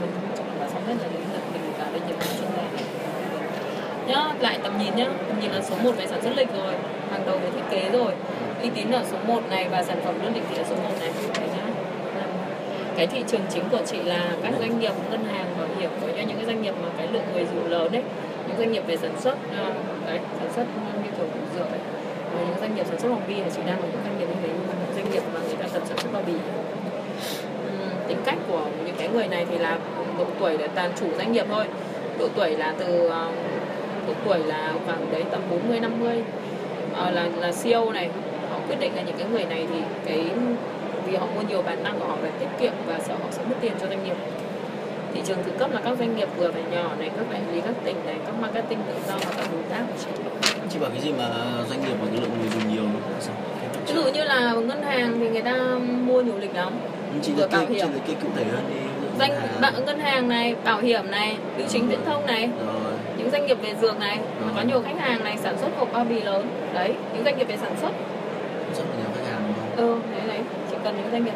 Mình chắc là xong hết rồi đến lượt mình vào đây chuyên gia nhá, lại tầm nhìn nhá. Tầm nhìn là số 1 về sản xuất lịch rồi. Hàng đầu về thiết kế rồi. Uy tín là số 1 này và sản phẩm luôn định thì là số 1 này. Đấy nhá. Vâng. Cái thị trường chính của chị là các doanh nghiệp, ngân hàng, bảo hiểm. Với những cái doanh nghiệp mà cái lượng người dùng lớn đấy những doanh nghiệp về sản xuất à, đấy, sản xuất như kiểu củ dược ấy. Rồi những doanh nghiệp sản xuất hồng bi là chị đang là những doanh nghiệp như thế những doanh nghiệp sản xuất bao bì tính cách của những cái người này thì là độ tuổi để toàn chủ doanh nghiệp thôi. Độ tuổi là từ độ tuổi là khoảng đấy tầm 40 50 Ờ, là là CEO này họ quyết định là những cái người này thì cái vì họ mua nhiều bản năng của họ về tiết kiệm và sợ họ sẽ mất tiền cho doanh nghiệp. Thị trường thứ cấp là các doanh nghiệp vừa và nhỏ này các đại lý các tỉnh này các marketing tự do và các đối tác. Của chị Chị bảo cái gì mà doanh nghiệp và cái lượng người dùng nhiều sao? Dụ như là ngân hàng thì người ta mua nhiều lịch lắm chị liệt kê bảo chị hiểm. kê cụ thể hơn đi. doanh À, bạn ngân hàng này bảo hiểm này bưu chính viễn thông này Rồi. những doanh nghiệp về dược này mà có nhiều khách hàng này sản xuất hộp bao bì lớn đấy những doanh nghiệp về sản xuất Rất là nhiều khách hàng ừ đấy đấy chỉ cần những doanh nghiệp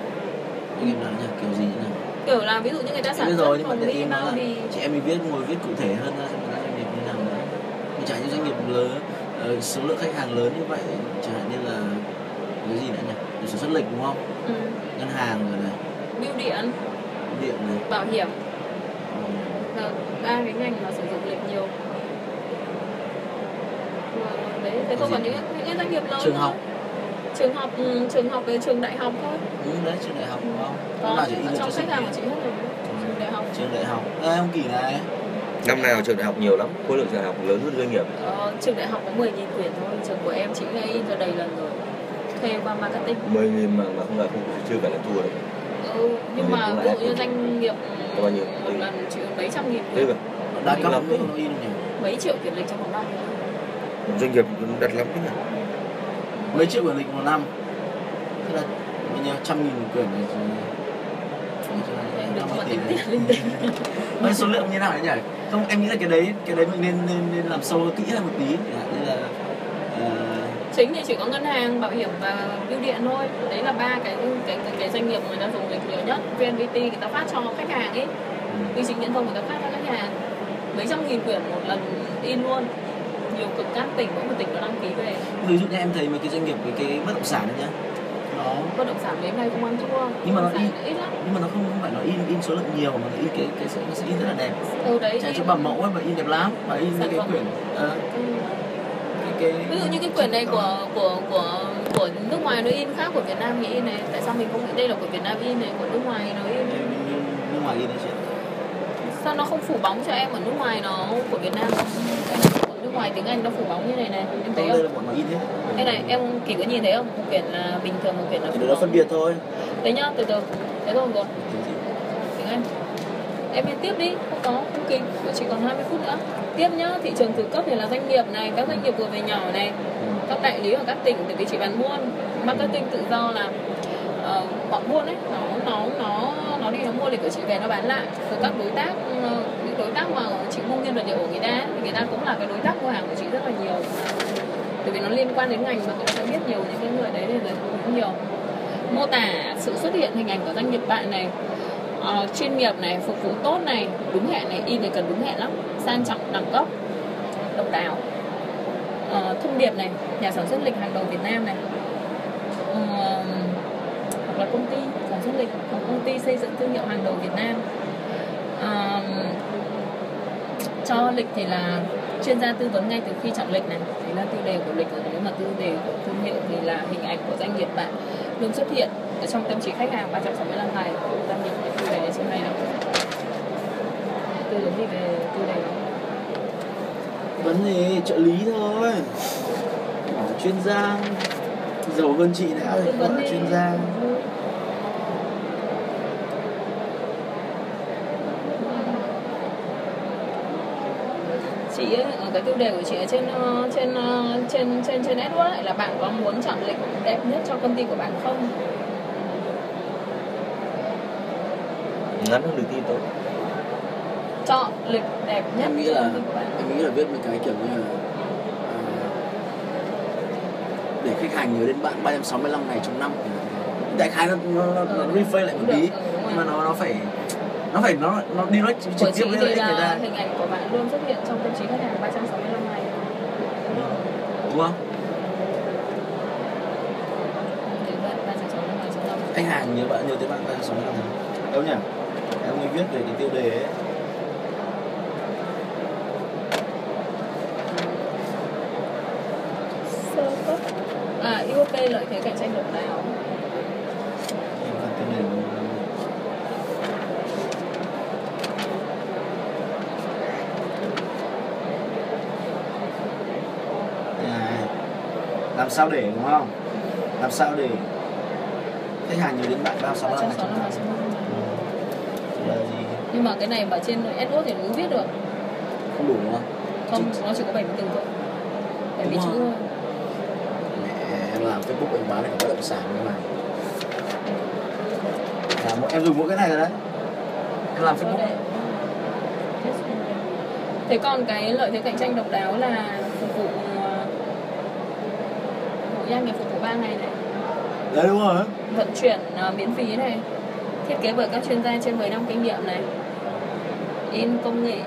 Doanh nghiệp nào nhỉ? Kiểu gì nhỉ? kiểu là ví dụ như người ta sản xuất rồi hộp bì bao bì chị em mình viết ngồi viết cụ thể hơn ra xem là doanh nghiệp như nào nữa. Mình chẳng như doanh nghiệp lớn ờ, số lượng khách hàng lớn như vậy chẳng hạn như là cái gì nữa nhỉ? Để sản xuất lịch đúng không? ừ. Ngân hàng rồi này, bưu điện điện này. bảo hiểm Ừ. là ba cái ngành mà sử dụng lịch nhiều Và đấy thế Có còn những những cái doanh nghiệp lớn Trường học. trường học ừ, trường học về trường đại học thôi Ừ, đấy trường đại học đúng không? Lúc có ở được trong khách hàng của chị? hết rồi trường đại học Trường đại học. Ê, ông Kỳ này. năm nào trường đại học nhiều lắm khối lượng trường đại học lớn hơn doanh nghiệp ờ, trường đại học có 10.000 quyển thôi trường của em chị đã in cho đầy lần rồi thuê qua marketing 10 nghìn mà, mà không là không chưa phải là thua đấy ừ, nhưng mà ví dụ như doanh nghiệp Có bao nhiêu? một lần chỉ mấy trăm nghìn thế mà Đa cấp lắm nó in nhỉ? mấy triệu quyển lịch trong vòng năm doanh nghiệp đặt lắm đấy nhỉ Mấy triệu quyển lịch một năm. Thế là bao nhiêu trăm nghìn quyển này thì em đừng có 50 tỷ tính đấy. tiền linh tinh Mấy số lượng như nào đấy nhỉ? Không, em nghĩ là cái đấy cái đấy mình nên nên, nên làm sâu kỹ hơn một tí. Như là ờ, chính thì chỉ có ngân hàng bảo hiểm và bưu điện thôi. Đấy là ba cái cái cái, cái doanh nghiệp người ta dùng lịch nhiều nhất. VNPT người ta phát cho khách hàng ấy. Bưu chính viễn thông người ta phát cho khách hàng. Mấy trăm nghìn quyển một lần in luôn. Nhiều cực các tỉnh mỗi một tỉnh nó đăng ký về. Ví dụ như em thấy mấy cái doanh nghiệp cái cái bất động sản đấy nhá. Nó bất động sản đến nay không ăn thua. Nhưng mà nó in- ít lắm. nhưng mà nó không không phải nó in in số lượng nhiều mà nó in cái cái nó sẽ in rất là đẹp. ừ đấy in- cho bằng mẫu ấy mà in đẹp lắm. Và in mấy Sản cái quyển ừ. Cái, ví dụ như cái quyển này của của của của nước ngoài nó in khác của Việt Nam mình in này tại sao mình không nghĩ đây là của Việt Nam in này của nước ngoài nó in nước ngoài in chị. sao nó không phủ bóng cho em ở nước ngoài nó của Việt Nam? Này của nước ngoài tiếng Anh nó phủ bóng như này này em thấy Đây không? cái này em kỳ có nhìn thấy không? Một quyển là bình thường một quyển là phủ nó bóng phân biệt thôi. đấy nhá từ từ. Thế rồi rồi tiếng Anh em đi tiếp đi không có không kịp chỉ còn 20 phút nữa. Tiếp nhá thị trường thứ cấp thì là doanh nghiệp này các doanh nghiệp vừa và nhỏ này các đại lý ở các tỉnh tại vì chị bán buôn marketing tự do là ờ, uh, bọn buôn ấy nó nó nó nó đi nó mua để của chị về nó bán lại. Rồi các đối tác ừ, những đối tác mà chị mua nguyên vật liệu của người ta thì người ta cũng là cái đối tác mua hàng của chị rất là nhiều. Bởi vì nó liên quan đến ngành mà cũng sẽ biết nhiều những cái người đấy thì người cũng nhiều. Mô tả sự xuất hiện hình ảnh của doanh nghiệp bạn này uh, chuyên nghiệp này phục vụ tốt này đúng hẹn này in này cần đúng hẹn lắm. Sang trọng đẳng cấp độc đáo. Uh, thông điệp này nhà sản xuất lịch hàng đầu Việt Nam này. Uh, hoặc là công ty sản xuất lịch hoặc công ty xây dựng thương hiệu hàng đầu Việt Nam. Uh, cho lịch thì là chuyên gia tư vấn ngay từ khi chọn lịch này. Đấy là tiêu đề của lịch rồi. Nếu mà tiêu đề của thương hiệu thì là hình ảnh của doanh nghiệp bạn luôn xuất hiện ở trong tâm trí khách hàng 365 ngày. Doanh nghiệp cái tiêu đề trên này này tư vấn gì về tiêu đề đó vấn gì trợ lý thôi. Chuyên gia. Giàu hơn chị đã đi chuyên gia chị ấy, ở cái tiêu đề của chị ở trên ờ, trên ờ, trên trên trên network ấy, là bạn có muốn chọn lịch đẹp nhất cho công ty của bạn không? Ngắn hơn được tin tốt. Chọn lịch đẹp nhất em nghĩ cho là em nghĩ là viết một cái kiểu như là à, để khách hàng nhớ đến bạn 365 ngày trong năm đại khái nó nó, nó, nó lại một tí. nhưng mà nó nó phải nó phải nó nó đi nói trực tiếp với người ta. hình ảnh của bạn luôn xuất hiện trong tâm trí khách hàng 365 ngày. Đúng không? Đến bạn 365 ngày trong năm khách hàng nhớ bạn nhớ tới bạn 365 ngày. Đâu nhỉ? Em mới viết về cái tiêu đề ấy. À IOP lợi thế cạnh tranh độc đáo Em phải tiêu đề Đây này. Làm sao để đúng không? Làm sao để khách hàng nhớ đến bạn 365 ngày trong 365 năm ngày trong năm là gì? Nhưng mà cái này mà trên AdWords thì nó viết được. Không đủ đúng không? Không nó chỉ có 70 từ thôi. 70 Đúng chữ thôi. Mẹ em làm facebook em bán được bất động sản như này. Là mỗi em dùng mỗi cái này rồi đấy. Em làm facebook. đấy. Thế còn cái lợi thế cạnh tranh độc đáo là phục vụ ờ, hộ 3 ngày này. Đấy đúng rồi. Vận chuyển ờ, miễn phí này. Thiết kế bởi các chuyên gia trên 10 năm kinh nghiệm này. In công nghệ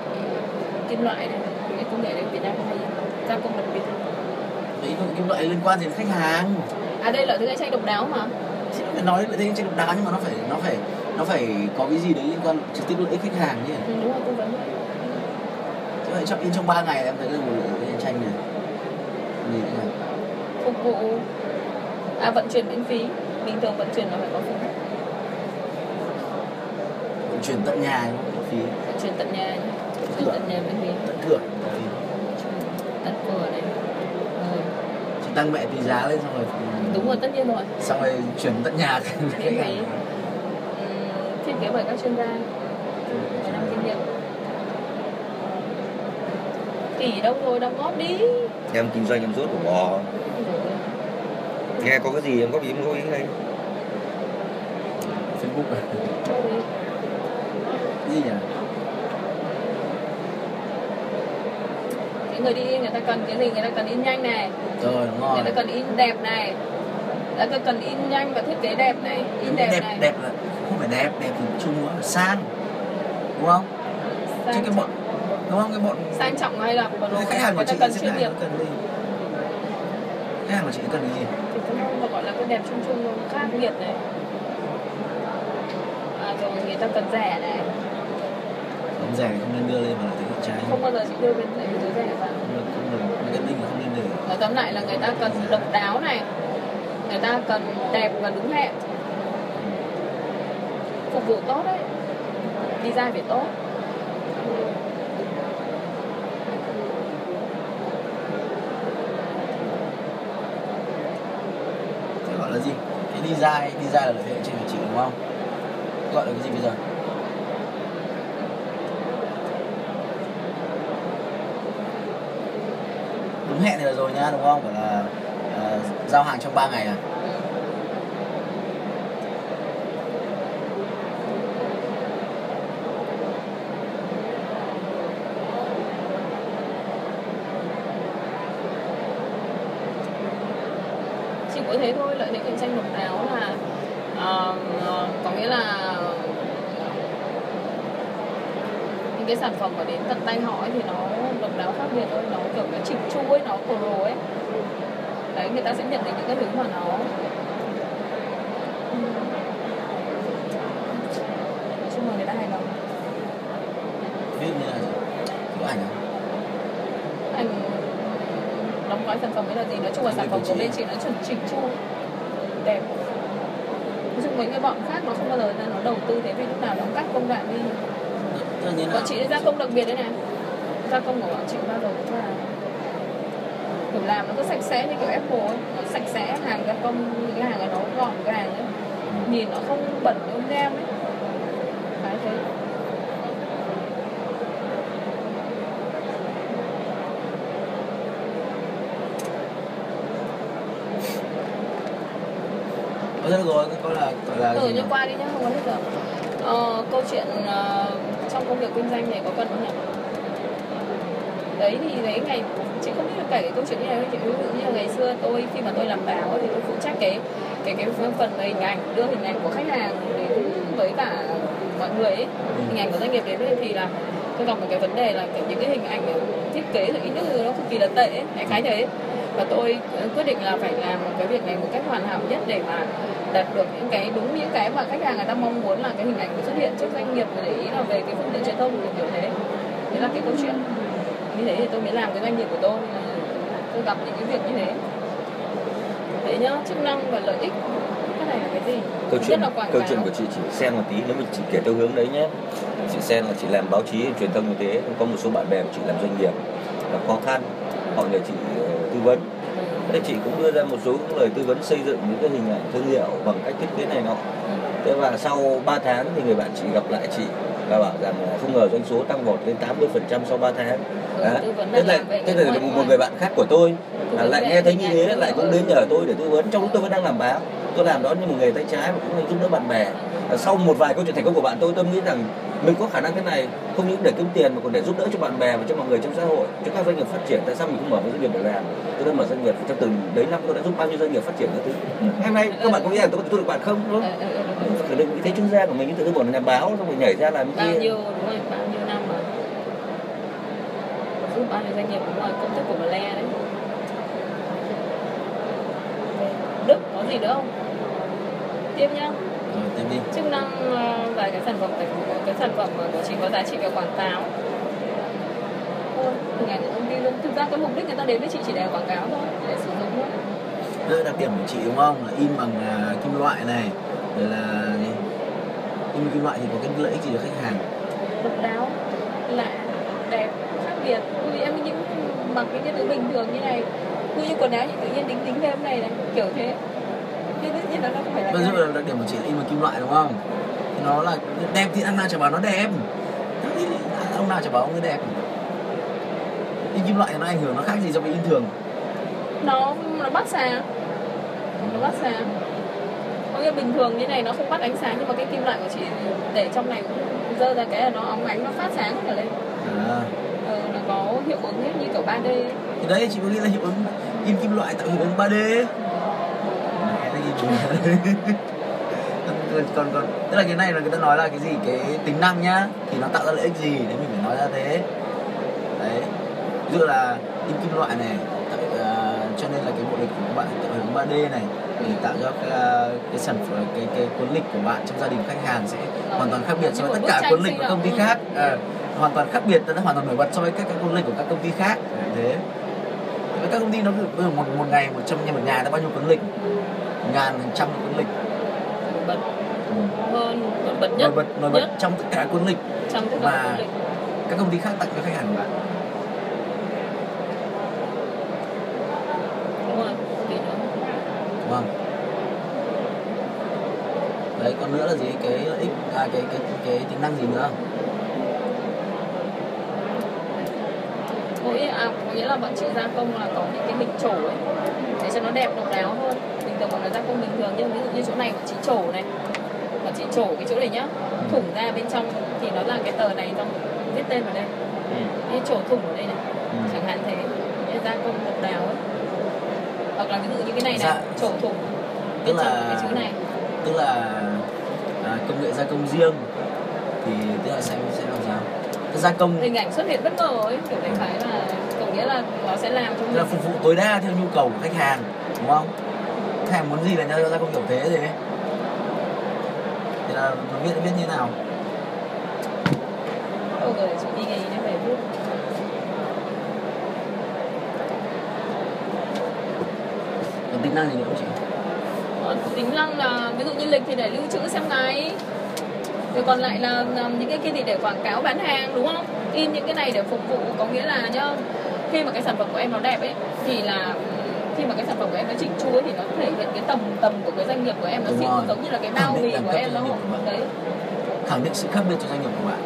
kim loại này. Cái công nghệ này Việt Nam không hay gia công đặc biệt đấy những cái loại liên quan đến khách hàng. À đây lợi thế cạnh tranh độc đáo mà. Chị phải nói về đây trên độc đáo nhưng mà nó phải nó phải nó phải có cái gì đấy liên quan trực tiếp lợi ích khách hàng nhỉ? Ừ, đúng rồi tư vấn. Vậy chứ vậy trong in trong 3 ngày em thấy là một lợi ích tranh này. Nữa này. Phục vụ à vận chuyển miễn phí. Bình thường vận chuyển nó phải có phí. Vận chuyển tận nhà không phí. Vận chuyển tận nhà vận chuyển tận nhà miễn phí. tận cửa phí. Tận cửa này. Rồi. chị tăng mẹ tí giá lên xong rồi đúng rồi tất nhiên rồi. xong rồi chuyển tận nhà. Miễn phí. Thiết kế bởi các chuyên gia. Và năm kinh nghiệm. Tỷ đâu rồi đóng góp đi. Em kinh doanh em rốt của bò nghe có cái gì em góp ý em góp ý ngay facebook à? Gì nhỉ? Người đi in người ta cần cái gì người ta cần in nhanh này. Rồi đúng rồi người ta cần in đẹp này. Người ta cần in nhanh và thiết kế đẹp này in đẹp, đẹp này. đẹp là không phải đẹp đẹp thì chung quá là sang. Đúng không? Chứ sang, cái bọn đúng không? Cái bọn sang trọng hay là bro khách hàng của chị cần chuyên nghiệp. cần gì? Khách hàng của chị cần cái gì thì cũng không mà gọi là cái đẹp chung chung nó khác biệt này à, rồi người ta cần rẻ này. Không rẻ thì không nên đưa lên mà là tính trái không bao giờ chị đưa bên lại cái rẻ vào không được không được là không nên để nói tóm lại là người ta cần độc đáo này. Người ta cần đẹp và đúng hẹn. Phục vụ tốt đấy. Design phải tốt thế gọi là gì cái design design là lợi thế cạnh tranh của chị đúng không? Gọi là cái gì bây giờ? Đúng hẹn thì là rồi nha đúng không? Phải là uh, giao hàng trong 3 ngày à chỉ có thế thôi lợi thế cạnh tranh độc đáo là ờ, ờ, có nghĩa là những cái sản phẩm mà đến tận tay họ ấy thì nó độc đáo khác biệt thôi nó kiểu cái chỉnh chu ấy nó pro ấy. Đấy người ta sẽ nhận được những cái thứ mà nó nói chung là người ta hài lòng ví dụ như là gì có ảnh đóng gói sản phẩm ấy là gì? Nói chung là sản phẩm của bên chị nó chuẩn chỉnh chu đẹp. Nói chung mấy cái bọn khác nó không bao giờ nó đầu tư thế vì lúc nào nó cắt công đoạn đi tự nhiên bọn chị gia công đặc biệt đấy này. Gia công của bọn chị bao giờ cũng là kiểu làm nó cứ sạch sẽ như kiểu Apple ấy. Nó sạch sẽ hàng gia công những hàng này nó gọn gàng ấy. Nhìn nó không bẩn như ông nem ấy. Cái thế. Rất rồi có là gọi là ừ như qua đi nhá không có hết giờ. Ờ, câu chuyện trong công việc kinh doanh này có cần không nhỉ? Đấy thì đấy ngày chị không biết kể cái câu chuyện như này chị. Ví dụ như là ngày xưa tôi khi mà tôi làm báo thì tôi phụ trách cái cái cái phần về hình ảnh đưa hình ảnh của khách hàng đến với cả mọi người ấy. Hình ảnh của doanh nghiệp đến thì là tôi gặp một cái vấn đề là những cái hình ảnh thiết kế rồi ý nữa nó cực kỳ là tệ ấy, khái thế. Và tôi quyết định là phải làm cái việc này một cách hoàn hảo nhất để mà đạt được những cái đúng những cái mà khách hàng người ta mong muốn là cái hình ảnh xuất hiện trước doanh nghiệp để ý là về cái phương tiện truyền thông kiểu kiểu thế. Đấy là cái câu chuyện. Như thế thì tôi mới làm cái doanh nghiệp của tôi. Tôi gặp những cái việc như thế. Thế nhá chức năng và lợi ích. Cái này là cái gì? Câu chuyện là câu chuyện của chị chỉ xen một tí nếu mình chỉ kể theo hướng đấy nhé. Chị xen là chị làm báo chí truyền thông như thế. Có một số bạn bè của chị làm doanh nghiệp. Gặp khó khăn. Họ nhờ chị ờ, tư vấn. Thế chị cũng đưa ra một số lời tư vấn xây dựng những cái hình ảnh thương hiệu bằng cách thiết kế này nọ. Thế và sau 3 tháng thì người bạn chị gặp lại chị và bảo rằng là không ngờ doanh số tăng vọt lên 80% sau 3 tháng. Ừ, thế là thế là một, một người bạn khác của tôi. À, lại nghe thấy như thế lại cũng đến nhờ tôi để tư vấn. Trong lúc tôi vẫn đang làm báo tôi làm đó như một nghề tay trái mà cũng giúp đỡ bạn bè. Và sau một vài câu chuyện thành công của bạn tôi tôi nghĩ rằng mình có khả năng thế này không những để kiếm tiền mà còn để giúp đỡ cho bạn bè và cho mọi người trong xã hội cho các doanh nghiệp phát triển. Tại sao mình không mở một doanh nghiệp để làm? Tôi đã mở doanh nghiệp trong từng đấy năm tôi đã giúp bao nhiêu doanh nghiệp phát triển các thứ. Ngày nay các bạn có nghĩ rằng tôi có giúp được bạn không? Đúng không? Định vị thế chuyên gia của mình tự dưng bỏ nhà báo xong rồi nhảy ra làm bao nhiêu đúng rồi bao nhiêu năm mà giúp bao nhiêu doanh nghiệp đúng rồi công thức của Ble đấy. Đức có gì nữa không? Tiếp nhá đi. Chức năng ờ, và cái sản phẩm cái, cái sản phẩm của chị có giá trị về quảng cáo. Thôi hình ảnh công ty luôn thực ra cái mục đích người ta đến với chị chỉ để quảng cáo thôi để sử dụng thôi. Đây đặc điểm của chị đúng không? Là in bằng à, kim loại này rồi là gì? in kim loại thì có cái lợi ích gì cho khách hàng? Độc đáo lạ đẹp khác biệt. Ui em những mặc những cái thứ bình thường như này ui như quần áo thì tự nhiên đính đính thêm này này kiểu thế cái dụ là đặc điểm của chị là in bằng kim loại đúng không? Thì nó là đẹp thì ăn nào chả bảo nó đẹp. Ông nào chả bảo ông ấy đẹp. In kim loại thì nó ảnh hưởng nó khác gì so với in thường. Nó nó bắt sáng. Nó bắt sáng. Có nghĩa bình thường như này nó không bắt ánh sáng nhưng mà cái kim loại của chị để trong này cũng dơ ra cái là nó óng ánh nó phát sáng cả lên. À. Ờ, nó có hiệu ứng ấy, như kiểu 3D thì đấy chị có nghĩ là hiệu ứng in kim loại tạo hiệu ứng 3D Mẹ nó in còn còn tức là cái này là người ta nói là cái gì? Cái tính năng nhá. Thì nó tạo ra lợi ích gì đấy mình phải nói ra thế? Đấy. Ví dụ là in kim loại này tạo, uh, cho nên là cái bộ lịch của các bạn tạo hướng 3D này để tạo cho cái, ờ, cái sản phẩm cái cái cuốn lịch của bạn trong gia đình khách hàng sẽ hoàn toàn khác biệt so với tất cả cuốn lịch của công ty khác. À, hoàn toàn khác biệt nó hoàn toàn nổi bật so với các cái cuốn lịch của các công ty khác. Thế với các công ty nó một một ngày một trăm nhà một nhà nó bao nhiêu cuốn lịch? Ngàn hàng trăm cuốn lịch. Bật. Ừ. hơn nổi bật nhất. Nổi bật nổi bật nhất. trong tất cả cuốn lịch. Trong tất Và- cả cuốn lịch. các công ty khác tặng cho khách hàng của bạn. Đúng rồi không đấy còn nữa là gì? Cái ích à cái cái cái tính năng gì nữa có nghĩa, à, có nghĩa là bọn chị gia công là có những cái hình trổ ấy. Để cho nó đẹp độc đáo hơn gia công bình thường. Nhưng ví dụ như chỗ này bọn chị trổ này bọn chị trổ cái chỗ này nhá thủng ra bên trong thì nó là cái tờ này xong viết tên vào đây. Cái trổ thủng ở đây này. Ừ. chẳng hạn thế. Như gia công độc đáo ấy. Hoặc là ví dụ như cái này này Dạ. trổ thủng. Tức trong là- cái chữ này. tức là à, công nghệ gia công riêng. Thì tức là sẽ sẽ làm sao? Cái gia công hình ảnh xuất hiện bất ngờ ấy kiểu đại khái là có nghĩa là nó sẽ làm cho là phục vụ tối đa theo nhu cầu của khách hàng đúng không khách hàng muốn gì là nhau gia công kiểu thế thì thì là nó viết viết như thế nào Ôi rồi chị đi ngay đến về viết còn tính năng gì nữa không chị? Tính năng là ví dụ như lịch thì để lưu trữ xem ngày. Rồi còn lại là, là những cái kia thì để quảng cáo bán hàng đúng không? In những cái này để phục vụ có nghĩa là nhá khi mà cái sản phẩm của em nó đẹp ấy thì là khi mà cái sản phẩm của em nó chỉnh chu thì nó thể hiện cái tầm tầm của cái doanh nghiệp của em nó rồi. giống như là cái bao bì của em nó của đấy. Khẳng định sự khác biệt cho doanh nghiệp của bạn.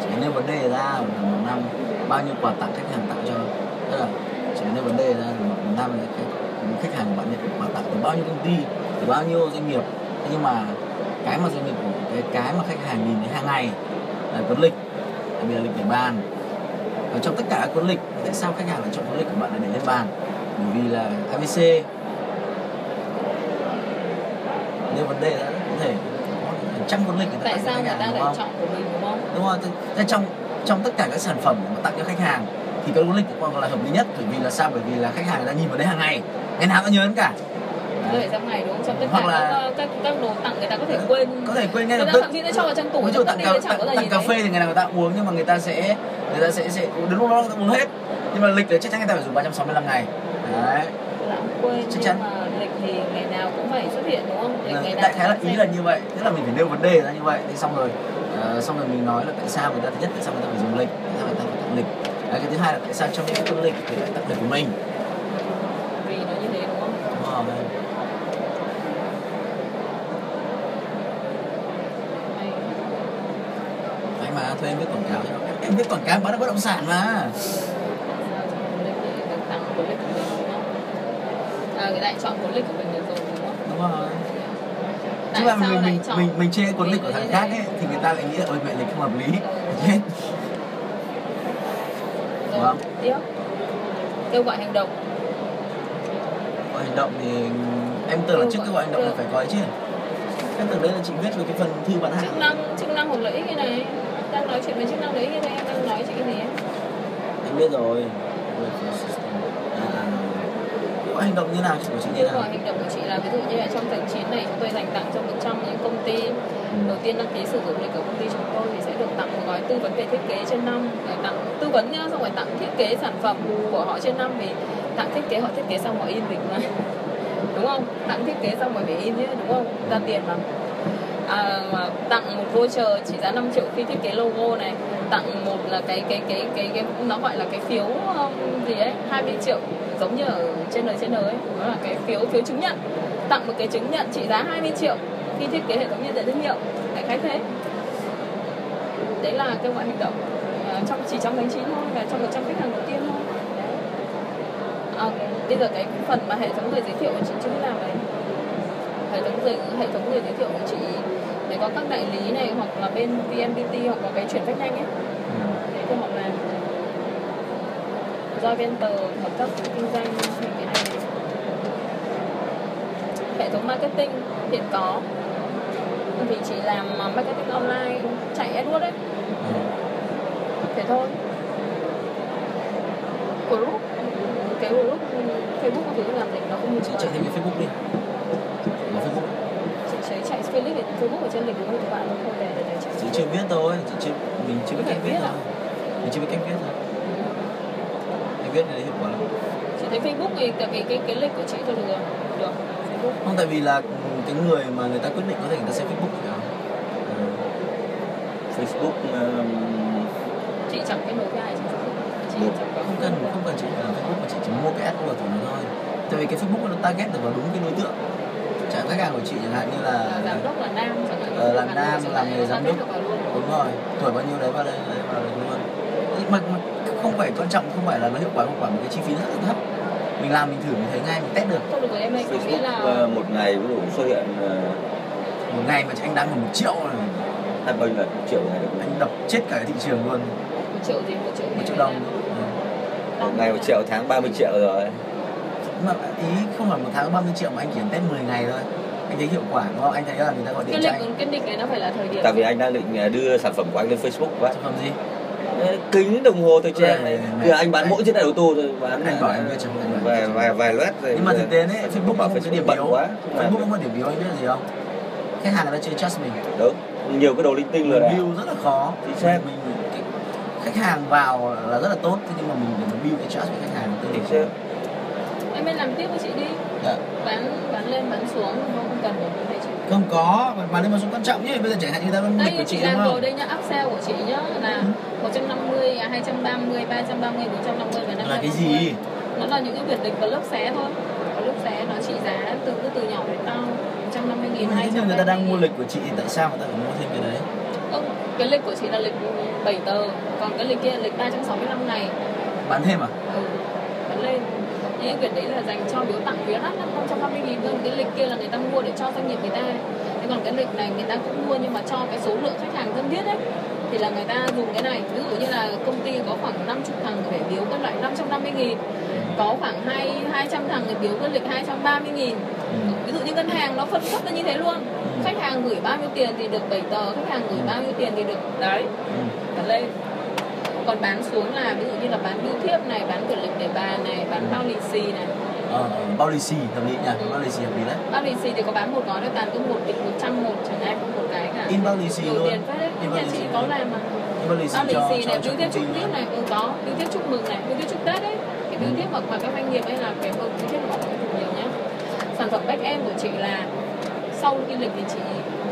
Chỉ nêu vấn đề ra một năm bao nhiêu quà tặng khách hàng tặng cho. Tức là chỉ nêu vấn đề ra một năm khách khách hàng của bạn nhận quà tặng từ bao nhiêu công ty từ bao nhiêu doanh nghiệp. Thế nhưng mà cái mà doanh nghiệp cái cái mà khách hàng nhìn thấy hàng ngày là cuốn lịch đặc biệt là lịch để bàn. Và trong tất cả các cuốn lịch tại sao khách hàng lại chọn cuốn lịch của bạn để để lên bàn? Bởi vì là ABC nếu vấn đề là có thể hàng trăm cuốn lịch tại sao người ta lại không? chọn của mình đúng không? Đúng rồi thế trong trong tất cả các sản phẩm mà tặng cho khách hàng thì cái cuốn lịch cũng là hợp lý nhất bởi vì là sao? Bởi vì là khách hàng người ta nhìn vào đấy hàng ngày ngày nào cũng nhớ đến cả Rồi trong ngày đúng không? Trong tất Hoặc cả là- các, các, các đồ tặng người ta có thể quên. có thể quên ngay Người lập tức. thậm chí sẽ cho vào trong tủ trong tặng cà, tặng, tặng cà đấy. phê thì ngày nào người ta uống nhưng mà người ta sẽ người ta sẽ sẽ đến lúc đó người ta uống hết. Nhưng mà lịch thì chắc chắn người ta phải dùng 365 ngày. Đấy. Quên Chắc chắn. mà lịch thì ngày nào cũng phải xuất hiện đúng không? Lịch ngày nào đại khái là ý là như vậy. Tức là mình phải nêu vấn đề ra như vậy. Thì xong rồi ờ, xong rồi mình nói là tại sao người ta thứ nhất tại sao người ta phải dùng lịch tại sao người ta phải tặng lịch. Đấy, cái thứ hai là tại sao trong những cái lịch thì lại tặng lịch của mình vì nó như thế đúng không? Đúng rồi. Hay. Đấy mà thuê em viết quảng cáo cho em, cáo bán bất động sản mà. Đúng không? À, người ta lại chọn cuốn lịch của mình được rồi đúng không? đúng rồi. Chứ là sao mình mình mình mình chê cuốn lịch của thằng khác ấy thì người ta lại nghĩ là ôi mẹ lịch không hợp lý. Hết Rồi, Vâng. tiếp. Kêu gọi hành động. Gọi hành động thì em tưởng là trước cái gọi hành động là phải có ấy chứ. Em tưởng đấy là chị viết về cái phần thư bán chức hàng năng chức năng hoặc lợi ích như này đang nói chuyện về chức năng ích như thế em đang nói chuyện cái gì ấy? em biết rồi. À, à. Hành động như nào? Của chị kêu nào? hành động của chị là ví dụ như là trong tháng 9 này chúng tôi dành tặng cho 100 những công ty. Đầu tiên đăng ký sử dụng lịch của công ty chúng tôi thì sẽ được tặng một gói tư vấn về thiết kế trên năm. Rồi tặng tư vấn nhá xong rồi tặng thiết kế sản phẩm của họ trên năm vì tặng thiết kế họ thiết kế xong họ in mình mà đúng không? Tặng thiết kế xong rồi phải in nhé đúng không? Ra tiền mà à, mà tặng một voucher trị giá 5 triệu khi thiết kế logo này. Tặng một là cái cái cái cái, cái nó gọi là cái phiếu um, gì ấy 20 triệu giống như ở trên đời trên đời ấy. Nó là cái phiếu phiếu chứng nhận. Tặng một cái chứng nhận trị giá 20 triệu khi thiết kế hệ thống nhận diện thương hiệu. Đại khái thế. Đấy là kêu gọi hành động. À, trong chỉ trong tháng 9 thôi và trong 100 khách hàng đầu tiên thôi. À, bây giờ cái phần mà hệ thống người giới thiệu của chị chưa biết làm đấy hệ thống người hệ thống người giới thiệu của chị để có các đại lý này hoặc là bên VNPT hoặc là cái chuyển phát nhanh ấy. Để cho họ làm. Do Venter hợp tác kinh doanh thì cái này. Hệ thống marketing hiện có. Thì chỉ làm marketing online chạy AdWords ấy. Thế thôi. Group. Cái group Facebook có thứ làm gì nó không chị chạy thêm cái facebook đi có facebook chị thấy chạy Facebook ở trên lịch của các bạn không để để, để chị chưa biết thôi. Chị chưa mình chưa biết cách viết à? mình chưa biết cách viết thôi cách viết này hiệu quả lắm. Chị thấy Facebook thì tại vì cái cái lịch của chị thôi được rồi. Được. Facebook. Không tại vì là ừ, cái người mà người ta quyết định có thể người ta xem facebook phải không ừ. Facebook um, chị chẳng cái nối với ai trên Facebook chị Được. chẳng có không cần không cần chị làm facebook mà chị chỉ mua cái AdWords của nó thôi. Tại vì cái facebook nó target được vào đúng cái đối tượng khách hàng của chị chẳng hạn như là là giám đốc là nam Ờ, Nội nam, làm nghề giám đốc. được đúng rồi. Tuổi bao nhiêu đấy vào đây đấy vào đây luôn mà, mà không phải quan trọng không phải là nó hiệu quả không quả mà cái chi phí rất là thấp. Mình làm mình thử mình thấy ngay mình test được. Thôi được rồi em ơi có nghĩa Facebook là ờ, một ngày ví dụ xuất hiện uh, một ngày mà anh đáng một triệu này hai bao nhiêu lần? Một triệu một ngày được anh đập chết cả cái thị trường luôn. Một triệu gì? Một triệu một triệu đồng? Ừ. một ngày một triệu tháng 30 triệu rồi. Mà ý không phải một tháng 30 triệu mà anh chỉ test 10 ngày thôi anh thấy hiệu quả đúng không anh thấy là người ta gọi cái điện cho lịch anh? cái lịch này nó phải là thời điểm tại vì anh đang định ờ, đưa sản phẩm của anh lên Facebook quá. Sản phẩm gì? Kính đồng hồ thời trang Này, này này, Giờ anh bán này. mỗi chiếc đại ô tô thôi bán Anh bảo anh đưa cho anh bảo. vài vài vài loét rồi nhưng mà thực tế đấy Facebook bảo cái điểm bận yếu. quá. Facebook có điểm yếu anh biết là gì không? Khách hàng người ta chưa trust mình. Đúng nhiều cái đồ linh tinh rồi build rất là khó. Chính xác. mình cái, khách hàng vào là rất là tốt thế nhưng mà mình mình build cái trust với khách hàng. Tương đối em bên làm tiếp với chị đi. Dạ. bán bán lên bán xuống không? Không cần phải như chị. Không có mà nếu mà xuống quan trọng chứ bây giờ chẳng hạn như ta lịch đây của chị chị đúng làm rồi đây nhá upsell của chị nhá. Là 150 à 230 330 450 và 550 là cái gì? Nó là những cái biển lịch và lớp xé thôi. Có lớp xé nó trị giá từ từ nhỏ đến to 150 nghìn nhưng mà 230 người ta đang mua lịch của chị thì tại sao người ta phải mua thêm cái đấy? Không, cái lịch của chị là lịch 7 tờ. Còn cái lịch kia là lịch 365 ngày. Bán thêm à? Ừ, bán lên những cái quyển đấy là dành cho biếu tặng phía đắt 550 nghìn thôi. Cái lịch kia là người ta mua để cho doanh nghiệp người ta. Thế còn cái lịch này người ta cũng mua nhưng mà cho cái số lượng khách hàng thân thiết ấy thì là người ta dùng cái này. Ví dụ như là công ty có khoảng 50 thằng để biếu cái loại 550 nghìn có khoảng hai 200 thằng để biếu cái lịch 230 nghìn. Ví dụ như ngân hàng nó phân cấp ra như thế luôn. Khách hàng gửi bao nhiêu tiền thì được 7 tờ khách hàng gửi bao nhiêu tiền thì được đấy. Cả lên còn bán xuống là ví dụ như là bán bưu thiếp này bán quyển lịch để bàn này bán bao lì xì này. Ờ, bao lì xì hợp lý nha bao lì xì hợp lý đấy. Bao lì xì thì có bán một gói thôi toàn cứ một bịch một trăm một chẳng ai cũng một cái cả. In bao lì xì luôn. tiền phết. Đấy in bao nhà lì chị xì có làm mà. In bao lì xì bao lì xì cho này bưu thiếp chúc tết này ừ có. Bưu thiếp chúc mừng này bưu thiếp chúc tết đấy cái bưu thiếp mà các doanh nghiệp ấy là cái bưu thiếp của cũng nhiều nhá. Sản phẩm back end của chị là sau cái lịch thì chị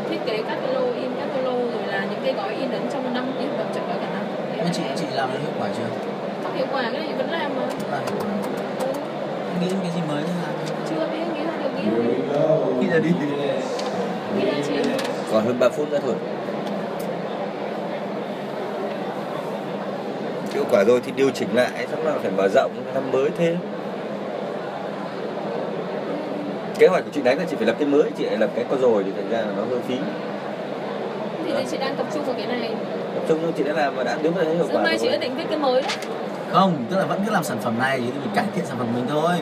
thiết kế catalog in catalog rồi là những cái gói in ấn trong năm cái hợp đồng chọn gói cả năm nhưng chị chị làm được hiệu quả chưa? Không hiệu quả cái này vẫn làm mà. Ừ. nghĩ cái gì mới thì làm chưa biết nghĩ ra được nghĩ ra khi là đi. Nghĩ ra chị. Còn hơn 3 phút nữa thôi. Hiệu quả rồi thì điều chỉnh lại xong là phải mở rộng năm mới thêm. Kế hoạch của chị đánh là chị phải lập cái mới chị lại lập cái có rồi thì thành ra là nó hơi phí thì chị đang tập trung vào cái này. Tập trung chị đã làm mà đã đứng thấy hiệu quả mai chị đã định viết cái mới đấy. Không tức là vẫn cứ làm sản phẩm này thì mình cải thiện sản phẩm mình thôi.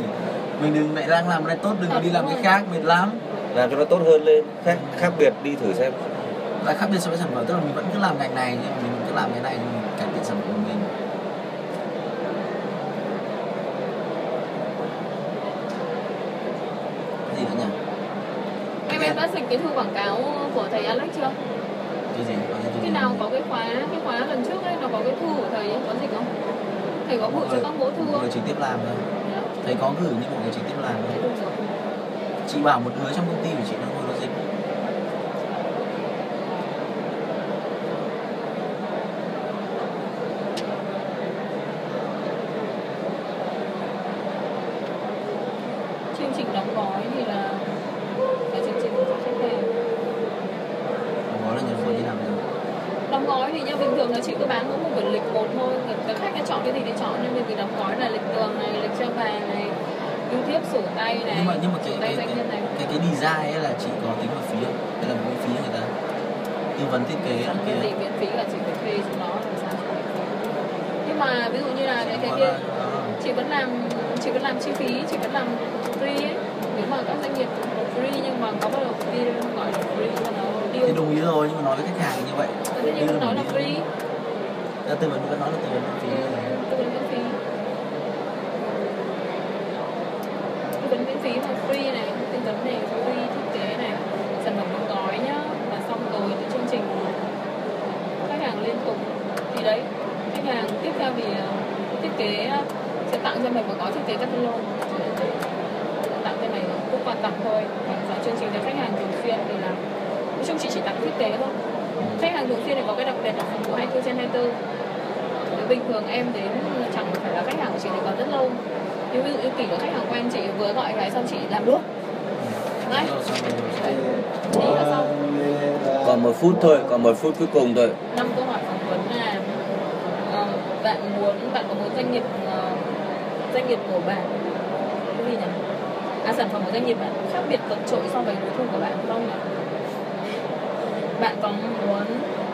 Mình đừng mẹ đang làm cái này tốt đừng có đi làm cái khác mệt lắm. Làm cho nó tốt hơn lên khác khác biệt đi thử xem. Là khác biệt so với sản phẩm tức là mình vẫn cứ làm ngành này nhưng mình cứ làm cái này mình cải thiện sản phẩm của mình. Cái gì nữa nhỉ? Em em đã dịch cái thư quảng cáo của thầy Alex chưa cái gì? Có khi nào có cái khóa cái khóa lần trước ấy nó có cái thư của thầy ấy có dịch không? Thầy có gửi cho các bố thư không? người trực tiếp làm thôi. Dạ. thầy có gửi nhưng mọi người trực tiếp làm thôi. Chị bảo một đứa trong công ty của chị nó ngồi nó dịch chương trình đóng gói thì là cái chương trình cho khách hàng có là nhân như nào bây giờ đóng gói thì như bình thường là chị cứ bán mỗi một quyển lịch một thôi người cái khách nó chọn cái gì thì chọn nhưng vì đóng gói là lịch tường này lịch treo vàng này bưu thiếp sổ tay này nhưng mà nhưng mà cái sổ tay cái, doanh cái, nhân này cái cái design ấy là chị có tính vào phí không hay là miễn phí người ta tư vấn thiết kế cái gì miễn phí là chị phải thuê chúng nó làm sao nhưng mà ví dụ như là cái kia chị vẫn làm chị vẫn làm chi phí chị vẫn làm free ấy. Nếu mà các doanh nghiệp free nhưng mà có bao giờ free gọi là free mà nó thì deal đồng ý rồi nhưng mà nói với khách hàng như vậy. Thế nhưng mà nói là free. Là tư vấn vẫn nói là tư vấn miễn phí. Tư vấn miễn phí. Tư vấn miễn phí mà free này tư vấn này free thiết kế này sản phẩm đóng gói nhá và xong rồi thì chương trình khách hàng liên tục thì đấy khách hàng tiếp theo thì ờ, kế ờ, sẽ tặng cho mày một gói thiết kế catalog tặng cho mày cũng quà tặng thôi. Còn giá chương trình cho khách hàng thường xuyên thì là nói chung chị chỉ tặng thiết kế thôi. Khách hàng thường xuyên thì có cái đặc biệt là phục vụ 24 trên 24 nếu bình thường em đến chẳng phải là khách hàng của chị thì còn rất lâu. Nhưng ví dụ như kỷ là khách hàng quen chị vừa gọi cái xong chị làm luôn. Đấy là xong. Còn một phút thôi còn một phút cuối cùng thôi. Năm câu hỏi phỏng vấn là ờ, bạn muốn bạn có muốn doanh nghiệp ờ, doanh nghiệp của bạn cái gì nhỉ? À sản phẩm của doanh nghiệp bạn khác biệt vượt trội so với đối thủ của bạn không nhỉ? Bạn có muốn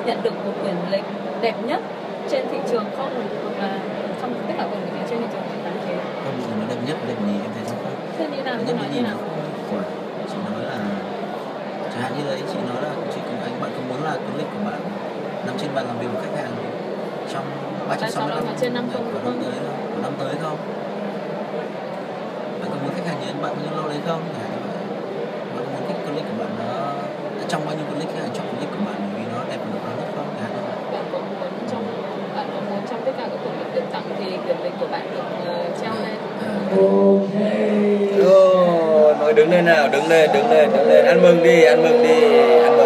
nhận được một quyển lịch đẹp nhất trên thị trường không? Hoặc là trong tất cả quyển lịch trên thị trường tại thế. Không thì nó đẹp nhất đẹp nhì em thấy không thế như nào? Đẹp như gì nào? chị nói là chẳng hạn như đấy chị nói là chị cùng anh bạn có muốn là cái lịch của bạn nằm trên bàn làm việc của khách hàng trong 365 mà trên năm không của đúng năm không? tới của năm tới không? Bạn có muốn khách hàng nhớ đến bạn bao nhiêu lâu đấy không? Bạn có muốn cái lịch của bạn nó trong bao nhiêu hàng chọn con lịch của bạn vì nó đẹp độc đáo nhất không? Bạn có muốn trong bạn có muốn trong tất cả các lịch được tặng thì quyển lịch của bạn được ờ, treo lên. Ô, nói đứng lên nào đứng lên đứng lên đứng lên. Ăn mừng đi ăn mừng đi ăn mừng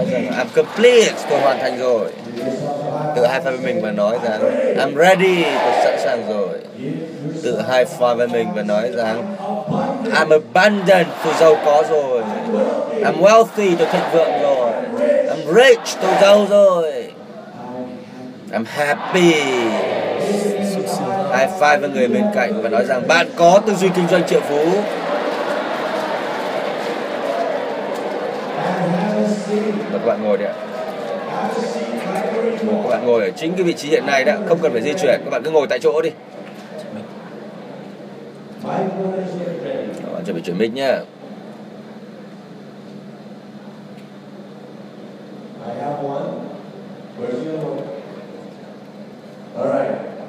nói rằng I'm complete, tôi hoàn thành rồi. Tự high five với mình và nói rằng I'm ready, tôi sẵn sàng rồi. Tự high five với mình và nói rằng I'm abundant, tôi giàu có rồi. I'm wealthy, tôi thịnh vượng rồi. I'm rich, tôi giàu rồi. I'm happy. High five với người bên cạnh và nói rằng bạn có tư duy kinh doanh triệu phú. Và các bạn ngồi đi ạ. Các bạn ngồi ở chính cái vị trí hiện nay đó, không cần phải di chuyển, các bạn cứ ngồi tại chỗ đi. Các bạn chuẩn bị chuyển mic nhé.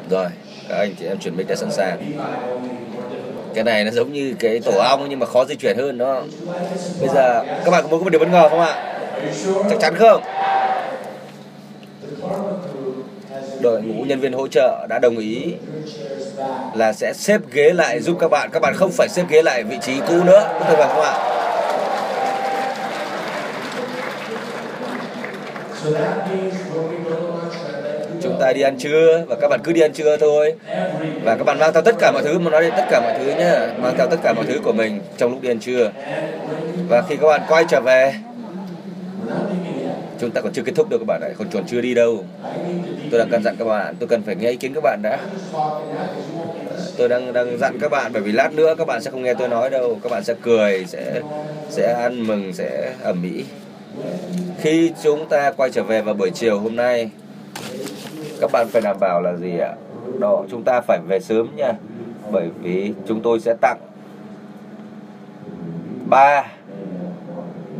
Rồi, các anh chị em chuyển mic đã sẵn sàng. Cái này nó giống như cái tổ ong nhưng mà khó di chuyển hơn đó. Bây giờ các bạn có muốn có một điều bất ngờ không ạ? Chắc chắn không? Đội ngũ nhân viên hỗ trợ đã đồng ý là sẽ xếp ghế lại giúp các bạn. Các bạn không phải xếp ghế lại vị trí cũ nữa. Có được không ạ? Chúng ta đi ăn trưa và các bạn cứ đi ăn trưa thôi. Và các bạn mang theo tất cả mọi thứ, mà nói đến tất cả mọi thứ nhé mang theo tất cả mọi thứ của mình trong lúc đi ăn trưa. Và khi các bạn quay trở về, chúng ta còn chưa kết thúc đâu các bạn ạ, còn chuẩn chưa đi đâu. Tôi đang căn dặn các bạn, tôi cần phải nghe ý kiến các bạn đã. Tôi đang đang dặn các bạn bởi vì lát nữa các bạn sẽ không nghe tôi nói đâu, các bạn sẽ cười, sẽ sẽ ăn mừng, sẽ ẩm mỹ. Khi chúng ta quay trở về vào buổi chiều hôm nay, các bạn phải đảm bảo là gì ạ? Đó, chúng ta phải về sớm nha. Bởi vì chúng tôi sẽ tặng ba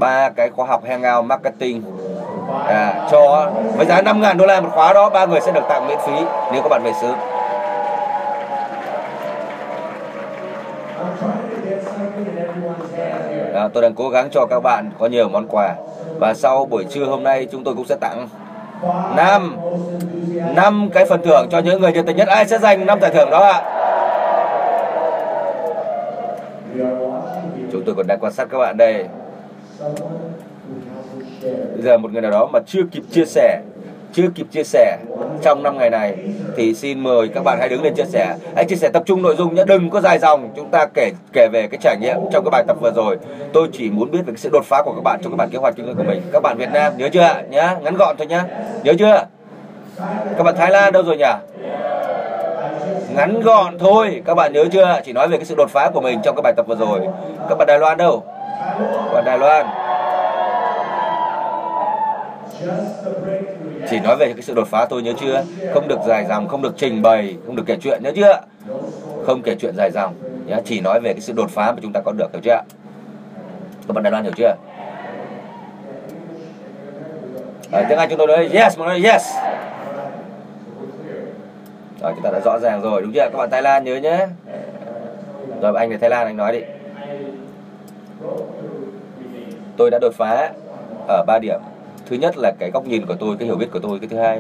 ba cái khóa học hangout marketing. À, cho với giá 5.000 đô la một khóa đó ba người sẽ được tặng miễn phí nếu các bạn về sớm. À, tôi đang cố gắng cho các bạn có nhiều món quà. Và sau buổi trưa hôm nay chúng tôi cũng sẽ tặng năm năm cái phần thưởng cho những người nhiệt tình nhất. Ai sẽ giành năm giải thưởng đó ạ? Chúng tôi còn đang quan sát các bạn đây bây giờ một người nào đó mà chưa kịp chia sẻ, chưa kịp chia sẻ trong năm ngày này thì xin mời các bạn hãy đứng lên chia sẻ. Hãy chia sẻ tập trung nội dung nhé. Đừng có dài dòng. Chúng ta kể kể về cái trải nghiệm trong cái bài tập vừa rồi. Tôi chỉ muốn biết về cái sự đột phá của các bạn trong cái bản kế hoạch kinh doanh của mình. Các bạn Việt Nam, nhớ chưa nhá, ngắn gọn thôi nhá. Nhớ chưa? Các bạn Thái Lan đâu rồi nhỉ? Ngắn gọn thôi. Các bạn nhớ chưa chỉ nói về cái sự đột phá của mình trong cái bài tập vừa rồi. Các bạn Đài Loan đâu? Của Đài Loan. Chỉ nói về cái sự đột phá tôi nhớ chưa? Không được dài dòng, không được trình bày, không được kể chuyện, nhớ chưa? Không kể chuyện dài dòng nhá chỉ nói về cái sự đột phá mà chúng ta có được, hiểu chưa? Các bạn Đài Loan hiểu chưa? Ở tiếng Anh chúng tôi nói yes, mọi người nói yes. Rồi, chúng ta đã rõ ràng rồi, đúng chưa? Các bạn Thái Lan nhớ nhé. Rồi, anh này Thái Lan anh nói đi tôi đã đột phá ở ba điểm. Thứ nhất là cái góc nhìn của tôi, cái hiểu biết của tôi. Cái thứ hai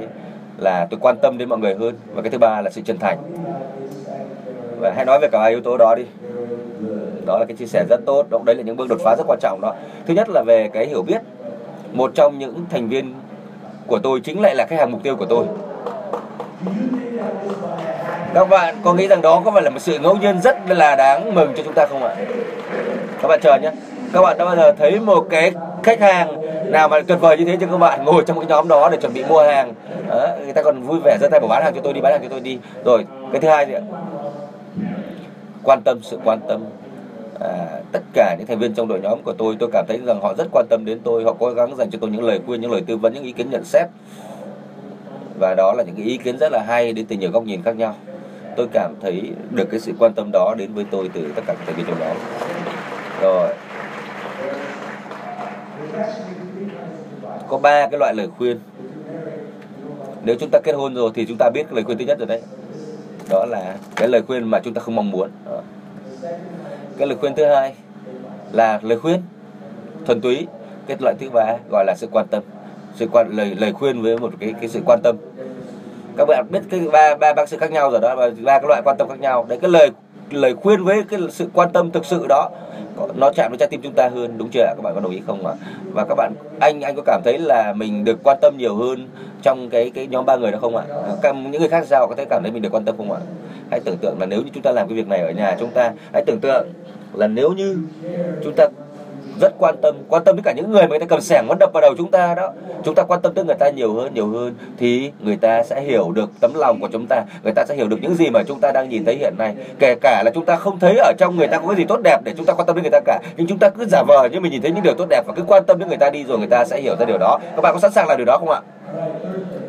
là tôi quan tâm đến mọi người hơn. Và cái thứ ba là sự chân thành. Và hãy nói về cả hai yếu tố đó đi. Đó là cái chia sẻ rất tốt. Đó, đấy là những bước đột phá rất quan trọng đó. Thứ nhất là về cái hiểu biết. Một trong những thành viên của tôi chính lại là khách hàng mục tiêu của tôi. Các bạn có nghĩ rằng đó có phải là một sự ngẫu nhiên rất là đáng mừng cho chúng ta không ạ? Các bạn chờ nhé các bạn đã bao giờ thấy một cái khách hàng nào mà tuyệt vời như thế cho các bạn ngồi trong cái nhóm đó để chuẩn bị mua hàng? Đó, người ta còn vui vẻ giơ tay bảo bán hàng cho tôi đi bán hàng cho tôi đi. Rồi cái thứ hai gì ạ? Quan tâm sự quan tâm. À, tất cả những thành viên trong đội nhóm của tôi tôi cảm thấy rằng họ rất quan tâm đến tôi. Họ cố gắng dành cho tôi những lời khuyên những lời tư vấn những ý kiến nhận xét. Và đó là những cái ý kiến rất là hay đến từ nhiều góc nhìn khác nhau. Tôi cảm thấy được cái sự quan tâm đó đến với tôi từ tất cả các thành viên trong đó rồi có ba cái loại lời khuyên. Nếu chúng ta kết hôn rồi thì chúng ta biết cái lời khuyên thứ nhất rồi đấy. Đó là cái lời khuyên mà chúng ta không mong muốn. Đó. cái lời khuyên thứ hai là lời khuyên thuần túy. Cái loại thứ ba gọi là sự quan tâm. Sự quan, lời lời khuyên với một cái cái sự quan tâm. Các bạn biết cái ba ba bác sự khác nhau rồi đó ba cái loại quan tâm khác nhau. Đấy, cái lời lời khuyên với cái sự quan tâm thực sự đó nó chạm đến trái tim chúng ta hơn đúng chưa ạ? Các bạn có đồng ý không ạ? Và các bạn anh anh có cảm thấy là mình được quan tâm nhiều hơn trong cái cái nhóm ba người đó không ạ? Các, những người khác sao có thể cảm thấy mình được quan tâm không ạ? Hãy tưởng tượng là nếu như chúng ta làm cái việc này ở nhà chúng ta hãy tưởng tượng là nếu như chúng ta rất quan tâm quan tâm đến cả những người mà người ta cầm sẻng muốn đập vào đầu chúng ta đó. Chúng ta quan tâm tới người ta nhiều hơn nhiều hơn thì người ta sẽ hiểu được tấm lòng của chúng ta, người ta sẽ hiểu được những gì mà chúng ta đang nhìn thấy hiện nay. Kể cả là chúng ta không thấy ở trong người ta có cái gì tốt đẹp để chúng ta quan tâm đến người ta cả, nhưng chúng ta cứ giả vờ như mình nhìn thấy những điều tốt đẹp và cứ quan tâm đến người ta đi rồi người ta sẽ hiểu ra điều đó. Các bạn có sẵn sàng làm điều đó không ạ?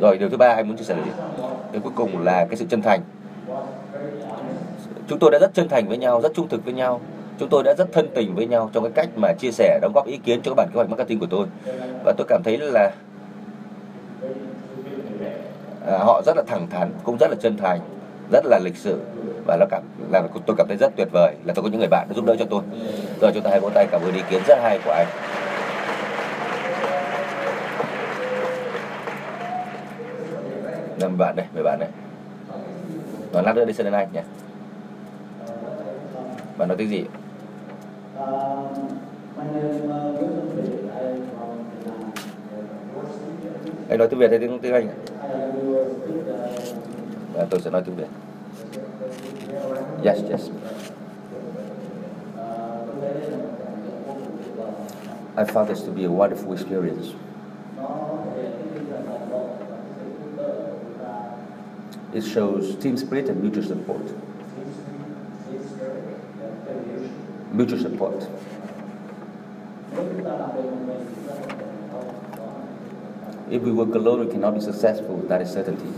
Rồi, điều thứ ba anh muốn chia sẻ là gì? Điều cuối cùng là cái sự chân thành. Chúng tôi đã rất chân thành với nhau, rất trung thực với nhau chúng tôi đã rất thân tình với nhau trong cái cách mà chia sẻ đóng góp ý kiến cho các bản kế hoạch marketing của tôi. Và tôi cảm thấy là à, họ rất là thẳng thắn cũng rất là chân thành rất là lịch sự và nó cảm là tôi cảm thấy rất tuyệt vời là tôi có những người bạn đã giúp đỡ cho tôi. Rồi chúng ta hãy vỗ tay cảm ơn ý kiến rất hay của anh. Năm bạn đây mười bạn này và lát nữa đi sân đến anh nhé bạn nói tiếng gì? Anh nói tiếng Việt hay tiếng tiếng Anh à, tôi sẽ nói tiếng Việt yes yes I found this to be a wonderful experience. It shows team spirit and mutual support. Mutual support. If we work alone, we cannot be successful. That is certainty.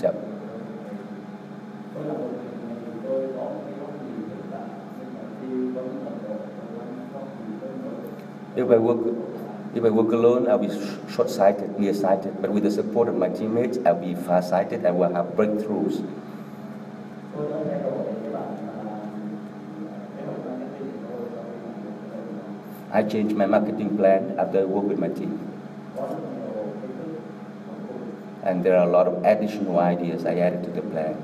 Yep. If I work, if I work alone, I'll be sh- short-sighted, near-sighted. But with the support of my teammates, I'll be far-sighted and will have breakthroughs. I changed my marketing plan after I worked with my team. And there are a lot of additional ideas I added to the plan.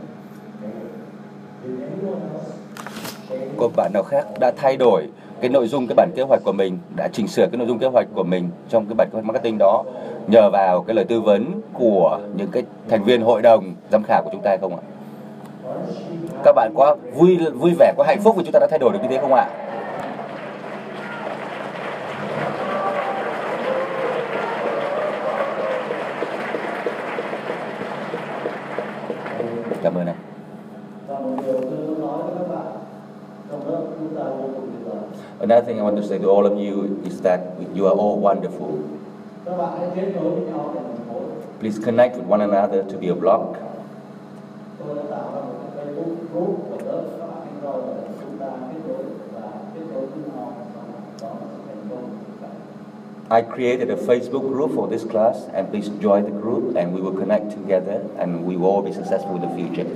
Có bạn nào khác đã thay đổi cái nội dung cái bản kế hoạch của mình, đã chỉnh sửa cái nội dung kế hoạch của mình trong cái bản kế hoạch marketing đó nhờ vào cái lời tư vấn của những cái thành viên hội đồng giám khảo của chúng ta hay không ạ? Các bạn có vui vui vẻ, có hạnh phúc vì chúng ta đã thay đổi được như thế không ạ? Cảm ơn anh. Another thing I want to say to all of you is that you are all wonderful. Please connect with one another to be a block. I created a Facebook group for this class, and please join the group, and we will connect together, and we will all be successful in the future.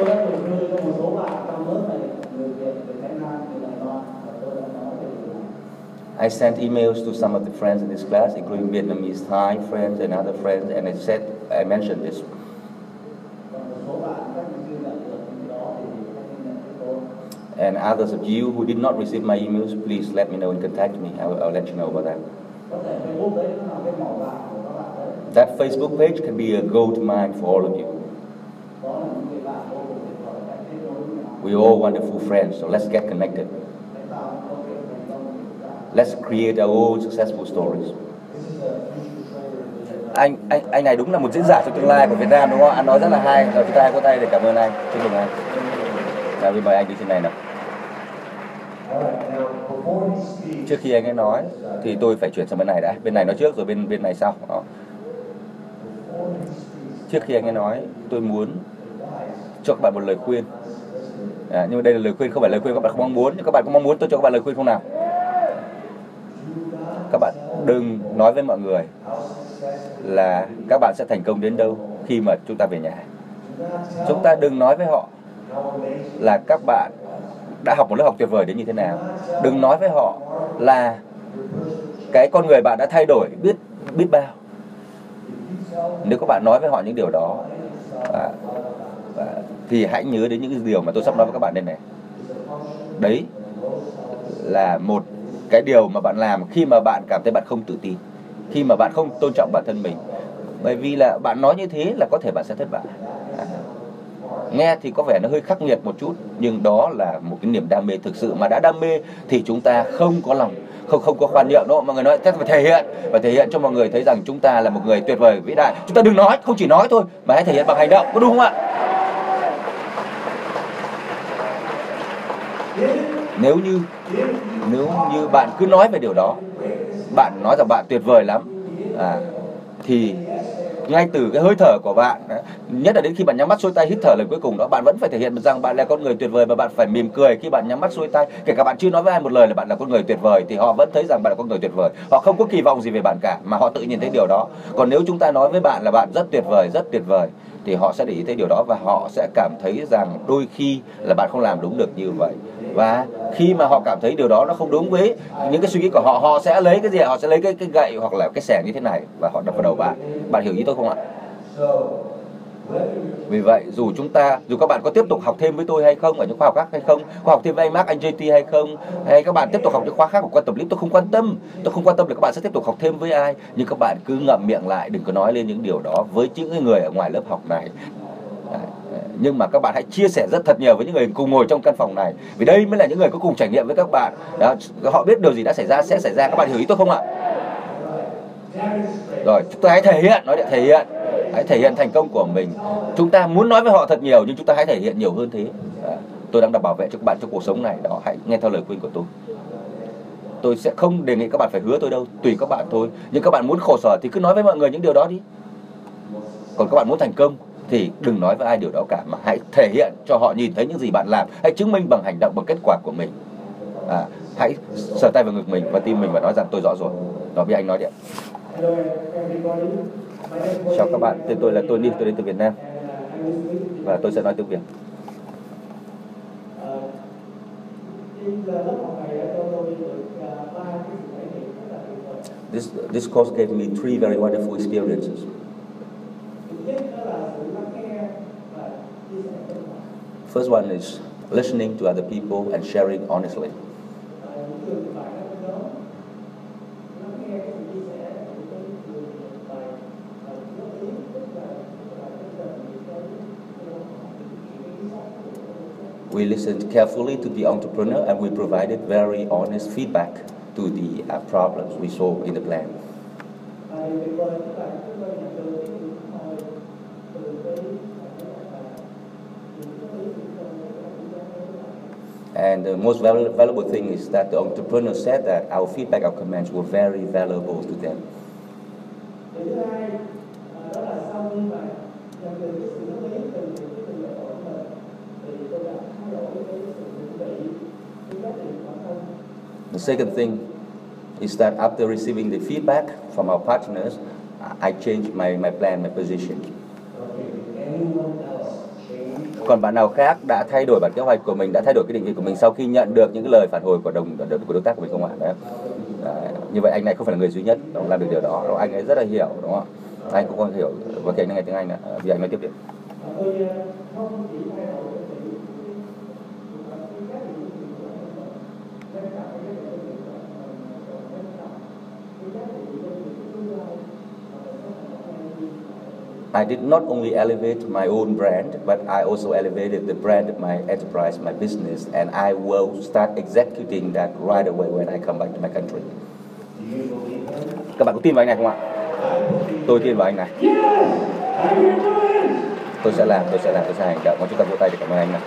tôi đã đầu tư cho một số bạn trong lớp này người Việt người Thái Lan người Đài Loan và tôi đã nói về điều này I sent emails to some of the friends in this class, including Vietnamese, Thai friends, and other friends, and I said, I mentioned this. còn một số bạn các bạn chưa nhận được những cái đó thì hãy ghi nhận với tôi And others of you who did not receive my emails, please let me know and contact me. I will, I'll let you know about that. có thể Facebook đấy nó là cái mỏ vàng của các bạn đấy That Facebook page can be a gold mine for all of you. đó là những người bạn vô cùng tuyệt vời hãy kết nối với nhau We're all wonderful friends, so let's get connected. hãy tạo một câu chuyện thành công của chúng ta Let's create our own successful stories. Anh anh anh này đúng là một diễn giả cho tương lai của Việt Nam đúng không? Anh nói rất là hay. Rồi chúng ta hãy có tay để cảm ơn anh. Chúc mừng anh. Dạ, nào, mời anh đi trên này nào. Trước khi anh ấy nói thì tôi phải chuyển sang bên này đã. Bên này nói trước rồi bên bên này sau. Đó. Trước khi anh ấy nói, tôi muốn cho các bạn một lời khuyên. À, nhưng mà đây là lời khuyên không phải lời khuyên các bạn không mong muốn. Nhưng các bạn có mong muốn tôi cho các bạn lời khuyên không nào? Các bạn đừng nói với mọi người là các bạn sẽ thành công đến đâu khi mà chúng ta về nhà. Chúng ta đừng nói với họ là các bạn đã học một lớp học tuyệt vời đến như thế nào. Đừng nói với họ là cái con người bạn đã thay đổi biết biết bao. Nếu các bạn nói với họ những điều đó và, và, thì hãy nhớ đến những điều mà tôi sắp nói với các bạn đây này. Đấy là một cái điều mà bạn làm khi mà bạn cảm thấy bạn không tự tin, khi mà bạn không tôn trọng bản thân mình. Bởi vì là bạn nói như thế là có thể bạn sẽ thất bại. À, nghe thì có vẻ nó hơi khắc nghiệt một chút, nhưng đó là một cái niềm đam mê thực sự. Mà đã đam mê thì chúng ta không có lòng, không không có khoan nhượng đâu mọi người nói chắc phải thể hiện và thể hiện cho mọi người thấy rằng chúng ta là một người tuyệt vời vĩ đại. Chúng ta đừng nói, không chỉ nói thôi, mà hãy thể hiện bằng hành động, có đúng không ạ? Nếu như nếu như bạn cứ nói về điều đó bạn nói rằng bạn tuyệt vời lắm. À, thì ngay từ cái hơi thở của bạn à, nhất là đến khi bạn nhắm mắt xuôi tay hít thở lần cuối cùng đó bạn vẫn phải thể hiện rằng bạn là con người tuyệt vời và bạn phải mỉm cười khi bạn nhắm mắt xuôi tay. Kể cả bạn chưa nói với ai một lời là bạn là con người tuyệt vời thì họ vẫn thấy rằng bạn là con người tuyệt vời. Họ không có kỳ vọng gì về bạn cả mà họ tự nhìn thấy điều đó. Còn nếu chúng ta nói với bạn là bạn rất tuyệt vời rất tuyệt vời thì họ sẽ để ý thấy điều đó và họ sẽ cảm thấy rằng đôi khi là bạn không làm đúng được như vậy và khi mà họ cảm thấy điều đó nó không đúng với những cái suy nghĩ của họ họ sẽ lấy cái gì họ sẽ lấy cái cái gậy hoặc là cái xẻng như thế này và họ đập vào đầu bạn. Bạn hiểu ý tôi không ạ? Vì vậy, dù chúng ta, dù các bạn có tiếp tục học thêm với tôi hay không, ở những khóa học khác hay không có học thêm với anh Mark, anh JT hay không, hay các bạn tiếp tục học những khóa khác của quan tập clip, tôi không quan tâm. Tôi không quan tâm là các bạn sẽ tiếp tục học thêm với ai. Nhưng các bạn cứ ngậm miệng lại, đừng có nói lên những điều đó với những người ở ngoài lớp học này nhưng mà các bạn hãy chia sẻ rất thật nhiều với những người cùng ngồi trong căn phòng này. Vì đây mới là những người có cùng trải nghiệm với các bạn. Đó, họ biết điều gì đã xảy ra sẽ xảy ra. Các bạn hiểu ý tôi không ạ? Rồi chúng ta hãy thể hiện nói để thể hiện. Hãy thể hiện thành công của mình. Chúng ta muốn nói với họ thật nhiều nhưng chúng ta hãy thể hiện nhiều hơn thế. Đó. tôi đang đặt bảo vệ cho các bạn trong cuộc sống này. Đó hãy nghe theo lời khuyên của tôi. Tôi sẽ không đề nghị các bạn phải hứa tôi đâu tùy các bạn thôi. Nhưng các bạn muốn khổ sở thì cứ nói với mọi người những điều đó đi. Còn các bạn muốn thành công thì đừng nói với ai điều đó cả mà hãy thể hiện cho họ nhìn thấy những gì bạn làm. Hãy chứng minh bằng hành động bằng kết quả của mình. À, hãy sờ tay vào ngực mình và tim mình và nói rằng tôi rõ rồi. Đó với anh nói đi ạ. Chào các bạn tên tôi là Tony tôi đến từ Việt Nam. Và tôi sẽ nói tiếng Việt. This this course gave me three very wonderful experiences. First one is listening to other people and sharing honestly. We listened carefully to the entrepreneur and we provided very honest feedback to the uh, problems we saw in the plan. And the most valu- valuable thing is that the entrepreneur said that our feedback, our comments were very valuable to them. The second thing is that after receiving the feedback from our partners, I changed my, my plan, my position. Còn bạn nào khác đã thay đổi bản kế hoạch của mình, đã thay đổi cái định vị của mình sau khi nhận được những cái lời phản hồi của đồng của đối tác của mình không ạ? Đấy. Đấy. Như vậy anh này không phải là người duy nhất đó, làm được điều đó. Anh ấy rất là hiểu đúng không ạ? Anh cũng không hiểu và kể ngày tiếng Anh nữa. Vì à, anh nói tiếp đi. I did not only elevate my own brand, but I also elevated the brand of my enterprise, my business, and I will start executing that right away when I come back to my country. Các bạn có tin vào anh này không ạ? Tôi tin vào anh này. Tôi sẽ làm, tôi sẽ làm, tôi sẽ hành động. Chúng ta vỗ tay để cảm ơn anh này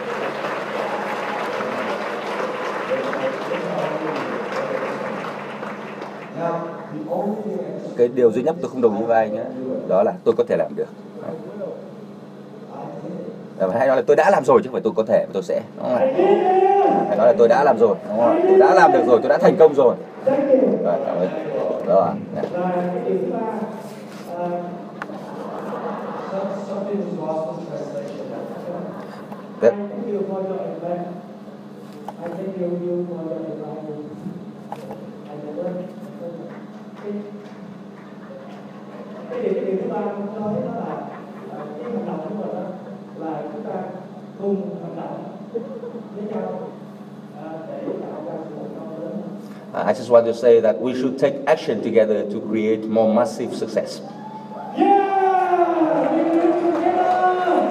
cái điều duy nhất tôi không đồng ý với anh ấy, đó là tôi có thể làm được. Hay nói là tôi đã làm rồi chứ không phải tôi có thể tôi sẽ. Đúng không? hay nói là tôi đã làm rồi. Đúng không? tôi đã làm được rồi tôi đã thành công rồi. Rồi cảm ơn. Đó là That, I think you, you Cái cái cái điểm thứ ba tôi nói đó là cái hành động của mình đó là chúng ta cùng hành động với nhau để. Uh, I just want to say that we should take action together to create more massive success.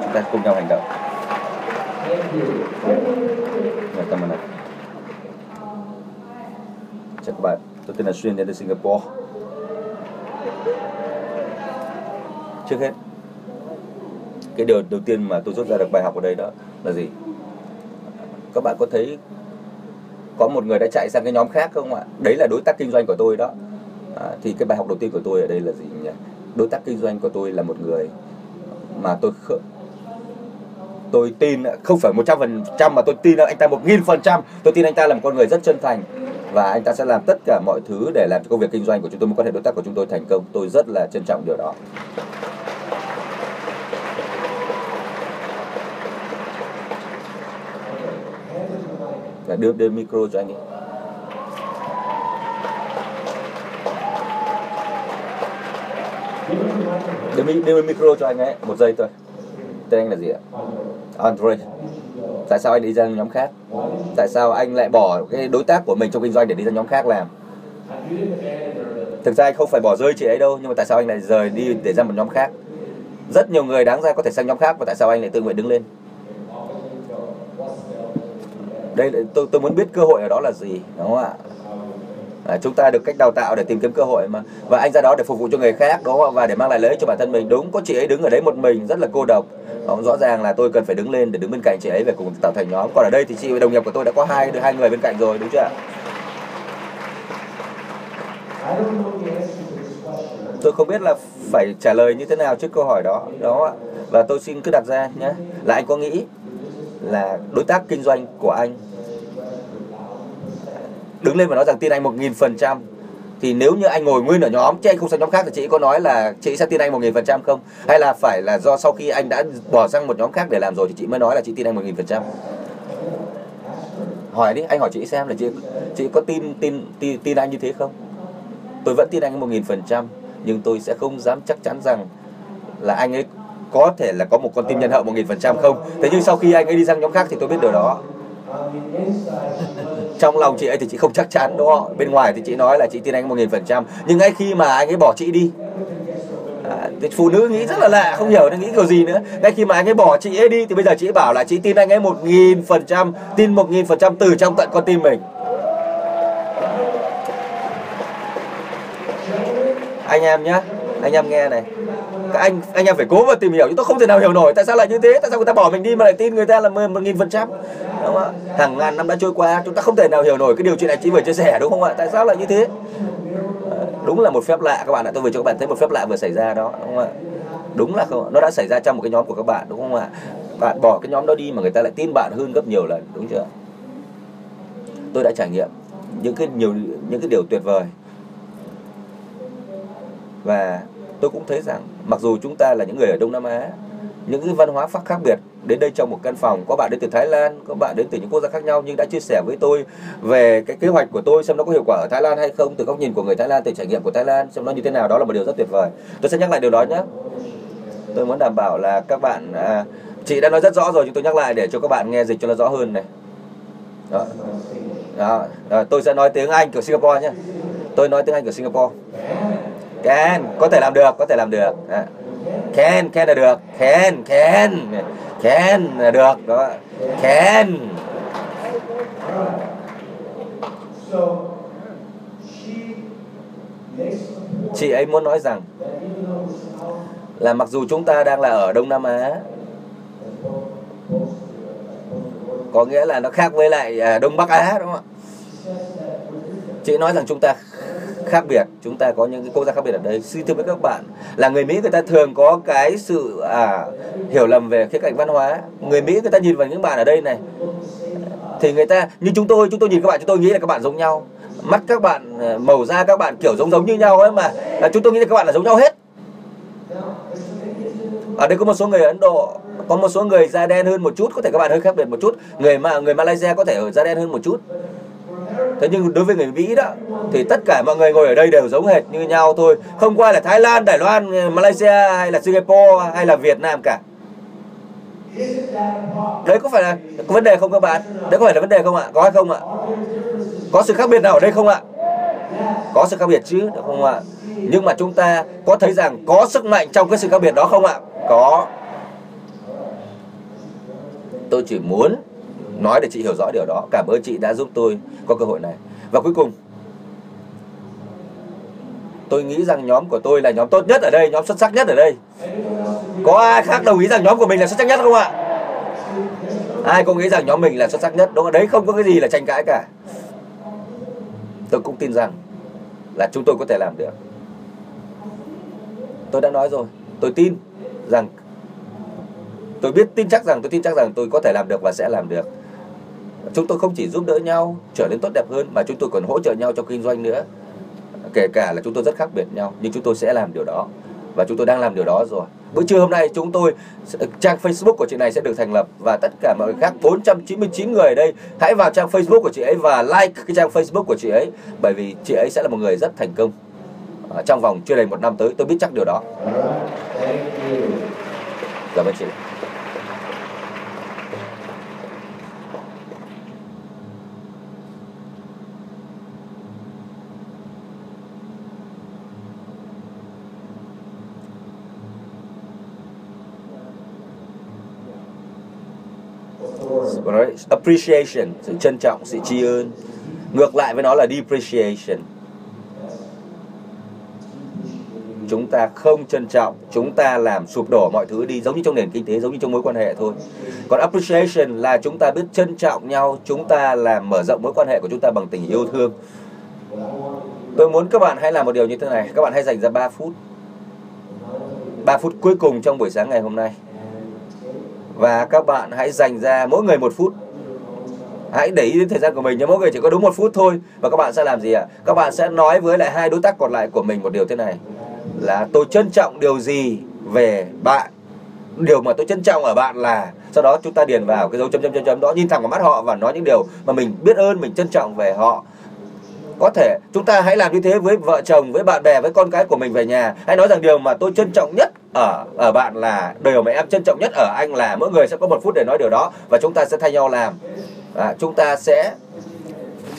Chúng ta cùng nhau hành động. Dạ, cảm ơn anh. Chào các bạn, tôi tên là Xuyên đến từ. Trước hết, cái điều đầu tiên mà tôi rút ra được bài học ở đây đó là gì? Các bạn có thấy có một người đã chạy sang cái nhóm khác không ạ? Đấy là đối tác kinh doanh của tôi đó. À, thì cái bài học đầu tiên của tôi ở đây là gì nhỉ? Đối tác kinh doanh của tôi là một người mà tôi kh... tôi tin không phải một trăm phần trăm mà tôi tin anh ta một nghìn phần trăm tôi tin anh ta là một con người rất chân thành và anh ta sẽ làm tất cả mọi thứ để làm cho công việc kinh doanh của chúng tôi mối quan hệ đối tác của chúng tôi thành công. Tôi rất là trân trọng điều đó. Và đưa đưa micro cho anh ấy. Đưa, đưa micro cho anh ấy. Một giây thôi. Tên anh là gì ạ? Andre tại sao anh đi ra nhóm khác? Tại sao anh lại bỏ cái đối tác của mình trong kinh doanh để đi ra nhóm khác làm? Thực ra anh không phải bỏ rơi chị ấy đâu nhưng mà tại sao anh lại rời đi để ra một nhóm khác? Rất nhiều người đáng ra có thể sang nhóm khác và tại sao anh lại tự nguyện đứng lên? Đây tôi tôi muốn biết cơ hội ở đó là gì đúng không ạ? À, chúng ta được cách đào tạo để tìm kiếm cơ hội mà. Và anh ra đó để phục vụ cho người khác đúng không và để mang lại lợi ích cho bản thân mình. Đúng có chị ấy đứng ở đấy một mình rất là cô độc. Đó, rõ ràng là tôi cần phải đứng lên để đứng bên cạnh chị ấy và cùng tạo thành nhóm. Còn ở đây thì chị đồng nghiệp của tôi đã có hai hai người bên cạnh rồi đúng chưa ạ? Tôi không biết là phải trả lời như thế nào trước câu hỏi đó. Đó ạ. và tôi xin cứ đặt ra nhé. Là anh có nghĩ là đối tác kinh doanh của anh đứng lên và nói rằng tin anh một nghìn phần trăm thì nếu như anh ngồi nguyên ở nhóm chứ anh không sang nhóm khác thì chị có nói là chị sẽ tin anh một nghìn phần trăm không? Hay là phải là do sau khi anh đã bỏ sang một nhóm khác để làm rồi thì chị mới nói là chị tin anh một nghìn phần trăm? Hỏi đi anh hỏi chị xem là chị chị có tin tin tin, tin anh như thế không? Tôi vẫn tin anh một nghìn phần trăm nhưng tôi sẽ không dám chắc chắn rằng là anh ấy có thể là có một con tim nhân hậu một nghìn phần trăm không. Thế nhưng sau khi anh ấy đi sang nhóm khác thì tôi biết điều đó trong lòng chị ấy thì chị không chắc chắn đúng không? Bên ngoài thì chị nói là chị tin anh một nghìn phần trăm. Nhưng ngay khi mà anh ấy bỏ chị đi à, thì phụ nữ nghĩ rất là lạ không hiểu nó nghĩ kiểu gì nữa. Ngay khi mà anh ấy bỏ chị ấy đi thì bây giờ chị ấy bảo là chị tin anh ấy một nghìn phần trăm tin một nghìn phần trăm từ trong tận con tim mình. Anh em nhé anh em nghe này. Các anh anh em phải cố mà tìm hiểu chứ tôi không thể nào hiểu nổi tại sao lại như thế, tại sao người ta bỏ mình đi mà lại tin người ta là một nghìn phần trăm. Đúng không ạ? Hàng ngàn năm đã trôi qua, chúng ta không thể nào hiểu nổi cái điều chuyện này chị vừa chia sẻ, đúng không ạ? Tại sao lại như thế? Ờ, đúng là một phép lạ các bạn ạ. Tôi vừa cho các bạn thấy một phép lạ vừa xảy ra đó, đúng không ạ? Đúng là không nó đã xảy ra trong một cái nhóm của các bạn, đúng không ạ? Bạn bỏ cái nhóm đó đi mà người ta lại tin bạn hơn gấp nhiều lần, đúng chưa? Tôi đã trải nghiệm những cái nhiều, những cái điều tuyệt vời và tôi cũng thấy rằng mặc dù chúng ta là những người ở Đông Nam Á những cái văn hóa khác khác biệt đến đây trong một căn phòng có bạn đến từ Thái Lan có bạn đến từ những quốc gia khác nhau nhưng đã chia sẻ với tôi về cái kế hoạch của tôi xem nó có hiệu quả ở Thái Lan hay không từ góc nhìn của người Thái Lan từ trải nghiệm của Thái Lan xem nó như thế nào. Đó là một điều rất tuyệt vời. Tôi sẽ nhắc lại điều đó nhé. Tôi muốn đảm bảo là các bạn à, chị đã nói rất rõ rồi nhưng tôi nhắc lại để cho các bạn nghe dịch cho nó rõ hơn này. Đó. Đó. Rồi, tôi sẽ nói tiếng Anh của Singapore nhé. Tôi nói tiếng Anh của Singapore can có thể làm được, có thể làm được. À. can can là được. Can can can là được, đó. Can chị ấy muốn nói rằng là mặc dù chúng ta đang là ở Đông Nam Á, có nghĩa là nó khác với lại à, Đông Bắc Á, đúng không ạ? Chị nói rằng chúng ta khác biệt. Chúng ta có những cái quốc gia khác biệt ở đây. Xin thưa với các bạn là người Mỹ người ta thường có cái sự à, hiểu lầm về khía cạnh văn hóa. Người Mỹ người ta nhìn vào những bạn ở đây này thì người ta như chúng tôi chúng tôi nhìn các bạn chúng tôi nghĩ là các bạn giống nhau. Mắt các bạn à, màu da các bạn kiểu giống giống như nhau ấy mà là chúng tôi nghĩ là các bạn là giống nhau hết. Ở đây có một số người Ấn Độ có một số người da đen hơn một chút có thể các bạn hơi khác biệt một chút. Người mà người Malaysia có thể ở da đen hơn một chút thế nhưng đối với người Mỹ đó, thì tất cả mọi người ngồi ở đây đều giống hệt như nhau thôi. Không qua là Thái Lan, Đài Loan, Malaysia hay là Singapore hay là Việt Nam cả. Đấy có phải là có vấn đề không các bạn? Đấy có phải là vấn đề không ạ? Có hay không ạ? Có sự khác biệt nào ở đây không ạ? Có sự khác biệt chứ, được không ạ? Nhưng mà chúng ta có thấy rằng có sức mạnh trong cái sự khác biệt đó không ạ? Có. Tôi chỉ muốn nói để chị hiểu rõ điều đó. Cảm ơn chị đã giúp tôi có cơ hội này. Và cuối cùng, tôi nghĩ rằng nhóm của tôi là nhóm tốt nhất ở đây, nhóm xuất sắc nhất ở đây. Có ai khác đồng ý rằng nhóm của mình là xuất sắc nhất không ạ? Ai cũng nghĩ rằng nhóm mình là xuất sắc nhất. Đúng không? Đấy không có cái gì là tranh cãi cả. Tôi cũng tin rằng là chúng tôi có thể làm được. Tôi đã nói rồi. Tôi tin rằng, tôi biết tin chắc rằng, tôi tin chắc rằng tôi có thể làm được và sẽ làm được chúng tôi không chỉ giúp đỡ nhau trở nên tốt đẹp hơn, mà chúng tôi còn hỗ trợ nhau trong kinh doanh nữa. Kể cả là chúng tôi rất khác biệt nhau, nhưng chúng tôi sẽ làm điều đó. Và chúng tôi đang làm điều đó rồi. Bữa trưa hôm nay, chúng tôi trang Facebook của chị này sẽ được thành lập và tất cả mọi người khác 499 người ở đây, hãy vào trang Facebook của chị ấy và like cái trang Facebook của chị ấy, bởi vì chị ấy sẽ là một người rất thành công. Trong vòng chưa đầy một năm tới, tôi biết chắc điều đó. Cảm ơn chị. Nói, appreciation, sự trân trọng, sự tri ân. Ngược lại với nó là depreciation. Chúng ta không trân trọng, chúng ta làm sụp đổ mọi thứ đi, giống như trong nền kinh tế, giống như trong mối quan hệ thôi. Còn appreciation là chúng ta biết trân trọng nhau, chúng ta làm mở rộng mối quan hệ của chúng ta bằng tình yêu thương. Tôi muốn các bạn hãy làm một điều như thế này. Các bạn hãy dành ra 3 phút 3 phút cuối cùng trong buổi sáng ngày hôm nay và các bạn hãy dành ra mỗi người một phút. Hãy để ý đến thời gian của mình nhé. Mỗi người chỉ có đúng một phút thôi. Và các bạn sẽ làm gì ạ? Các bạn sẽ nói với lại hai đối tác còn lại của mình một điều thế này. Là tôi trân trọng điều gì về bạn? Điều mà tôi trân trọng ở bạn là, sau đó chúng ta điền vào cái dấu chấm chấm chấm chấm đó, nhìn thẳng vào mắt họ và nói những điều mà mình biết ơn, mình trân trọng về họ. Có thể chúng ta hãy làm như thế với vợ chồng, với bạn bè, với con cái của mình về nhà. Hãy nói rằng điều mà tôi trân trọng nhất ở ở bạn là điều mà em trân trọng nhất ở anh là mỗi người sẽ có một phút để nói điều đó và chúng ta sẽ thay nhau làm. À, chúng ta sẽ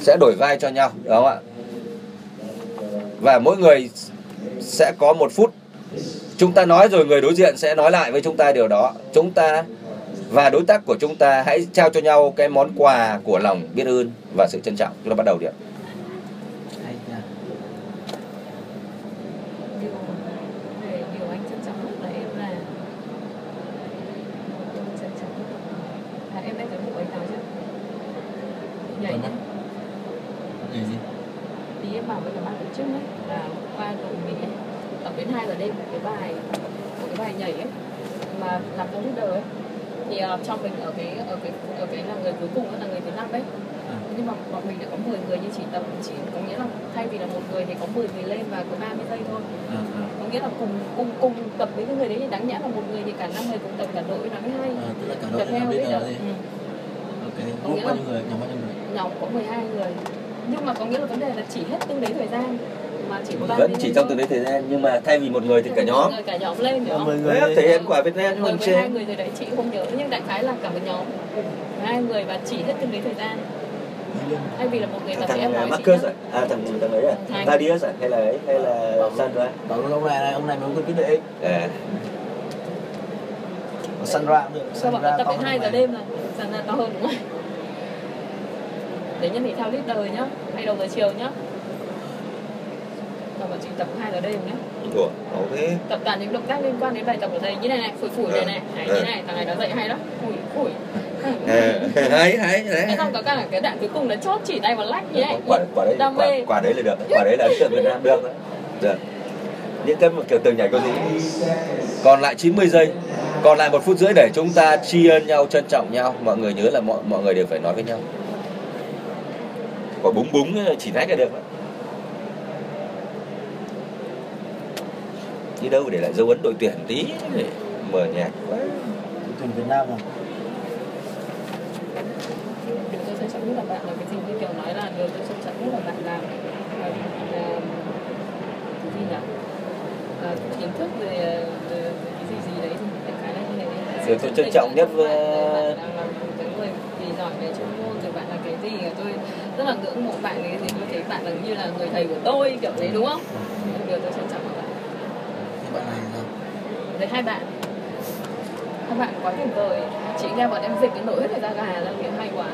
sẽ đổi vai cho nhau đúng không ạ? Và mỗi người sẽ có một phút. Chúng ta nói rồi người đối diện sẽ nói lại với chúng ta điều đó. Chúng ta và đối tác của chúng ta hãy trao cho nhau cái món quà của lòng biết ơn và sự trân trọng. Chúng ta bắt đầu đi ạ điều anh trân trọng nhất là em là em trân trọng nhất là em đã thấy bộ anh nào chưa nhảy nhá Nhảy gì? tí em bảo với cả ban tổ chức ấy là qua đội mình ấy tập đến 2 giờ đêm một cái bài một cái bài nhảy ấy mà làm cho leader ấy thì uh, trong mình ở cái ở cái ở cái là người cuối cùng ấy, là người thứ năm đấy À. nhưng mà bọn mình đã có 10 người nhưng chỉ tập chỉ có nghĩa là thay vì là một người thì có 10 người lên và có 30 giây thôi À, à. có nghĩa là cùng cùng cùng tập với cái người đấy thì đáng nhẽ là một người thì cả năm người cùng tập cả đội nó mới hay À, tức là cả đội tập theo biết bây giờ là gì? ừ. Ok. Có Group nghĩa bao là- nhiêu người? Nhóm bao nhiêu người? nhóm có 12 người nhưng mà có nghĩa là vấn đề là chỉ hết tương đấy thời gian mà chỉ có ba vẫn chỉ trong từng đấy thời gian nhưng mà thay vì một người thì cả nhóm người cả nhóm lên hiểu không? Mười người thể hiện quả Việt Nam Mười hai người rồi đấy chị không nhớ nhưng đại khái là cả một nhóm hai người và chỉ hết từng đấy thời gian thay vì là một người tập thì em nói thằng Marcus à, à thằng thằng ấy à Thành. Thaddeus à hay là ấy hay là Sandra Bảo ông này ông này mới quyết định. à, Có Sandra cũng được. Sao bọn Sandra tập đến 2 giờ đêm là dần to hơn đúng không? Để nhân thể thao leader nhá, hay đầu giờ chiều nhá. Và bọn chị tập 2 giờ đêm nhá. Ủa, ok. Tập toàn những động tác liên quan đến bài tập ở đây như này này, phủi phủi này này, này như này, thằng này nó dạy hay lắm, phủi phủi. à, hay hay Thế. Đấy xong có cả cái đoạn cuối cùng là chốt chỉ tay vào lách như này. quả quả đấy quả, mê. quả đấy là được quả đấy là ấn tượng Việt Nam được. Được những cái kiểu tường nhảy có gì còn lại 90 giây. Còn lại một phút rưỡi để chúng ta tri ân nhau trân trọng nhau. Mọi người nhớ là mọi mọi người đều phải nói với nhau. Còn búng búng chỉ nách là được đi đâu để lại dấu ấn đội tuyển tí để mở nhạc đội tuyển Việt Nam à? Điều tôi trân trọng nhất là bạn là cái gì? Như kiểu nói là điều tôi trân trọng nhất là bạn là là- là- cái gì nhỉ? À, kiến thức về, về, về cái gì gì đấy thì đại khái là như này đi. Điều tôi trân trọng nhất với- bạn là, là một cái người gì giỏi về chuyên môn rồi bạn là cái gì tôi rất là ngưỡng mộ bạn cái gì tôi thấy bạn là như là người thầy của tôi kiểu đấy đúng không? Điều tôi trân trọng bạn này là với hai bạn. Hai bạn quá tuyệt vời. Chị nghe bọn em dịch cái nỗi hết cả da gà ra kiểu hay quá.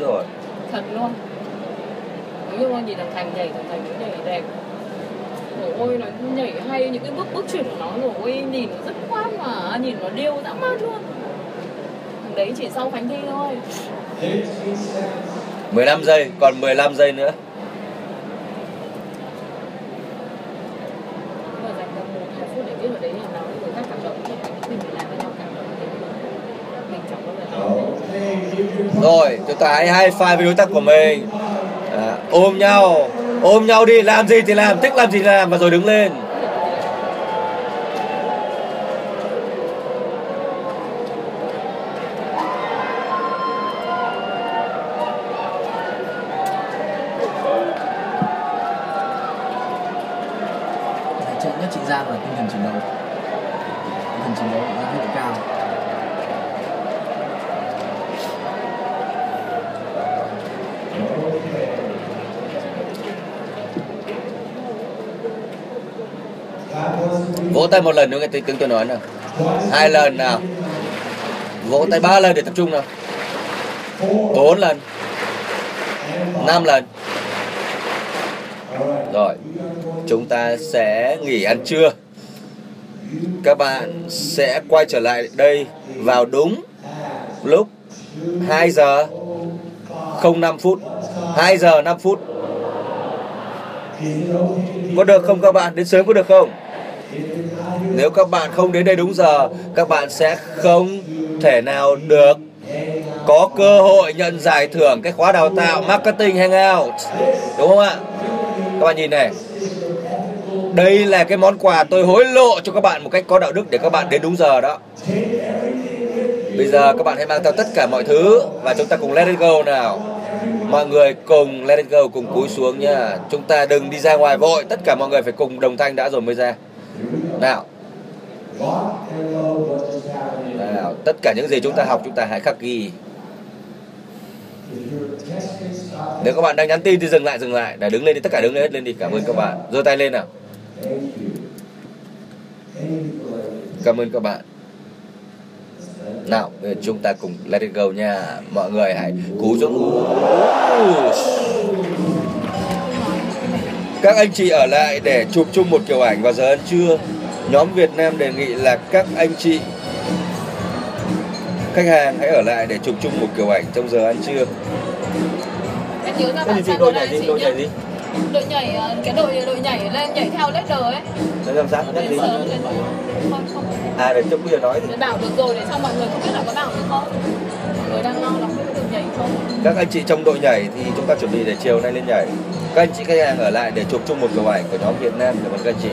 Rồi. Thật luôn. Như mà nhìn thằng thành nhảy thằng thành nó nhảy đẹp. Rồi ôi nó nhảy hay. Những cái bước bước chuyển của nó rồi ôi nhìn nó rất khoan mà. Nhìn nó điêu dã man luôn. Thằng đấy chỉ sau khánh thi thôi. 15 giây còn 15 giây nữa nhưng mà dành ra một hai phút để viết vào đấy thì nói với người khác cảm động thì mình phải làm với nhau cảm động thì mình chẳng bao giờ nói rồi chúng ta hãy high five với đối tác của mình. À, ôm nhau ôm nhau đi làm gì thì làm thích làm gì thì làm và rồi đứng lên Ấn tượng nhất chị Giang là tinh thần chiến đấu tinh thần chiến đấu của Giang rất cao vỗ tay một lần nữa, nghe tiếng tiếng tôi nói nào. Hai lần nào? Vỗ tay ba lần để tập trung nào. Bốn lần. Năm lần. Rồi, chúng ta sẽ nghỉ ăn trưa. Các bạn sẽ quay trở lại đây vào đúng lúc 2 giờ 05 phút 2 giờ 5 phút. Có được không các bạn? Đến sớm có được không? Nếu các bạn không đến đây đúng giờ, các bạn sẽ không thể nào được có cơ hội nhận giải thưởng cái khóa đào tạo marketing hangout. Đúng không ạ? Các bạn nhìn này. Đây là cái món quà tôi hối lộ cho các bạn một cách có đạo đức để các bạn đến đúng giờ đó. Bây giờ các bạn hãy mang theo tất cả mọi thứ và chúng ta cùng let it go nào. Mọi người cùng let it go, cùng cúi xuống nha. Chúng ta đừng đi ra ngoài vội. Tất cả mọi người phải cùng đồng thanh đã rồi mới ra nào. Nào, tất cả những gì chúng ta học, chúng ta hãy khắc ghi. Nếu các bạn đang nhắn tin thì dừng lại dừng lại. Để đứng lên đi, tất cả đứng lên, hết lên đi. Cảm ơn các bạn. Giơ tay lên nào. Cảm ơn các bạn. Nào, bây giờ chúng ta cùng let it go nha. Mọi người hãy cú xuống các anh chị ở lại để chụp chung một kiểu ảnh vào giờ ăn trưa. Nhóm Việt Nam đề nghị là các anh chị khách hàng hãy ở lại để chụp chung một kiểu ảnh trong giờ ăn trưa. Em nhớ ra bạn đội nhảy gì chị đội nhảy gì đội nhảy cái đội đội nhảy lên nhảy theo leader ấy. Để làm sao? Nhắc gì à để trong bây giờ nói thì để bảo được rồi để xong mọi người không biết là có bảo được không? Mọi người đang lo biết được nhảy không? Các anh chị trong đội nhảy thì chúng ta chuẩn bị để chiều nay lên nhảy các anh chị khách hàng ở lại để chụp chung một kiểu ảnh của nhóm Việt Nam cảm ơn các anh chị?